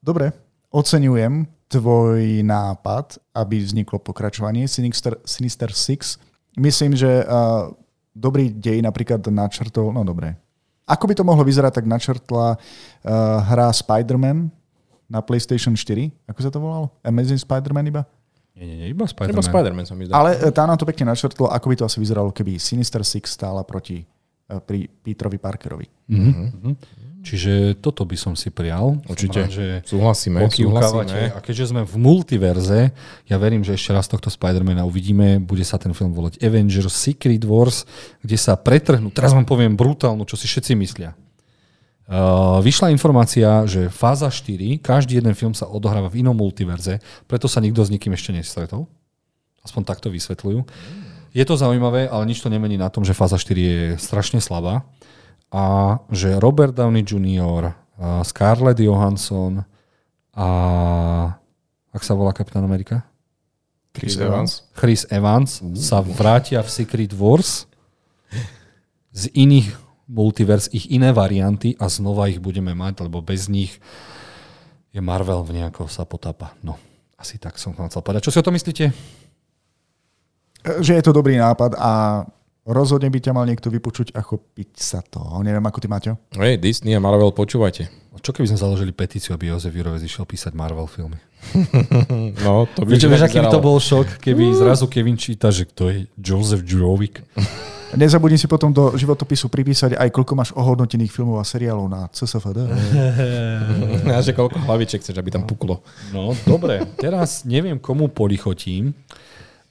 dobre, oceňujem tvoj nápad, aby vzniklo pokračovanie Sinister, Sinister Six. Myslím, že uh, dobrý dej napríklad načrtol, no dobre. Ako by to mohlo vyzerať, tak načrtla uh, hra Spider-Man na PlayStation 4. Ako sa to volalo? Amazing Spider-Man iba? Nie, nie, nie, iba Iba Spider-Man. Spider-Man sa mi zdá. Ale e, tá nám to pekne načrtlo, ako by to asi vyzeralo, keby Sinister Six stála proti e, pri Peterovi Parkerovi. Mhm. Čiže toto by som si prial. Určite. Rád, že Súhlasíme, súhlasíme. A keďže sme v multiverze, ja verím, že ešte raz tohto Spidermana uvidíme, bude sa ten film volať Avengers Secret Wars, kde sa pretrhnú, teraz vám poviem brutálnu, čo si všetci myslia. Uh, vyšla informácia, že fáza 4, každý jeden film sa odohráva v inom multiverze, preto sa nikto s nikým ešte nestretol. Aspoň takto vysvetľujú. Je to zaujímavé, ale nič to nemení na tom, že fáza 4 je strašne slabá a že Robert Downey Jr., Scarlett Johansson a ak sa volá Kapitán Amerika? Chris Evans. Chris Evans sa vrátia v Secret Wars z iných multivers, ich iné varianty a znova ich budeme mať, lebo bez nich je Marvel v nejako sa potápa. No, asi tak som chcel povedať. Čo si o to myslíte? Že je to dobrý nápad a rozhodne by ťa mal niekto vypočuť a chopiť sa to. Neviem, ako ty, Maťo. Hej, Disney a Marvel, počúvajte. Čo keby sme založili petíciu, aby Jozef Jurovec išiel písať Marvel filmy? No, to by Vieš, aký by to bol šok, keby zrazu Kevin číta, že kto je Joseph Jurovic. Nezabudni si potom do životopisu pripísať aj koľko máš ohodnotených filmov a seriálov na CSFD. A že koľko hlaviček chceš, aby tam puklo. No, dobre. Teraz neviem, komu polichotím,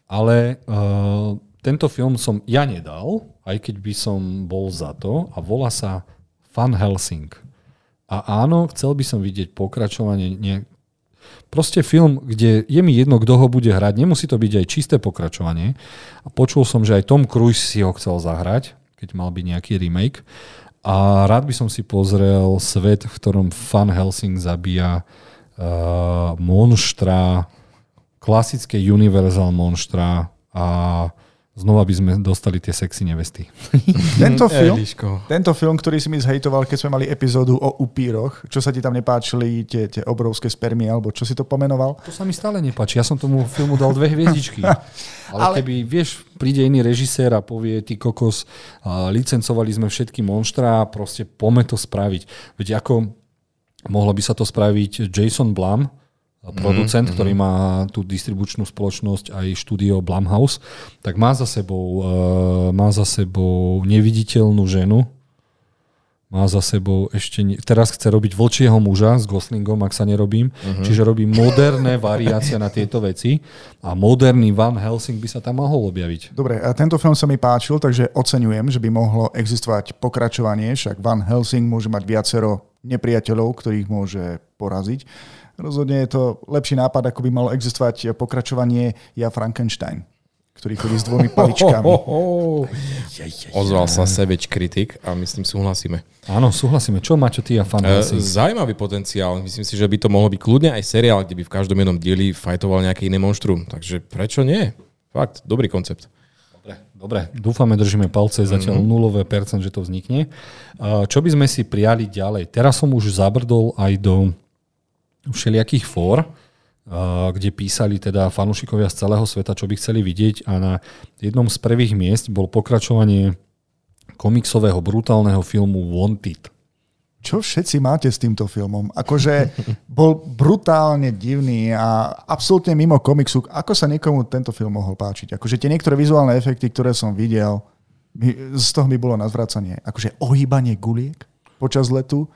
ale uh, tento film som ja nedal, aj keď by som bol za to, a volá sa Van Helsing. A áno, chcel by som vidieť pokračovanie ne, Proste film, kde je mi jedno, kto ho bude hrať, nemusí to byť aj čisté pokračovanie. A počul som, že aj Tom Cruise si ho chcel zahrať, keď mal byť nejaký remake. A rád by som si pozrel svet, v ktorom Van Helsing zabíja uh, monštra, klasické Universal monštra a znova by sme dostali tie sexy nevesty. Tento film, Eliško. tento film, ktorý si mi zhejtoval, keď sme mali epizódu o upíroch, čo sa ti tam nepáčili, tie, tie obrovské spermie, alebo čo si to pomenoval? To sa mi stále nepáči. Ja som tomu filmu dal dve hviezdičky. Ale, Ale- keby, vieš, príde iný režisér a povie, ty kokos, a licencovali sme všetky monštra a proste pome to spraviť. Veď ako mohlo by sa to spraviť Jason Blum, producent, mm-hmm. ktorý má tú distribučnú spoločnosť aj štúdio Blumhouse, tak má za sebou, uh, má za sebou neviditeľnú ženu, má za sebou ešte... Ne... Teraz chce robiť vlčieho muža s Goslingom, ak sa nerobím. Uh-huh. Čiže robí moderné variácie na tieto veci a moderný Van Helsing by sa tam mohol objaviť. Dobre, a tento film sa mi páčil, takže oceňujem, že by mohlo existovať pokračovanie, však Van Helsing môže mať viacero nepriateľov, ktorých môže poraziť. Rozhodne je to lepší nápad, ako by malo existovať pokračovanie Ja Frankenstein, ktorý chodí s dvomi paličkami. Ho, ho, ho. Ozval sa Savage kritik a my s tým súhlasíme. Áno, súhlasíme. Čo má čo ty a Van E? Zaujímavý potenciál. Myslím si, že by to mohlo byť kľudne aj seriál, kde by v každom jednom dieli fajtoval nejaké iné monštrum. Takže prečo nie? Fakt, dobrý koncept. Dobre, dobre, dúfame, držíme palce, zatiaľ mm-hmm. nulové percent, že to vznikne. A Čo by sme si prijali ďalej? Teraz som už zabrdol aj do všelijakých fór, kde písali teda fanúšikovia z celého sveta, čo by chceli vidieť a na jednom z prvých miest bol pokračovanie komiksového brutálneho filmu Wanted. Čo všetci máte s týmto filmom? Akože bol brutálne divný a absolútne mimo komiksu. Ako sa niekomu tento film mohol páčiť? Akože tie niektoré vizuálne efekty, ktoré som videl, z toho mi bolo na zvracanie. Akože ohýbanie guliek počas letu.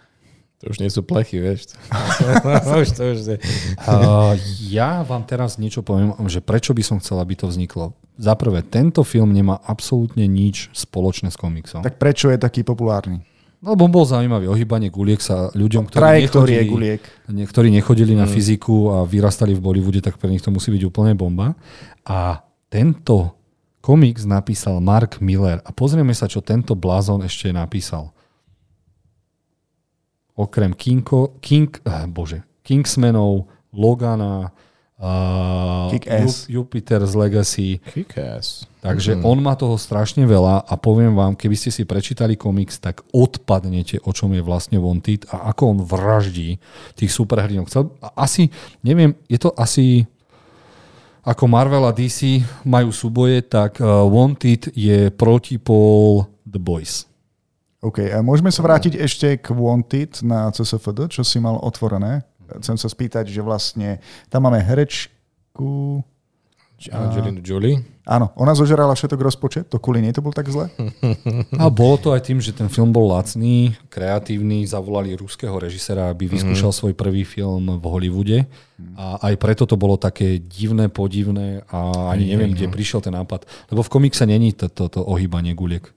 To už nie sú plechy, vieš. už to už je. Uh, ja vám teraz niečo poviem, že prečo by som chcel, aby to vzniklo. Za prvé, tento film nemá absolútne nič spoločné s komiksom. Tak prečo je taký populárny? Lebo bol zaujímavý. Ohýbanie guliek sa ľuďom, ktorí nechodili, guliek. niektorí nechodili na fyziku a vyrastali v Bollywoode, tak pre nich to musí byť úplne bomba. A tento komiks napísal Mark Miller. A pozrieme sa, čo tento blázon ešte napísal. Okrem Kinko, King, eh, bože, Kingsmanov, Logana, uh, Kick-Ass. Ju- Jupiter's Legacy, Kick-ass. Takže mm. on má toho strašne veľa a poviem vám, keby ste si prečítali komiks, tak odpadnete, o čom je vlastne Wanted a ako on vraždí tých superhrdinov. Asi, neviem, je to asi ako Marvel a DC majú súboje, tak uh, Wanted je protipol The Boys. OK, a môžeme sa vrátiť ešte k Wanted na CSFD, čo si mal otvorené. Chcem sa spýtať, že vlastne tam máme herečku... Angelina Jolie. Áno, ona zožerala všetok rozpočet, to kvôli nej to bol tak zle? A bolo to aj tým, že ten film bol lacný, kreatívny, zavolali ruského režisera, aby vyskúšal svoj prvý film v Hollywoode. A aj preto to bolo také divné, podivné a ani neviem, kde prišiel ten nápad. Lebo v komikse není to, to, to ohýbanie guliek.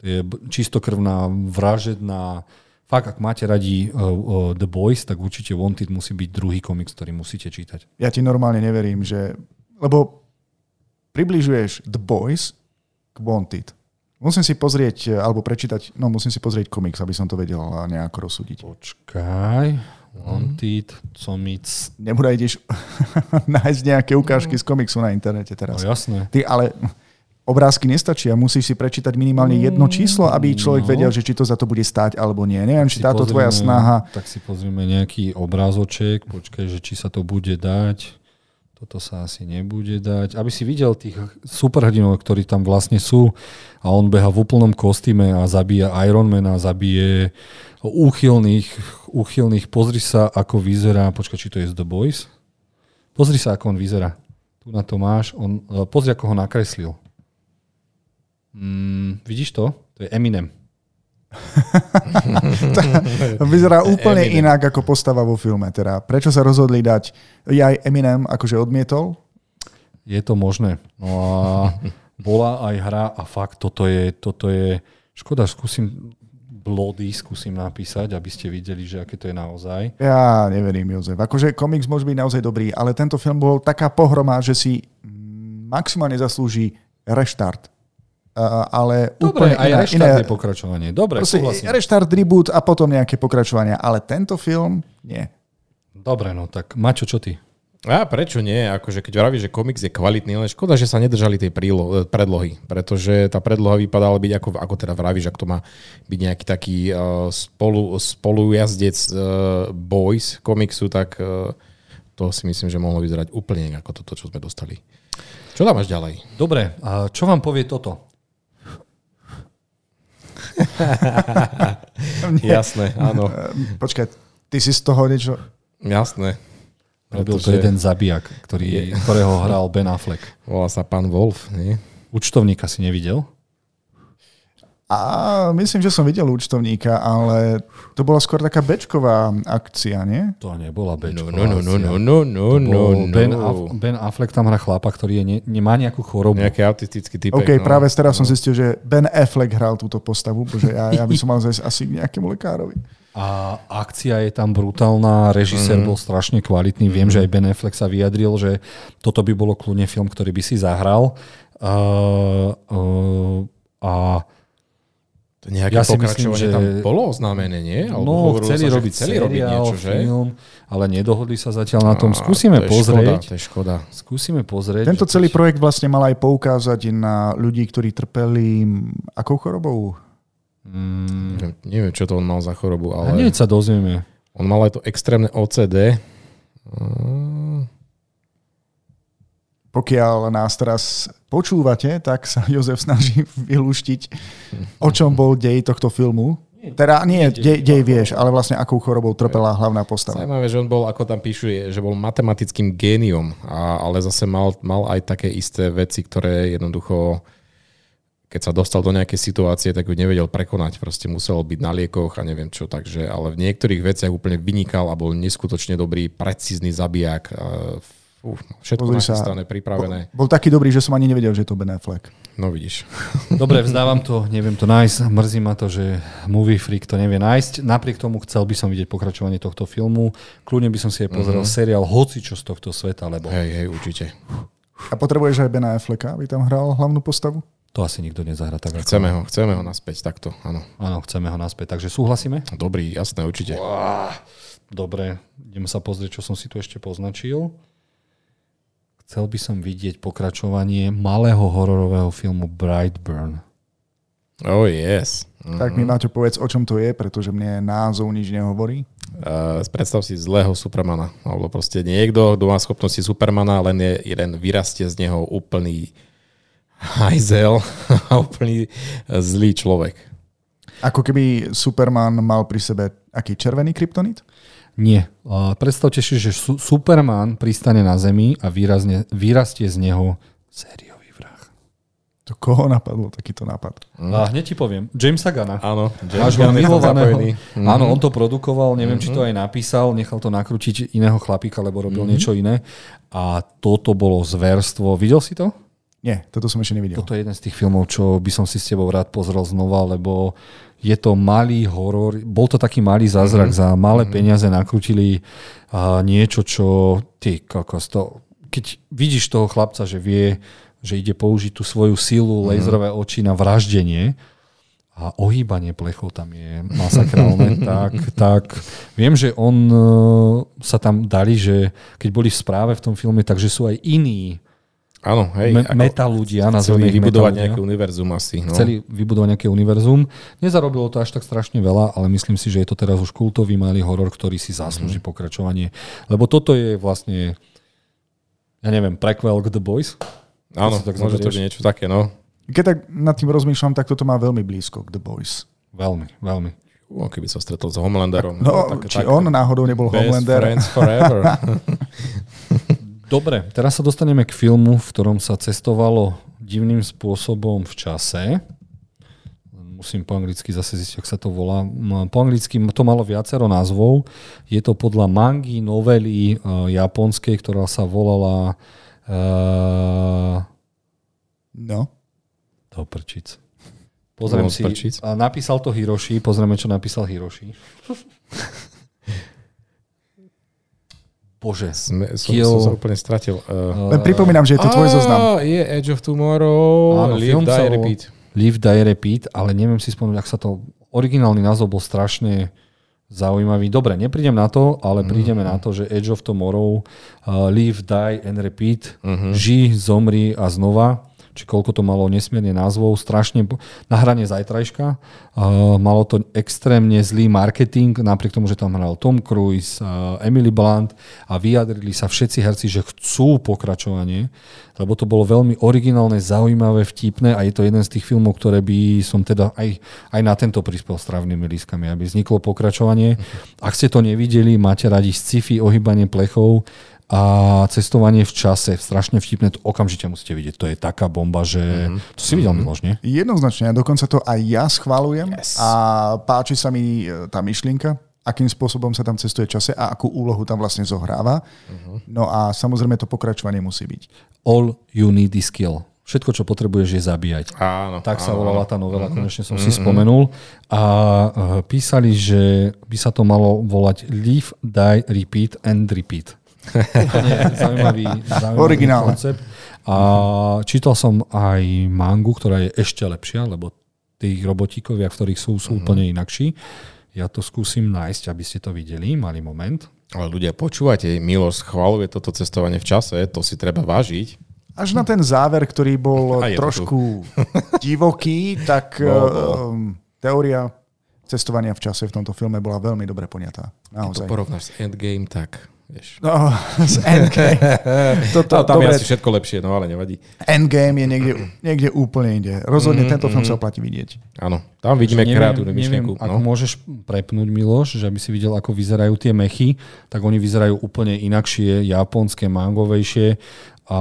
Je čistokrvná, vražedná... Fakt, ak máte radi uh, uh, The Boys, tak určite Wanted musí byť druhý komiks, ktorý musíte čítať. Ja ti normálne neverím, že... Lebo približuješ The Boys k Wanted. Musím si pozrieť, alebo prečítať, no musím si pozrieť komiks, aby som to vedel nejako rozsúdiť. Počkaj. Wanted, comics... Nebude ideš nájsť nejaké ukážky z komiksu na internete No teraz. jasné. Ty ale obrázky nestačia, musíš si prečítať minimálne jedno číslo, aby človek No. vedel, že či to za to bude stáť alebo nie. Neviem, či táto tvoja pozrieme- snaha... Tak si pozrieme nejaký obrázoček, počkaj, že či sa to bude dať. Toto sa asi nebude dať. Aby si videl tých superhrdinov, ktorí tam vlastne sú a on beha v úplnom kostýme a zabíja Ironmana, zabije úchylných, úchylných. Pozri sa, ako vyzerá. Počkaj, či to je z The Boys? Pozri sa, ako on vyzerá. Tu na to máš. On, pozri, ako ho nakreslil. Mm, vidíš to? To je Eminem. Vyzerá úplne Eminem. inak ako postava vo filme. Teda, prečo sa rozhodli dať... Ja aj Eminem akože odmietol. Je to možné. No a bola aj hra a fakt toto je, toto je škoda, skúsim Bloody skúsim napísať, aby ste videli, že aké to je naozaj. Ja neverím, Jozef. Akože komiks môže byť naozaj dobrý, ale tento film bol taká pohroma, že si maximálne zaslúži reštart. Ale Dobre, úplne aj iné, reštart iné, je pokračovanie. Dobre, proste reštart, reboot a potom nejaké pokračovania. Ale tento film, nie. Dobre, no tak Mačo, čo ty? A prečo nie? Akože keď vravíš, že komiks je kvalitný, ale škoda, že sa nedržali tej prílo- predlohy, pretože tá predloha vypadala byť ako, ako teda vravíš, ak to má byť nejaký taký uh, spolu, spolujazdec uh, boys komiksu, tak uh, to si myslím, že mohlo vyzerať úplne ako toto, čo sme dostali. Čo tam máš ďalej? Dobre, a čo vám povie toto? Jasné, áno. Počkaj, ty si z toho niečo... Jasné. Robil to jeden zabijak, ktorý, ktorého hral Ben Affleck. Volá sa pán Wolf, nie? Účtovníka si nevidel? A myslím, že som videl účtovníka, ale to bola skôr taká bečková akcia, nie? To nebola bečková No, no, no, no, no, no, no, no. ben, Aff- ben Affleck tam hrá chlapa, ktorý je, ne, nemá nejakú chorobu. Nejaký autistický typek. OK, no. práve teraz som zistil, že Ben Affleck hral túto postavu, bože ja, ja by som mal zajsť asi k nejakému lekárovi. A akcia je tam brutálna, režisér Mhm. bol strašne kvalitný. Viem, že aj Ben Affleck sa vyjadril, že toto by bolo kľudne film, ktorý by si zahral. Uh, uh, a To nejaké Ja si pokračovanie myslím, že- tam bolo oznámené, nie? Alebo no, chceli sa, robiť chceli robiť niečo, že? film, ale nedohodli sa zatiaľ na tom. Skúsime to je pozrieť. Škoda, to je škoda. Skúsime pozrieť. Tento celý projekt vlastne mal aj poukázať na ľudí, ktorí trpeli akou chorobou? Mm, Neviem, neviem, čo to on mal za chorobu, a ale hneď sa dozvieme. on mal aj to extrémne OCD. Mm, Pokiaľ nás teraz počúvate, tak sa Jozef snaží vylúštiť, o čom bol dej tohto filmu. Teda nie, dej, dej vieš, ale vlastne akou chorobou trpela hlavná postava. Zajímavé, že on bol, ako tam píšu, že bol matematickým géniom, a, ale zase mal, mal aj také isté veci, ktoré jednoducho, keď sa dostal do nejakej situácie, tak ju nevedel prekonať. Proste musel byť na liekoch a neviem čo. Takže, ale v niektorých veciach úplne vynikal a bol neskutočne dobrý, precízny zabijak. A, Fú, všetko Pozri sa. nachystané, pripravené. Bol taký dobrý, že som ani nevedel, že je to Ben Affleck. No vidíš. Dobre, vzdávam to, neviem to nájsť. Mrzí ma to, že Movie Freak to nevie nájsť. Napriek tomu chcel by som vidieť pokračovanie tohto filmu. Kľudne by som si aj pozrel mm-hmm. seriál hoci čo z tohto sveta, lebo Hej, hej, určite. A potrebuješ aj Bena Afflecka, aby tam hral hlavnú postavu? to asi nikto nezahra tak. Ako... Chceme ho, chceme ho naspäť takto, áno. Áno, chceme ho naspäť. Takže súhlasíme? Dobrý, jasné, určite. Dobre, idem sa pozrieť, čo som si tu ešte poznačil. Chcel by som vidieť pokračovanie malého hororového filmu Brightburn. Oh yes. Tak mi Maťo povedz, o čom to je, pretože mne názov nič nehovorí. Uh, predstav si zlého Supermana, alebo proste niekto, kto má schopnosti Supermana, len je, len vyrastie z neho úplný hajzel a úplný zlý človek. Ako keby Superman mal pri sebe aký červený kryptonit? Nie. Predstavte si, že su- Superman pristane na Zemi a výrazne, vyrastie z neho sériový vrah. To koho napadlo takýto nápad? A hneď ti poviem. Jamesa Gana. Áno, Nášho Gunn je tam milovaného. Mhm. Áno, on to produkoval, neviem, či to aj napísal, nechal to nakrútiť iného chlapíka, lebo robil niečo iné. A toto bolo zverstvo. Videl si to? Nie, toto som ešte nevidel. Toto je jeden z tých filmov, čo by som si s tebou rád pozrel znova, lebo je to malý horor. Bol to taký malý zázrak. Za malé peniaze nakrutili a niečo, čo ty kokos, to, keď vidíš toho chlapca, že vie, že ide použiť tú svoju silu, laserové oči na vraždenie a ohýbanie plechov tam je masakrálne, tak, tak viem, že on e, sa tam dali, že keď boli v správe v tom filme, takže sú aj iní Áno, hej. me- meta ľudia, chceli nazveme ich vybudovať meta nejaké ľudia. univerzum asi. No. Chceli vybudovať nejaké univerzum. Nezarobilo to až tak strašne veľa, ale myslím si, že je to teraz už kultový malý horor, ktorý si zaslúži pokračovanie. Lebo toto je vlastne, ja neviem, prequel k The Boys. Áno, tak môže to byť niečo také, no. Keď tak nad tým rozmýšľam, tak toto má veľmi blízko k The Boys. Veľmi, veľmi. O, keby sa stretol s Homelanderom. No, tak, či on náhodou nebol Best Homelander. friends forever. Dobre, teraz sa dostaneme k filmu, v ktorom sa cestovalo divným spôsobom v čase. Musím po anglicky zase zistiť, ak sa to volá. Po anglicky to malo viacero názvov. Je to podľa mangy, novely uh, japonskej, ktorá sa volala uh, No. do prčic. Pozriem si. prčic? A napísal to Hiroshi, pozrieme, čo napísal Hiroshi. Bože. Sme, som, Kill. som sa úplne stratil. Uh, Len pripomínam, že je to tvoj zoznam. Je Edge of Tomorrow, Áno, Live, Die, Repeat. Live, Die, Repeat, ale neviem si spomenúť, ak sa to... Originálny názov bol strašne zaujímavý. Dobre, neprídem na to, ale prídeme na to, že Edge of Tomorrow, uh, Live, Die and Repeat, uh-huh. ži, zomri a znova či koľko to malo nesmierne názvov, strašne na hranie zajtrajška. Uh, malo to extrémne zlý marketing, napriek tomu, že tam hral Tom Cruise, uh, Emily Blunt a vyjadrili sa všetci herci, že chcú pokračovanie, lebo to bolo veľmi originálne, zaujímavé, vtipné a je to jeden z tých filmov, ktoré by som teda aj, aj na tento prispel stravnými lískami, aby vzniklo pokračovanie. Ak ste to nevideli, máte radi sci-fi, ohýbanie plechov, a cestovanie v čase, strašne vtipné, to okamžite musíte vidieť. To je taká bomba, že... Mm-hmm. To si videl, Miloš, nie? Jednoznačne, a dokonca to aj ja schválujem yes. a páči sa mi e, tá myšlienka, akým spôsobom sa tam cestuje v čase a akú úlohu tam vlastne zohráva. Uh-huh. No a samozrejme to pokračovanie musí byť. All you need is kill. Všetko, čo potrebuješ, je zabíjať. Áno, tak sa áno, volala tá novela, mm-hmm. konečne som mm-hmm. si spomenul. A uh, písali, že by sa to malo volať Live, Die, Repeat and Repeat. Úplne zaujímavý, zaujímavý Originálne. koncept. A čítal som aj mangu, ktorá je ešte lepšia, lebo tých robotíkovia, v ktorých sú, sú mm-hmm. úplne inakší. Ja to skúsim nájsť, aby ste to videli, malý moment. Ale ľudia, počúvate, Miloš schváluje toto cestovanie v čase, to si treba vážiť. Až na ten záver, ktorý bol trošku divoký, tak no, no. teória cestovania v čase v tomto filme bola veľmi dobre poňatá. Naozaj. Keď to porovnáš s Endgame, tak Vieš. No, z Endgame. Toto, tam dobre, je asi všetko lepšie, no ale nevadí. Endgame je niekde, niekde úplne inde. Rozhodne mm, tento film mm. sa oplatí vidieť. Áno, tam vidíme kreatívnu myšlienku. Ako no. môžeš prepnúť, Miloš, že aby si videl, ako vyzerajú tie mechy, tak oni vyzerajú úplne inakšie, japonské, mangovejšie a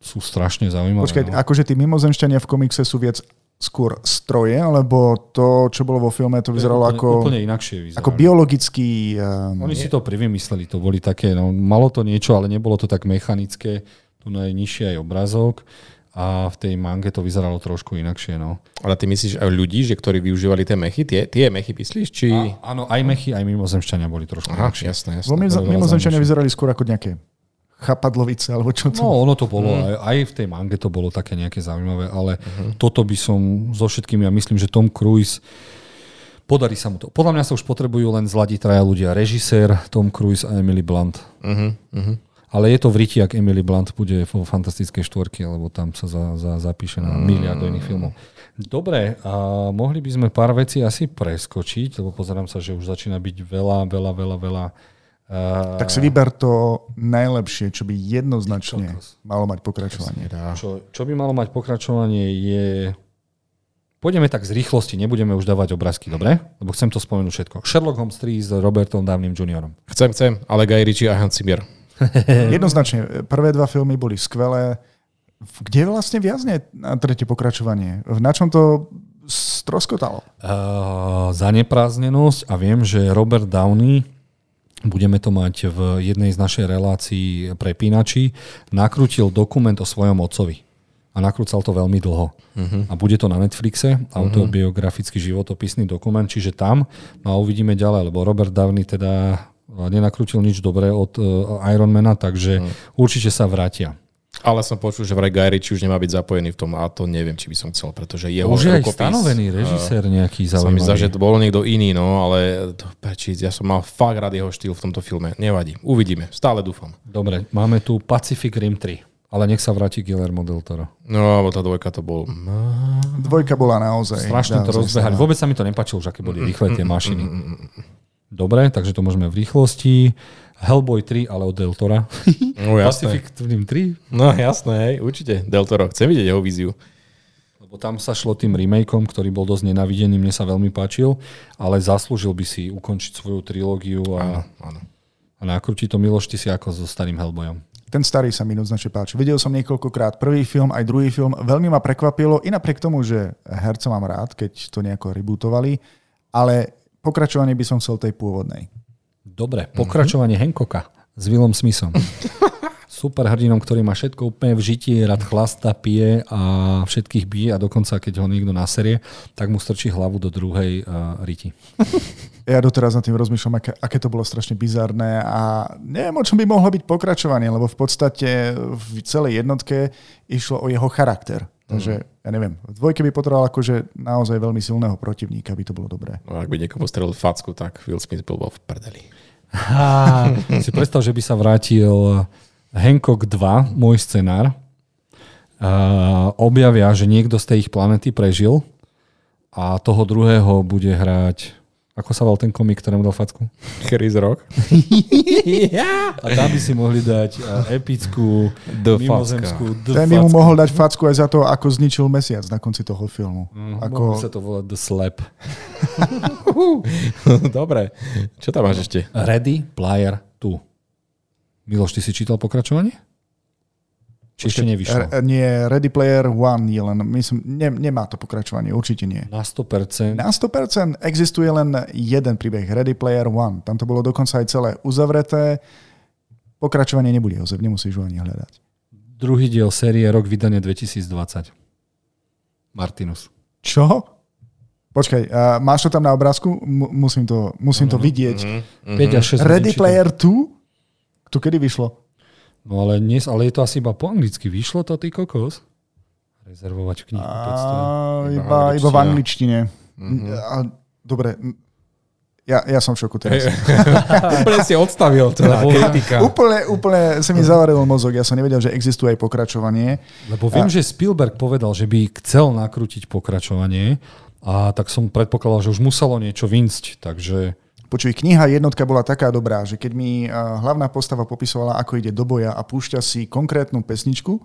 sú strašne zaujímavé. Počkaj, no. akože tí mimozemšťania v komikse sú viac skôr stroje, alebo to, čo bolo vo filme, to vyzeralo úplne, ako, úplne inakšie vyzeralo. ako biologický... Um, Oni si to privymysleli, to boli také, no, malo to niečo, ale nebolo to tak mechanické, tu je nižší aj obrazok a v tej mange to vyzeralo trošku inakšie. No. Ale ty myslíš aj ľudí, že ktorí využívali tie mechy? Tie, tie mechy myslíš? Či... A, áno, aj mechy, aj mimozemšťania boli trošku Aha, inakšie. Jasné, jasné. Mimozemšťania vyzerali skôr ako nejaké chapadlovice, alebo čo to? No, ono to bolo, mm. aj, aj v tej mange to bolo také nejaké zaujímavé, ale uh-huh. toto by som so všetkými, ja myslím, že Tom Cruise podarí sa mu to. Podľa mňa sa už potrebujú len zladiť traja ľudia. Režisér, Tom Cruise a Emily Blunt. Uh-huh. Uh-huh. Ale je to v riti, ak Emily Blunt bude vo fantastickej štvorke, lebo tam sa za, za, zapíše na mm. miliardu iných filmov. Dobre, a mohli by sme pár vecí asi preskočiť, lebo pozerám sa, že už začína byť veľa, veľa, veľa, veľa Uh, tak si vyber to najlepšie, čo by jednoznačne malo mať pokračovanie. Čo, čo by malo mať pokračovanie je... Pôjdeme tak z rýchlosti, nebudeme už dávať obrázky, dobre? Lebo chcem to spomenúť všetko. Sherlock Holmes 3 s Robertom Downey Juniorom. Chcem, chcem, ale Guy Ritchie a Hans Zimmer. Jednoznačne, prvé dva filmy boli skvelé. Kde vlastne viazne na tretie pokračovanie? Na čom to stroskotalo? Uh, zaneprázdnenosť a viem, že Robert Downey budeme to mať v jednej z našej relácií prepínači, nakrútil dokument o svojom otcovi. A nakrúcal to veľmi dlho. Uh-huh. A bude to na Netflixe, autobiografický životopisný dokument, čiže tam. No a uvidíme ďalej, lebo Robert Downey teda nenakrútil nič dobré od uh, Ironmana, takže uh-huh. určite sa vrátia. Ale som počul, že vraj Guy Ritchie už nemá byť zapojený v tom a to neviem, či by som chcel, pretože jeho Už je aj stanovený režisér nejaký zaujímavý. Sa mi zdá, že to bol niekto iný, no, ale to, peči, ja som mal fakt rád jeho štýl v tomto filme. Nevadí, uvidíme, stále dúfam. Dobre, máme tu Pacific Rim 3. Ale nech sa vráti Guillermo del Toro. No, lebo tá dvojka to bol... Dvojka bola naozaj. Strašne to rozbehali. Vôbec sa mi to nepačilo, že aké boli rýchle tie mašiny. Dobre, takže to môžeme v rýchlosti. Hellboy 3, ale od Del Tora. No, Pacific Rim 3. No jasné, hej, určite. Del Toro. Chcem vidieť jeho víziu. Lebo tam sa šlo tým remakeom, ktorý bol dosť nenavidený, mne sa veľmi páčil, ale zaslúžil by si ukončiť svoju trilógiu a, áno, áno. a nakrútiť to Miloš, ty si ako so starým Hellboyom. Ten starý sa mi jednoznačne páči. Videl som niekoľkokrát prvý film, aj druhý film. Veľmi ma prekvapilo, i napriek tomu, že herca mám rád, keď to nejako rebootovali, ale pokračovanie by som chcel tej pôvodnej. Dobre, pokračovanie mm-hmm. Hancocka s Willom Smithom. Super hrdinom, ktorý má všetko úplne v žití, rád chlasta, pije a všetkých bije a dokonca keď ho niekto naserie, tak mu strčí hlavu do druhej uh, riti. Ja doteraz nad tým rozmýšľam, aké, aké to bolo strašne bizarné a neviem, o čom by mohlo byť pokračovanie, lebo v podstate v celej jednotke išlo o jeho charakter. Takže ja neviem, v dvojke by potreboval akože naozaj veľmi silného protivníka, aby to bolo dobré. No, ak by niekomu strelil facku, tak Will Smith bol v prdeli. Ha, si predstav, že by sa vrátil Hancock 2, môj scenár. Uh, objavia, že niekto z tej ich planety prežil a toho druhého bude hrať ako sa volal ten komik, ktorému dal facku? Chris Rock. A tam by si mohli dať uh, epickú, The mimozemskú Ten by mu mohol dať facku aj za to, ako zničil mesiac na konci toho filmu. Mm, ako... Mohol sa to volať The Slap. Dobre. Čo tam máš ešte? Ready Player 2. Miloš, ty si čítal pokračovanie? Či ešte nevyšlo? R- nie, Ready Player One je len, myslím, ne, nemá to pokračovanie, určite nie. Na 100%. Na 100% existuje len jeden príbeh, Ready Player One. Tam to bolo dokonca aj celé uzavreté. Pokračovanie nebude, Jozef, nemusíš ho ani hľadať. Druhý diel série rok vydania 2020. Martinus. Čo? Počkaj, uh, máš to tam na obrázku? M- musím to, musím to vidieť. Mm-hmm. 5 až 6 Ready Player 2? To kedy vyšlo? No ale, dnes, ale je to asi iba po anglicky. Vyšlo to, ty kokos? Rezervovať v knihu. A, Iba iba, v angličtine. Mhm. A, dobre, ja, ja som v šoku teraz. Úplne si odstavil teda kritika. úplne, úplne sa mi zavaril mozog. Ja som nevedel, že existuje aj pokračovanie. Lebo viem, že Spielberg povedal, že by chcel nakrútiť pokračovanie a tak som predpokladal, že už muselo niečo vinsť, takže Počuj, kniha jednotka bola taká dobrá, že keď mi hlavná postava popisovala, ako ide do boja a púšťa si konkrétnu pesničku,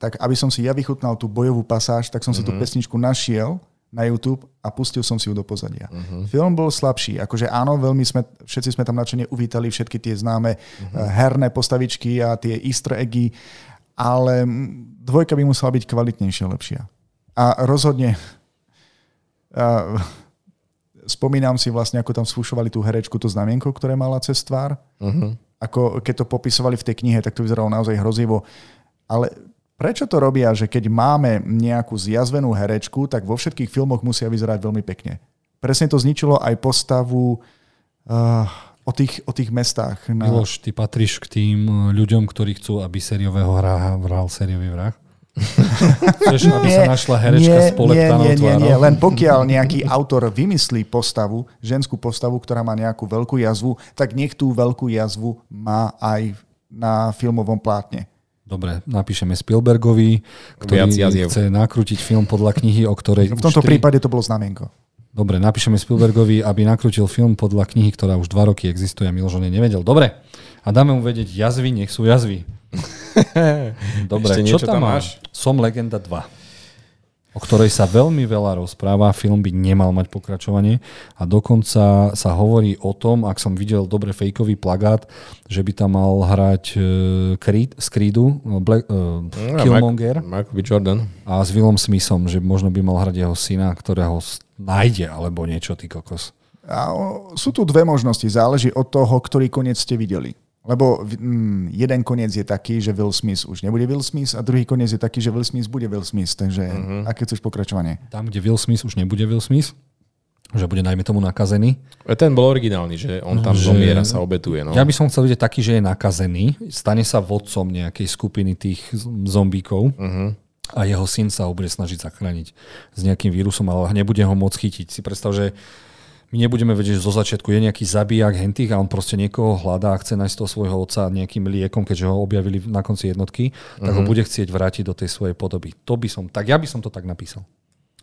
tak aby som si ja vychutnal tú bojovú pasáž, tak som si tú pesničku našiel na YouTube a pustil som si ju do pozadia. Film bol slabší, akože áno, veľmi sme, všetci sme tam načene uvítali všetky tie známe uh herné postavičky a tie easter eggy, ale dvojka by musela byť kvalitnejšia, lepšia. A rozhodne a, spomínam si vlastne, ako tam sfúšovali tú herečku, to znamienko, ktoré mala cez tvár. Uh-huh. Ako keď to popisovali v tej knihe, tak to vyzeralo naozaj hrozivo. Ale prečo to robia, že keď máme nejakú zjazvenú herečku, tak vo všetkých filmoch musia vyzerať veľmi pekne? Presne to zničilo aj postavu uh, o, tých, o tých mestách. Na... Miloš, ty patríš k tým ľuďom, ktorí chcú, aby sériového hráha hral sériový vrah? Chceš, aby sa našla herečka nie, s poleptanou nie, nie, nie, nie, len pokiaľ nejaký autor vymyslí postavu, ženskú postavu, ktorá má nejakú veľkú jazvu, tak nech tú veľkú jazvu má aj na filmovom plátne. Dobre, napíšeme Spielbergovi, ktorý chce nakrútiť film podľa knihy, o ktorej V tomto tri- prípade to bolo znamienko. Dobre, napíšeme Spielbergovi, aby nakrútil film podľa knihy, ktorá už dva roky existuje a Miloš o nevedel. Dobre, a dáme mu vedieť jazvy, nech sú jazvy. Dobre, Ešte čo tam tam máš? Som legenda 2 o ktorej sa veľmi veľa rozpráva. Film by nemal mať pokračovanie a dokonca sa hovorí o tom, ak som videl dobre fejkový plagát, že by tam mal hrať uh, Creed, z Creedu, no, Black, uh, Killmonger Michael B. Jordan. a s Willom Smithom, že možno by mal hrať jeho syna, ktorého nájde, alebo niečo, ty kokos. A sú tu dve možnosti, záleží od toho, ktorý koniec ste videli. Lebo mm, jeden koniec je taký, že Will Smith už nebude Will Smith a druhý koniec je taký, že Will Smith bude Will Smith. Takže uh-huh. aké chceš pokračovanie? Tam, kde Will Smith už nebude Will Smith, že bude najmä tomu nakazený. E, Ten bol originálny, že on tam Že- zomiera, sa obetuje. No. Ja by som chcel vidieť taký, že je nakazený, stane sa vodcom nejakej skupiny tých zombíkov Uh-huh. a jeho syn sa ho bude snažiť zachrániť s nejakým vírusom, ale nebude ho môcť chytiť. Si predstav, že my nebudeme vedieť, že zo začiatku je nejaký zabijak hentých a on proste niekoho hľadá a chce nájsť toho svojho otca nejakým liekom, keďže ho objavili na konci jednotky, tak ho bude chcieť vrátiť do tej svojej podoby. To by som, tak ja by som to tak napísal.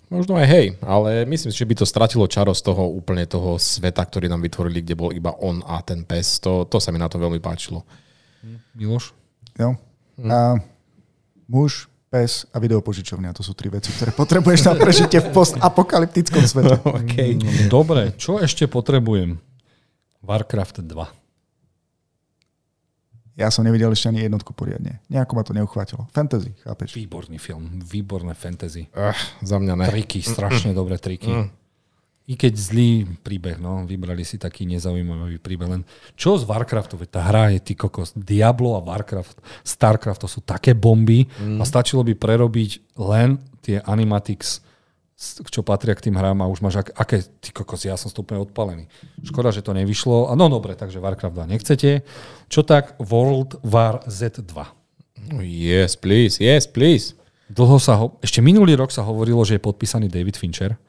Možno aj hej, ale myslím si, že by to stratilo čaro z toho úplne toho sveta, ktorý nám vytvorili, kde bol iba on a ten pes. To, to sa mi na to veľmi páčilo. Miloš? Jo? A muž, pes a videopožičovňa. To sú tri veci, ktoré potrebuješ na prežitie v postapokalyptickom svete. Okay. Mm, Dobre, čo ešte potrebujem? Warcraft 2. Ja som nevidel ešte ani jednotku poriadne. Nejako ma to neuchvátilo. Fantasy, chápeš? Výborný film, výborné fantasy. Uh, za mňa ne. Triky, strašne dobré triky. Mm. I keď zlý príbeh, no, vybrali si taký nezaujímavý príbeh. Len čo z Warcraftu? Veď tá hra je ty kokos. Diablo a Warcraft, Starcraft, to sú také bomby a stačilo by prerobiť len tie animatics, čo patria k tým hrám a už máš ak, aké, ty kokos, ja som úplne odpalený. Škoda, že to nevyšlo. A no dobre, takže Warcraft 2 nechcete. Čo tak World War Z2? Yes, please, yes, please. Dlho sa ho, ešte minulý rok sa hovorilo, že je podpísaný David Fincher,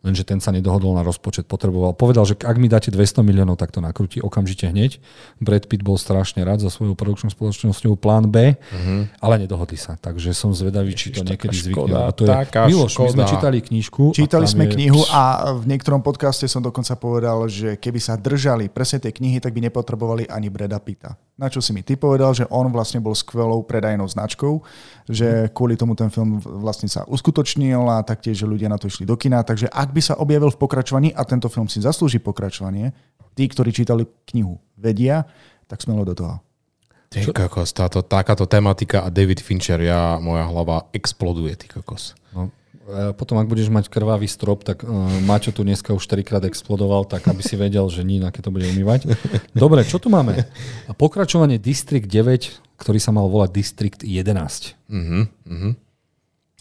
lenže ten sa nedohodol na rozpočet, potreboval. Povedal, že ak mi dáte 200 miliónov, tak to nakrúti okamžite hneď. Brad Pitt bol strašne rád za svojou produkčnou spoločnosťou Plán B, uh-huh. ale nedohodli sa. Takže som zvedavý, či to niekedy zvykne. škoda, to je, Miloš, my sme škoda. čítali knižku. Čítali sme je- knihu a v niektorom podcaste som dokonca povedal, že keby sa držali presne tej knihy, tak by nepotrebovali ani Breda Pitta. Na čo si mi ty povedal, že on vlastne bol skvelou predajnou značkou, že kvôli tomu ten film vlastne sa uskutočnil a taktiež, že ľudia na to išli do kina. Takže ak by sa objavil v pokračovaní a tento film si zaslúži pokračovanie, tí, ktorí čítali knihu, vedia, tak smelo do toho. Ty kokos, táto, takáto tematika a David Fincher, ja, moja hlava exploduje, ty kokos. E, potom, ak budeš mať krvavý strop, tak uh, Maťo tu dneska už 4 krát explodoval, tak aby si vedel, že Nina, keď to bude umývať. Dobre, čo tu máme? Pokračovanie District 9, ktorý sa mal volať District 11. Mhm, mhm.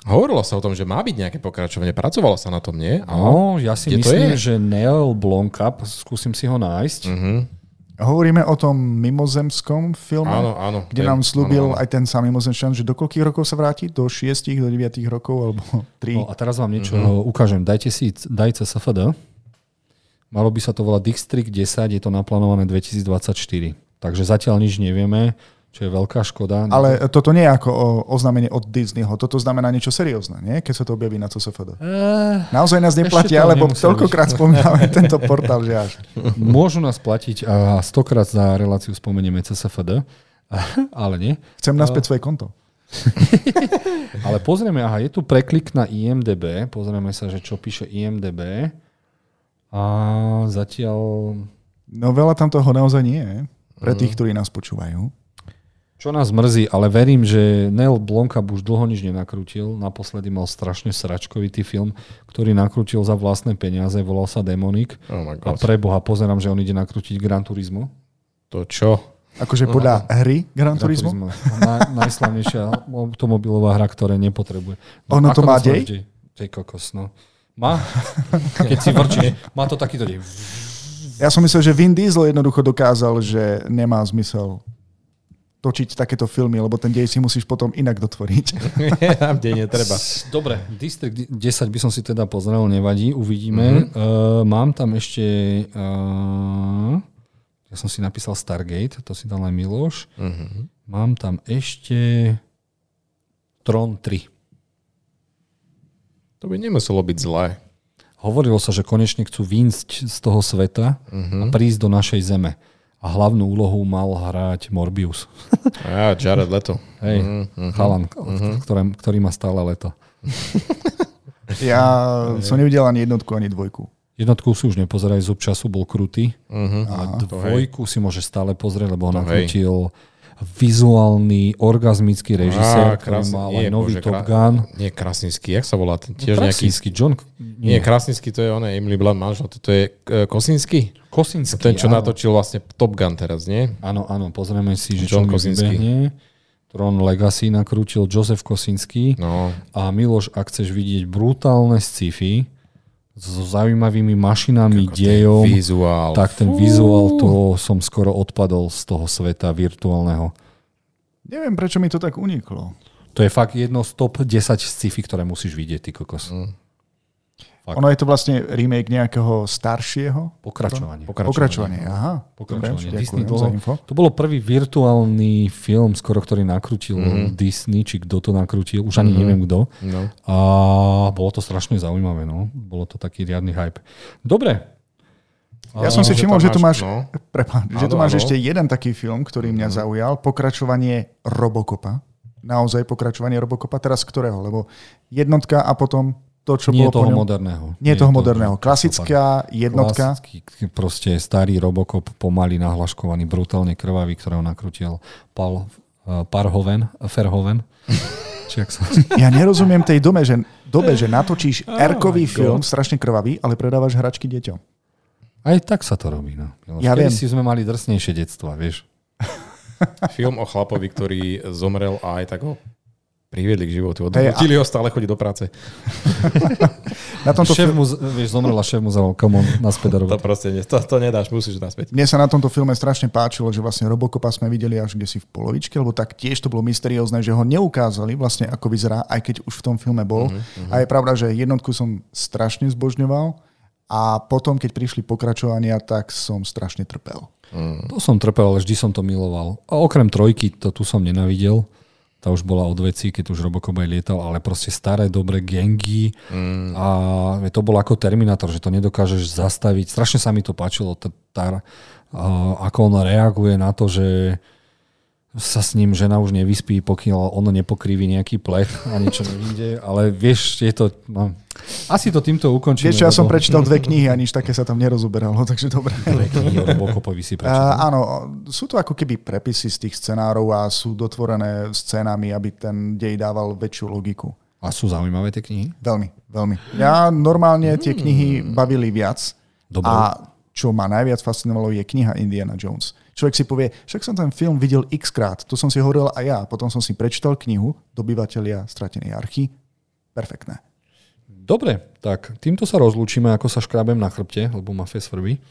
Hovorilo sa o tom, že má byť nejaké pokračovanie. Pracovalo sa na tom, nie? No, ja si Kde myslím, že Neil Blomkamp, skúsim si ho nájsť. Mhm. Hovoríme o tom mimozemskom filme, Áno, áno. kde Hej, nám slúbil áno, áno. aj ten sám mimozemšťan, že do koľkých rokov sa vráti? Do 6, do 9 rokov alebo 3? No a teraz vám niečo Mhm. ukážem. Dajte si, dajte SFD. Malo by sa to volať District 10, je to naplánované 2024. Takže zatiaľ nič nevieme, čo je veľká škoda. Ale toto nie je ako oznámenie od Disneyho, toto znamená niečo seriózne, nie? keď sa to objaví na CSFD. Eh, Naozaj nás neplatia, lebo toľkokrát spomíname tento portál, že až. Môžu nás platiť a stokrát za reláciu spomenieme CSFD, ale nie. Chcem naspäť svoje konto. Ale pozrieme, aha, je tu preklik na IMDB, pozrieme sa, že čo píše IMDB a zatiaľ... No veľa tam toho naozaj nie je, pre tých, ktorí nás počúvajú. Čo nás mrzí, ale verím, že Neil Blomkamp už dlho nič nenakrútil. Naposledy mal strašne sračkovitý film, ktorý nakrútil za vlastné peniaze, volal sa Demonic. Oh A pre Boha pozerám, že on ide nakrútiť Gran Turismo. To čo? Akože podľa hry Gran Gran Turismo? Na, najslavnejšia automobilová hra, ktoré nepotrebuje. Ono to má dej? vždy? Tej kokos, no. Má. Keď si vrčíš, má to takýto dej. Ja som myslel, že Vin Diesel jednoducho dokázal, že nemá zmysel točiť takéto filmy, lebo ten dej si musíš potom inak dotvoriť. Tam, kde netreba. Dobre, District 10 by som si teda pozrel, nevadí, uvidíme. Mhm. Mm-hmm. Uh, mám tam ešte... Uh, ja som si napísal Stargate, to si dal aj Miloš. Mhm. Mám tam ešte Tron 3. To by nemuselo byť zlé. Hovorilo sa, že konečne chcú výjsť z toho sveta a prísť do našej zeme. A hlavnú úlohu mal hrať Morbius. A ja, Jared Leto. Hej, Mhm, chalan, ktoré, ktorý má stále leto. Ja som nevidel ani jednotku, ani dvojku. Jednotku si už nepozeraj, zub času bol krutý. Mhm. Ale to dvojku si môže stále pozrieť, lebo ho To hej. Vizuálny, orgazmický režisér, ktorý krásny- mal nie, aj nový bože, Top Gun. Nie, Krasnický, jak sa volá? Ten tiež nejaký... Krasínsky, John... Nie, Nie, Krasnický to je on, Emily Blunt manžel, to je e, Kosinský? Kosinský. Ten, čo áno. natočil vlastne Top Gun teraz, nie? Áno, áno, pozrieme si, že John čo mi Kosinski. vybehne. Tron Legacy nakrútil Joseph Kosinský. No, A Miloš, ak chceš vidieť brutálne sci-fi so zaujímavými mašinami, ten dejom, vizuál. tak ten vizuál, to som skoro odpadol z toho sveta virtuálneho. Neviem, prečo mi to tak uniklo. To je fakt jedno z top 10 sci-fi, ktoré musíš vidieť, ty kokos. Mm. Fakt. Ono je to vlastne remake nejakého staršieho? Pokračovanie. Pokračovanie, aha. Pokračovanie. Dobre, Disney dlho, za info. to bolo prvý virtuálny film, skoro ktorý nakrútil mm-hmm. Disney, či kto to nakrútil, už ani mm-hmm. neviem kto. No. A bolo to strašne zaujímavé, no. Bolo to taký riadny hype. Dobre. Ja som si všimol, že tu máš, no. prepáč, že tu máš. Mhm. ešte jeden taký film, ktorý mňa zaujal, pokračovanie Robocopa. Naozaj pokračovanie Robocopa, teraz ktorého? Lebo jednotka a potom to, čo Nie bolo toho po ňom. moderného. Nie toho to- moderného. Klasická jednotka. Klasický, proste starý Robocop, pomaly nahlaškovaný, brutálne krvavý, ktorého nakrutil Paul uh, Parhoven, jak sa... Ja nerozumiem tej dome, že, dobe, že natočíš Oh erkový God. film, strašne krvavý, ale predávaš hračky deťom. Aj tak sa to robí. No. Ja Kedy viem. si sme mali drsnejšie detstva, vieš. Film o chlapovi, ktorý zomrel a aj tak ho priviedli k životu. Odnutili ho stále chodiť do práce. na tomto šéf mu, vieš, zomrela šéf mu zavolal, come on, naspäť do To proste nie, to, to nedáš, musíš naspäť. Mne sa na tomto filme strašne páčilo, že vlastne Robocopa sme videli až kde si v polovičke, lebo tak tiež to bolo mysteriózne, že ho neukázali vlastne ako vyzerá, aj keď už v tom filme bol. Uh-huh, A je pravda, že jednotku som strašne zbožňoval a potom, keď prišli pokračovania, tak som strašne trpel. Mm. To som trpel, ale vždy som to miloval. A okrem trojky, to tu som nenavidel tá už bola od veci, keď už Robocop aj lietal, ale proste staré, dobré gengy mm. a to bolo ako Terminator, že to nedokážeš zastaviť. Strašne sa mi to páčilo, tá, tá, ako on reaguje na to, že sa s ním žena už nevyspí, pokiaľ ono nepokriví nejaký plech a niečo nevíde, ale vieš, je to... No, asi to týmto ukončíme. Vieš, ja som prečítal dve knihy a nič také sa tam nerozoberalo, takže dobre. Dve knihy Robocopovi si prečítal. Uh, áno, sú to ako keby prepisy z tých scenárov a sú dotvorené scénami, aby ten dej dával väčšiu logiku. A sú zaujímavé tie knihy? Veľmi, veľmi. Ja normálne tie knihy bavili viac. Dobre. A čo ma najviac fascinovalo je kniha Indiana Jones človek si povie, však som ten film videl x krát, to som si hovoril aj ja, potom som si prečítal knihu Dobyvatelia stratenej archy, perfektné. Dobre, tak týmto sa rozlúčime, ako sa škrábem na chrbte, lebo ma fes svrbí.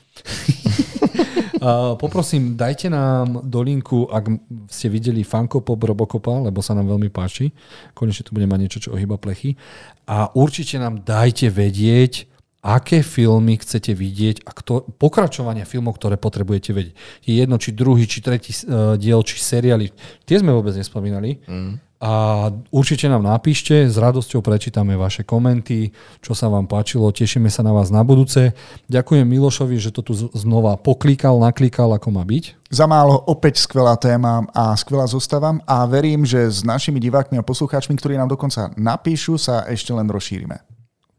poprosím, dajte nám do linku, ak ste videli Funko Pop Robocopa, lebo sa nám veľmi páči. Konečne tu bude mať niečo, čo ohýba plechy. A určite nám dajte vedieť, aké filmy chcete vidieť a kto, pokračovania filmov, ktoré potrebujete vedieť. Je jedno, či druhý, či tretí uh, diel, či seriály. Tie sme vôbec nespomínali. Mm. A určite nám napíšte, s radosťou prečítame vaše komenty, čo sa vám páčilo, tešíme sa na vás na budúce. Ďakujem Milošovi, že to tu znova poklikal, naklikal, ako má byť. Za málo opäť skvelá téma a skvelá zostava a verím, že s našimi divákmi a poslucháčmi, ktorí nám dokonca napíšu, sa ešte len rozšírime.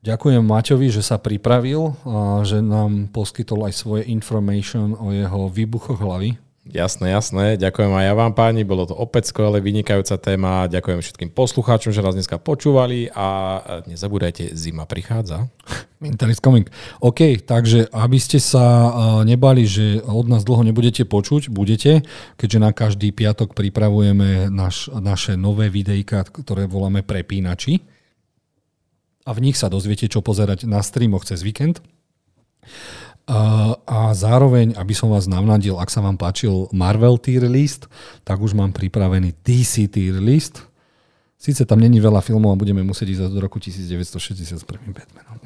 Ďakujem Maťovi, že sa pripravil a že nám poskytol aj svoje information o jeho výbuchoch hlavy. Jasné, jasné. Ďakujem aj ja vám páni, bolo to opäť skvelé, vynikajúca téma. Ďakujem všetkým poslucháčom, že nás dneska počúvali a nezabúdajte, zima prichádza. Winter is coming. OK, takže aby ste sa nebali, že od nás dlho nebudete počuť, budete, keďže na každý piatok pripravujeme naš, naše nové videjka, ktoré voláme prepínači a v nich sa dozviete, čo pozerať na streamoch cez víkend. A, zároveň, aby som vás navnadil, ak sa vám páčil Marvel tier list, tak už mám pripravený DC tier list. Sice tam není veľa filmov a budeme musieť ísť do roku 1960 s prvým Batmanom.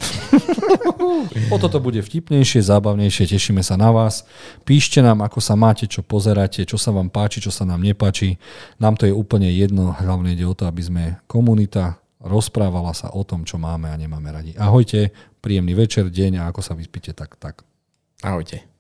o toto bude vtipnejšie, zábavnejšie, tešíme sa na vás. Píšte nám, ako sa máte, čo pozeráte, čo sa vám páči, čo sa nám nepáči. Nám to je úplne jedno, hlavne ide o to, aby sme komunita, rozprávala sa o tom, čo máme a nemáme radi. Ahojte, príjemný večer, deň a ako sa vyspíte, tak tak. Ahojte.